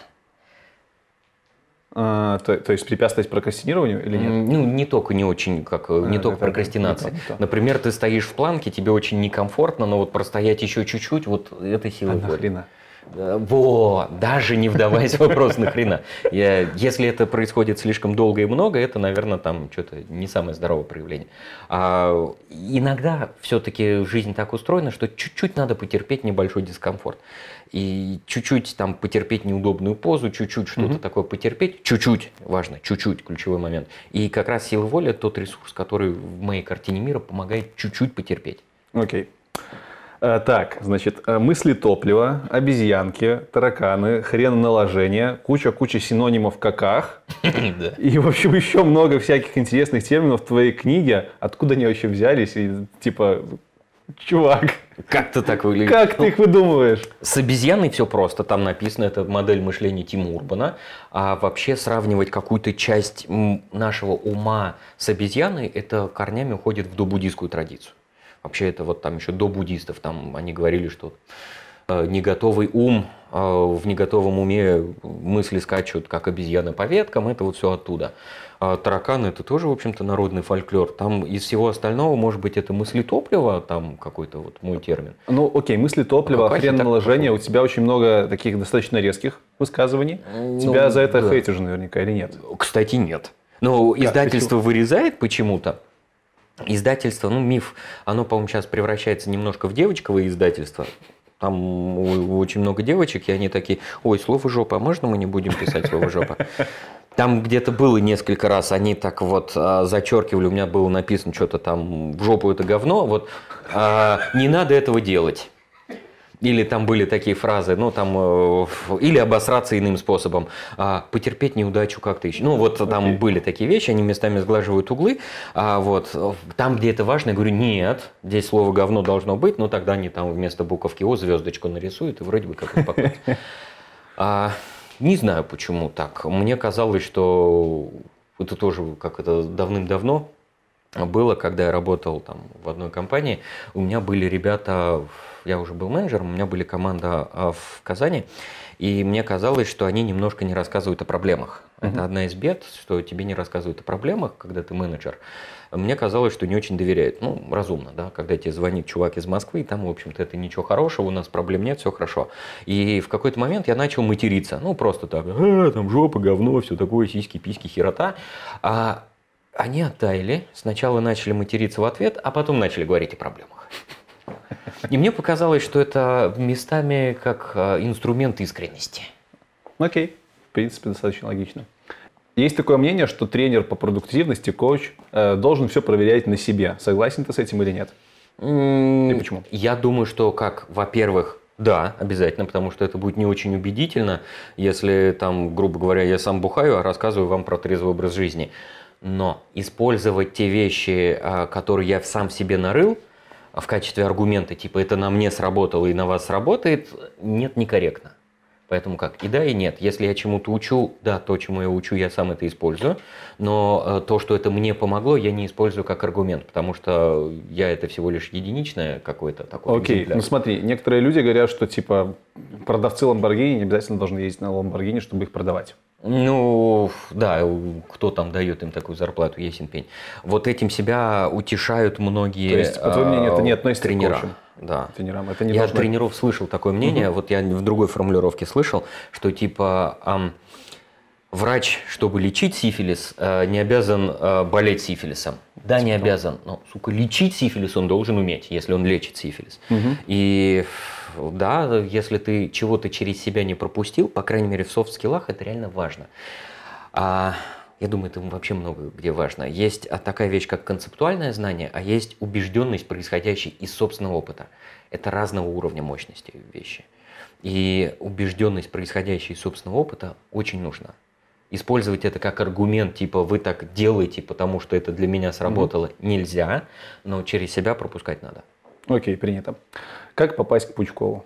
А, то, то есть препятствовать прокрастинированию или нет? Ну, не только не очень, как э, не А, только прокрастинация. не то. Например, ты стоишь в планке, тебе очень некомфортно, но вот простоять еще чуть-чуть, вот это сила А воли. нахрена? Да, Во, даже не вдаваясь в вопрос нахрена. Я, если это происходит слишком долго и много, это, наверное, там что-то не самое здоровое проявление. А иногда все-таки жизнь так устроена, что чуть-чуть надо потерпеть небольшой дискомфорт. И чуть-чуть там потерпеть неудобную позу, чуть-чуть что-то Мгм. такое потерпеть. Чуть-чуть, важно, чуть-чуть, ключевой момент. И как раз сила воли – тот ресурс, который в моей картине мира помогает чуть-чуть потерпеть. Окей. Э, Так, значит, э, мысли топлива, обезьянки, тараканы, хрен наложения, куча-куча синонимов каках. И, в общем, еще много всяких интересных терминов в твоей книге. Откуда они вообще взялись? И, типа, чувак, Как-то так выглядит. как ты их выдумываешь? С обезьяной все просто, там написано, это модель мышления Тима Урбана, а вообще сравнивать какую-то часть нашего ума с обезьяной, это корнями уходит в добуддийскую традицию. Вообще это вот там еще до буддистов, там они говорили, что э, неготовый ум, э, в неготовом уме мысли скачут, как обезьяна по веткам, это вот все оттуда. А тараканы это тоже, в общем-то, народный фольклор. Там из всего остального, может быть, это мысли топлива, там какой-то вот мой термин. Ну, окей, мысли топлива, Какахи хрен так наложения. У тебя очень много таких достаточно резких высказываний. Ну, Тебя за это да. хейтят же наверняка или нет? Кстати, нет. Но Как, издательство вырезает почему-то. Издательство, ну, миф, оно, по-моему, сейчас превращается немножко в девочковое издательство. Там очень много девочек, и они такие, ой, слово жопа, а можно мы не будем писать слово жопа? Там где-то было несколько раз, они так вот а, зачеркивали, у меня было написано что-то там, в жопу это говно, вот, а, не надо этого делать. Или там были такие фразы, ну там, э, или обосраться иным способом, а, потерпеть неудачу как-то еще. Ну вот там Окей. были такие вещи, они местами сглаживают углы, а вот там, где это важно, я говорю, нет, здесь слово говно должно быть, но тогда они там вместо буковки О звездочку нарисуют и вроде бы как успокоятся. А, не знаю, почему так. Мне казалось, что это тоже как это давным-давно было, когда я работал там в одной компании. У меня были ребята, я уже был менеджером, у меня были команда а, в Казани, и мне казалось, что они немножко не рассказывают о проблемах. Это одна из бед, что тебе не рассказывают о проблемах, когда ты менеджер. Мне казалось, что не очень доверяют. Ну, разумно, да, когда тебе звонит чувак из Москвы, и там, в общем-то, это ничего хорошего, у нас проблем нет, все хорошо. И в какой-то момент я начал материться. Ну, просто так, «А, там жопа, говно, все такое, сиськи, письки, херота. А они оттаяли, сначала начали материться в ответ, а потом начали говорить о проблемах. И мне показалось, что это местами как а, инструмент искренности. Окей, в принципе, достаточно логично. Есть такое мнение, что тренер по продуктивности, коуч, э, должен все проверять на себе. Согласен ты с этим или нет? И почему? Я думаю, что как, во-первых, да, обязательно, потому что это будет не очень убедительно, если там, грубо говоря, я сам бухаю, а рассказываю вам про трезвый образ жизни. Но использовать те вещи, а, которые я сам себе нарыл, в качестве аргумента, типа это на мне сработало и на вас сработает, нет, некорректно. Поэтому как? И да, и нет. Если я чему-то учу, да, то, чему я учу, я сам это использую. Но э, то, что это мне помогло, я не использую как аргумент, потому что я это всего лишь единичное какое-то такое. Окей, экземпляр. ну смотри, некоторые люди говорят, что типа продавцы Ламборгини не обязательно должны ездить на Ламборгини, чтобы их продавать. Ну, да, кто там дает им такую зарплату, ясен пень. Вот этим себя утешают многие То есть, по твоему мнению, это не э, относится к тренера. коучам? Да. Тренерам это не я должно... от тренеров слышал такое мнение, вот я в другой формулировке слышал, что типа врач, чтобы лечить сифилис, э, не обязан э, болеть сифилисом. Да, не обязан, но, сука, лечить сифилис он должен уметь, если он лечит сифилис. И да, если ты чего-то через себя не пропустил, по крайней мере в софт-скиллах это реально важно. А, я думаю, это вообще много где важно. Есть а, такая вещь, как концептуальное знание, а есть убежденность, происходящая из собственного опыта. Это разного уровня мощности вещи. И убежденность, происходящая из собственного опыта, очень нужна. Использовать это как аргумент, типа вы так делаете, потому что это для меня сработало, нельзя, но через себя пропускать надо. Окей, принято. Как попасть к Пучкову?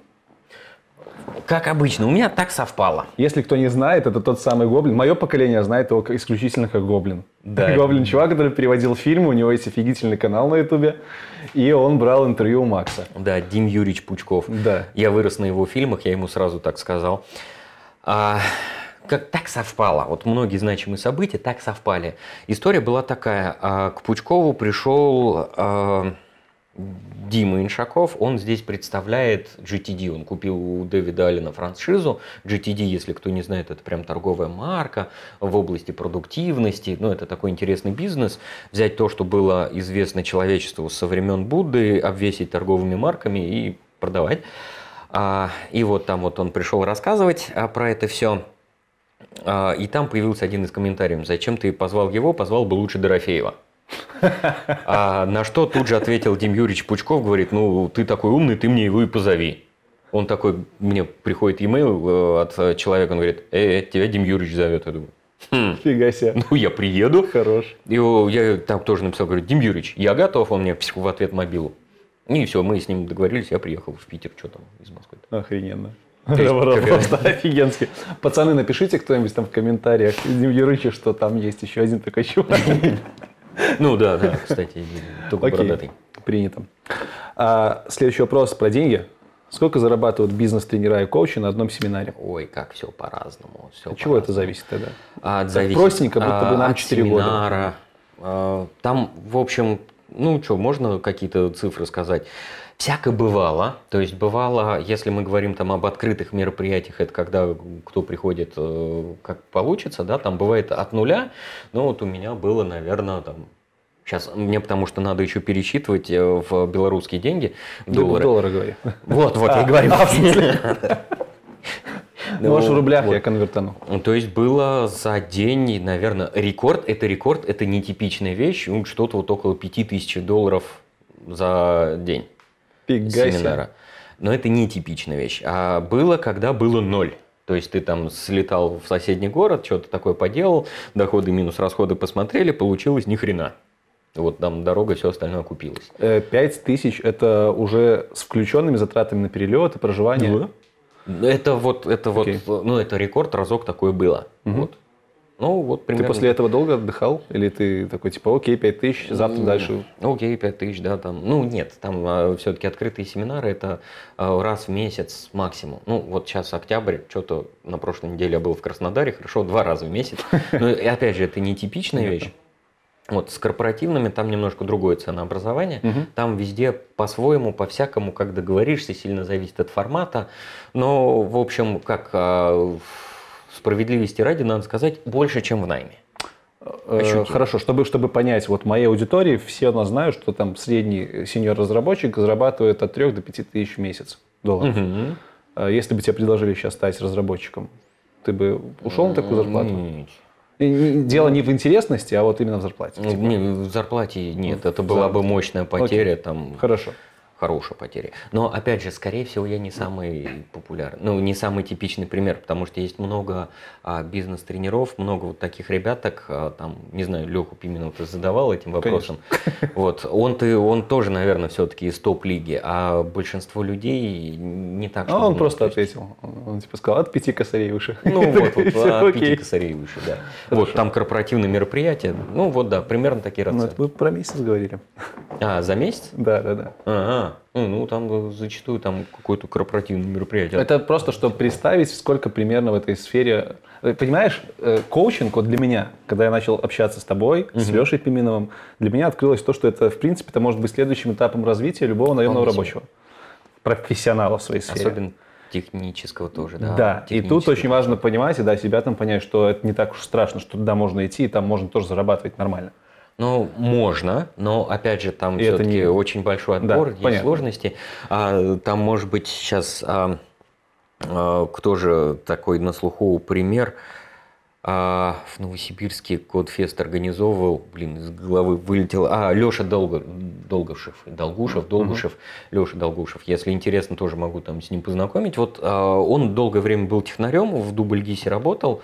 Как обычно, у меня так совпало. Если кто не знает, это тот самый Гоблин. Мое поколение знает его исключительно как Гоблин. Да. Гоблин чувак, который переводил фильмы, у него есть офигительный канал на Ютубе, и он брал интервью у Макса. Да, Дим Юрьевич Пучков. Да. Я вырос на его фильмах, я ему сразу так сказал. А, как так совпало. Вот многие значимые события так совпали. История была такая. а, к Пучкову пришел а, Дима Иншаков. Он здесь представляет GTD. Он купил у Дэвида Аллена франшизу. GTD, если кто не знает, это прям торговая марка в области продуктивности. Ну, это такой интересный бизнес. Взять то, что было известно человечеству со времен Будды, обвесить торговыми марками и продавать. А, И вот там вот он пришел рассказывать про это все. И там появился один из комментариев. Зачем ты позвал его? Позвал бы лучше Дорофеева. А на что тут же ответил Дим Юрьевич Пучков, говорит, ну, ты такой умный, ты мне его и позови. Он такой, мне приходит e-mail э, от человека, он говорит, э, тебя Дим Юрьевич зовет. Я думаю, «Хм, Фига себе. ну, я приеду. Хорош. И я там тоже написал, говорю, Дим Юрьевич, я готов, он мне в ответ мобилу. И все, мы с ним договорились, я приехал в Питер, что там из Москвы. Охрененно. Просто офигенски. Пацаны, напишите кто-нибудь там в комментариях Юрьевичу, что там есть еще один такой чувак. Ну да, да, кстати, только бородатый. принято. А, следующий вопрос про деньги. Сколько зарабатывают бизнес-тренера и коучи на одном семинаре? Ой, как все по-разному. Всё От чего это зависит тогда? А, Так зависит, простенько, будто бы нам от 4 года. семинара. А, Там, в общем, ну что, можно какие-то цифры сказать? Всяко бывало. То есть бывало, если мы говорим там об открытых мероприятиях, это когда кто приходит, э, как получится, да, там бывает от нуля. Ну вот у меня было, наверное, там Сейчас мне потому что надо еще пересчитывать э, в белорусские деньги, в Доллары. доллары. Говори. Вот, вот, А, я говорю. а, в смысле? Ну, Можешь в рублях, вот. я конвертану. Ну, То есть было за день, наверное, рекорд. Это рекорд, это нетипичная вещь. Ну, что-то вот около 5000 долларов за день Фига семинара. Но это не типичная вещь. А было, когда было ноль. То есть ты там слетал в соседний город, что-то такое поделал, доходы минус расходы посмотрели, получилось ни хрена. Вот там дорога, все остальное окупилось. Э, Пять тысяч – это уже с включенными затратами на перелет и проживание? Это вот, это Окей. вот, ну это рекорд, разок такое было. Мгм. Вот. Ну вот Ты примерно. после этого долго отдыхал? Или ты такой, типа, окей, пять тысяч, завтра Ну, дальше? Окей, 5 тысяч, да, там. Ну, нет, там все-таки открытые семинары это а, раз в месяц максимум. Ну, вот сейчас октябрь, что-то на прошлой неделе я был в Краснодаре, хорошо, два раза в месяц. Но и опять же, это не типичная вещь. Вот с корпоративными там немножко другое ценообразование. Мгм. Там везде по-своему, по-всякому, как договоришься, сильно зависит от формата. Но, в общем, как а, справедливости ради, надо сказать, больше, чем в найме. Э, ощутимо. Хорошо, чтобы, чтобы понять, вот моей аудитории все у нас знают, что там средний сеньор-разработчик зарабатывает от 3 до 5 тысяч в месяц долларов. А Если бы тебе предложили сейчас стать разработчиком, ты бы ушел на такую зарплату? Нет. Дело не в интересности, а вот именно в зарплате. Типа. не, в зарплате нет, это была бы мощная потеря, там Хорошо. Хорошая потеря. Но опять же, скорее всего, я не самый популярный, ну не самый типичный пример, потому что есть много а, бизнес-тренеров, много вот таких ребяток, а, там, не знаю, Леху Пименова ты задавал этим вопросом. Вот, он ты, он тоже, наверное, все-таки из топ-лиги, а большинство людей не так. А он просто ответил. Он, он типа сказал, от пяти косарей выше. Ну вот, вот а, пяти косарей выше, да. Вот там корпоративные мероприятия, ну вот да, примерно такие Ну, расценки. мы про месяц говорили. А, за месяц? Да, да, да. Ага, ну, ну, там зачастую там какое-то корпоративное мероприятие. Это просто, чтобы представить, сколько примерно в этой сфере... Э, Понимаешь, э, коучинг вот для меня, когда я начал общаться с тобой, с Лешей Пименовым, для меня открылось то, что это, в принципе, это может быть следующим этапом развития любого наемного рабочего. Профессионала в своей сфере. Особенно технического тоже, да. Да, и тут очень важно понимать, и да, себя там понять, что это не так уж страшно, что туда можно идти, и там можно тоже зарабатывать нормально. Ну, можно, но опять же, там все-таки не- очень большой Да, отбор, есть понятно. сложности. А, там, может быть, сейчас а, а, кто же такой на слуху пример? А, в Новосибирске Кодфест организовывал, блин, из головы вылетел. А, Леша Долго, Долгушев, Долгушев, Долгушев, Леша Долгушев. Если интересно, тоже могу там с ним познакомить. Вот а, он долгое время был технарем, в Дубльгисе работал,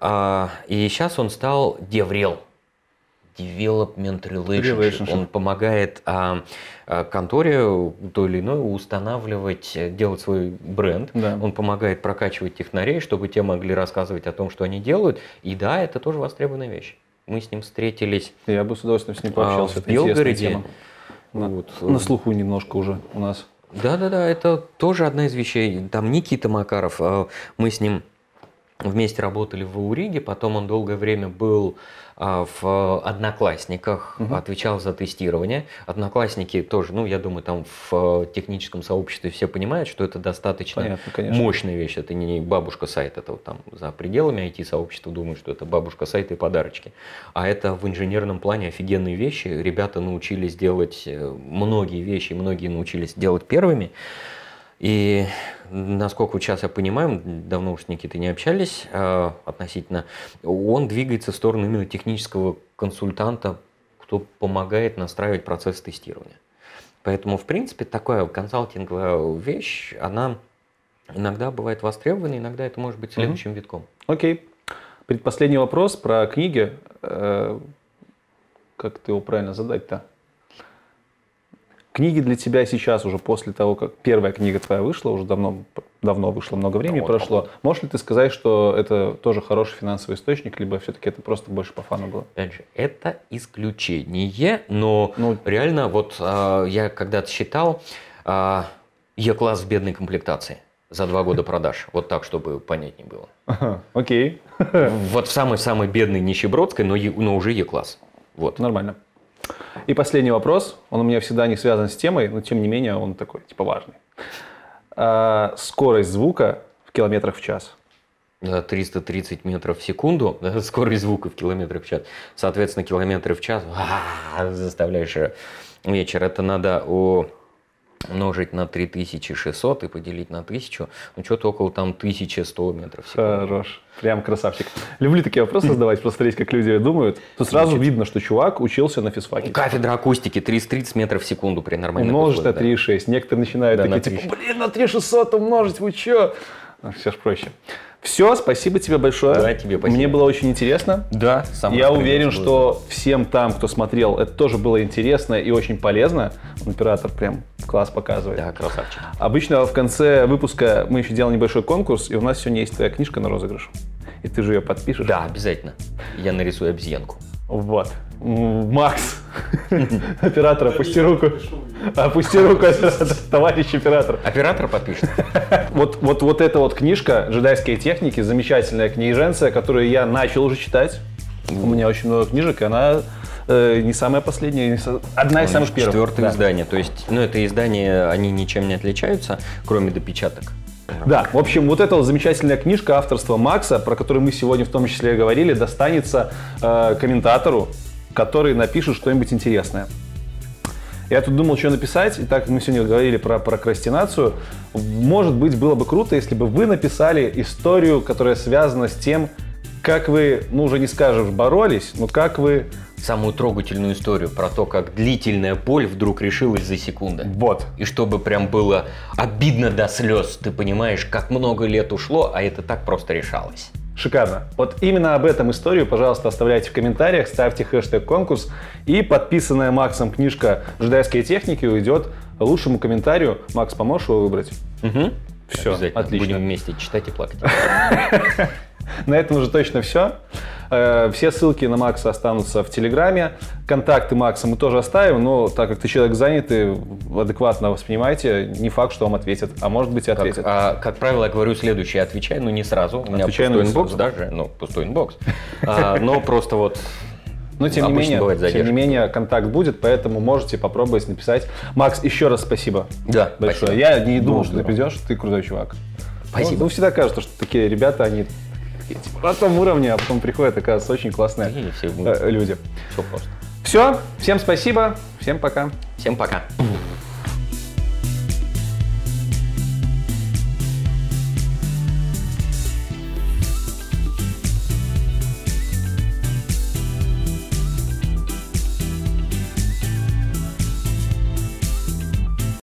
а, и сейчас он стал Деврел. Development Relationship. Relationship. Он помогает а, а, конторе той или иной устанавливать, э, делать свой бренд. Да. Он помогает прокачивать технарей, чтобы те могли рассказывать о том, что они делают. И да, это тоже востребованная вещь. Мы с ним встретились Я бы с удовольствием с ним а, пообщался. в это интересная Белгороде. На, Вот. на слуху немножко уже у нас. Да-да-да, это тоже одна из вещей. Там Никита Макаров, а, мы с ним вместе работали в Ауриге, потом он долгое время был а, в Одноклассниках, Мгм. отвечал за тестирование. Одноклассники тоже, ну, я думаю, там в э, техническом сообществе все понимают, что это достаточно Понятно, конечно. мощная вещь. Это не бабушка сайт, это вот там за пределами IT-сообщества думают, что это бабушка сайта и подарочки. А это в инженерном плане офигенные вещи. Ребята научились делать э, многие вещи, многие научились делать первыми. И насколько сейчас я понимаю, давно уж с Никитой не общались э, относительно, он двигается в сторону именно технического консультанта, кто помогает настраивать процесс тестирования. Поэтому, в принципе, такая консалтинговая вещь, она иногда бывает востребована, иногда это может быть следующим витком. Окей. Предпоследний вопрос про книги. Э, Как ты его правильно задать-то? Книги для тебя сейчас, уже после того, как первая книга твоя вышла, уже давно, давно вышло, много времени Вот, прошло. Можешь ли ты сказать, что это тоже хороший финансовый источник, либо все-таки это просто больше по фану было? Опять же, это исключение, но Ну, реально, вот а, я когда-то считал а, Е-класс в бедной комплектации за два года продаж. Вот так, чтобы понятнее было. окей, Вот в самой-самой бедной нищебродской, но уже Е-класс. Вот. нормально. И последний вопрос. Он у меня всегда не связан с темой, но тем не менее он такой, типа, важный. А, скорость звука в километрах в час. Да, 330 метров в секунду, скорость звука в километрах в час. Соответственно, километры в час заставляешь э, вечер. Это надо у умножить на 3600 и поделить на 1000, ну что-то около там 1100 метров в. Хорош. Прям красавчик. Люблю такие вопросы задавать, посмотреть, как люди думают. Тут сразу видно, что чувак учился на физфаке. Кафедра акустики 330 метров в секунду при нормальных Умножить на условиях, 3,6. Некоторые начинают Да, такие, типа, 3,6. блин, на 3,600 умножить, вы чё? Все ж проще. Все, спасибо тебе большое. Да, тебе спасибо. Мне было очень интересно. Да, сам Я уверен, было. что всем там, кто смотрел, это тоже было интересно и очень полезно. Оператор прям класс показывает. Да, красавчик. Обычно в конце выпуска мы еще делаем небольшой конкурс, и у нас сегодня есть твоя книжка на розыгрыш. И ты же ее подпишешь. Да, обязательно. Я нарисую обезьянку. Вот. Макс, оператор, опусти руку. Опусти руку, оператор, товарищ оператор. Оператор подпишет. Вот, вот, вот эта вот книжка «Джедайские техники», замечательная книженция, которую я начал уже читать. У меня очень много книжек, и она э, не самая последняя, не са- одна из самых первых. Четвертое Да. издание. То есть, ну, это издание, они ничем не отличаются, кроме допечаток. Да, в общем, вот эта вот замечательная книжка авторства Макса, про которую мы сегодня в том числе говорили, достанется э, комментатору, который напишет что-нибудь интересное. Я тут думал, что написать, и так мы сегодня говорили про прокрастинацию, может быть, было бы круто, если бы вы написали историю, которая связана с тем, как вы, ну уже не скажешь, боролись, но как вы... Самую трогательную историю про то, как длительная боль вдруг решилась за секунду. Вот. И чтобы прям было обидно до слез, ты понимаешь, как много лет ушло, а это так просто решалось. Шикарно. Вот именно об этом историю, пожалуйста, оставляйте в комментариях, ставьте хэштег конкурс, и подписанная Максом книжка «Джедайские техники» уйдет лучшему комментарию. Макс, поможешь его выбрать? Угу. Обязательно. отлично. Будем вместе читать и плакать. На этом уже точно все. Все ссылки на Макса останутся в Телеграме. Контакты Макса мы тоже оставим, но так как ты человек занятый, адекватно воспринимайте. Не факт, что вам ответят, а может быть и Как, ответят. а, как правило, я говорю следующее, отвечай, но не сразу. У меня Отвечай, пустой инбокс даже, ну, пустой инбокс. А, но просто вот Но тем не, менее, бывает тем не менее, контакт будет, поэтому можете попробовать написать. Макс, еще раз спасибо. Да, большое. спасибо. Я не думал, Было что ты придешь, ты крутой чувак. Спасибо. Ну, ну, всегда кажется, что такие ребята, они типа, на том уровне, а потом приходят, оказывается, очень классные И все, э, люди. все просто. Все, всем спасибо, всем пока. Всем пока.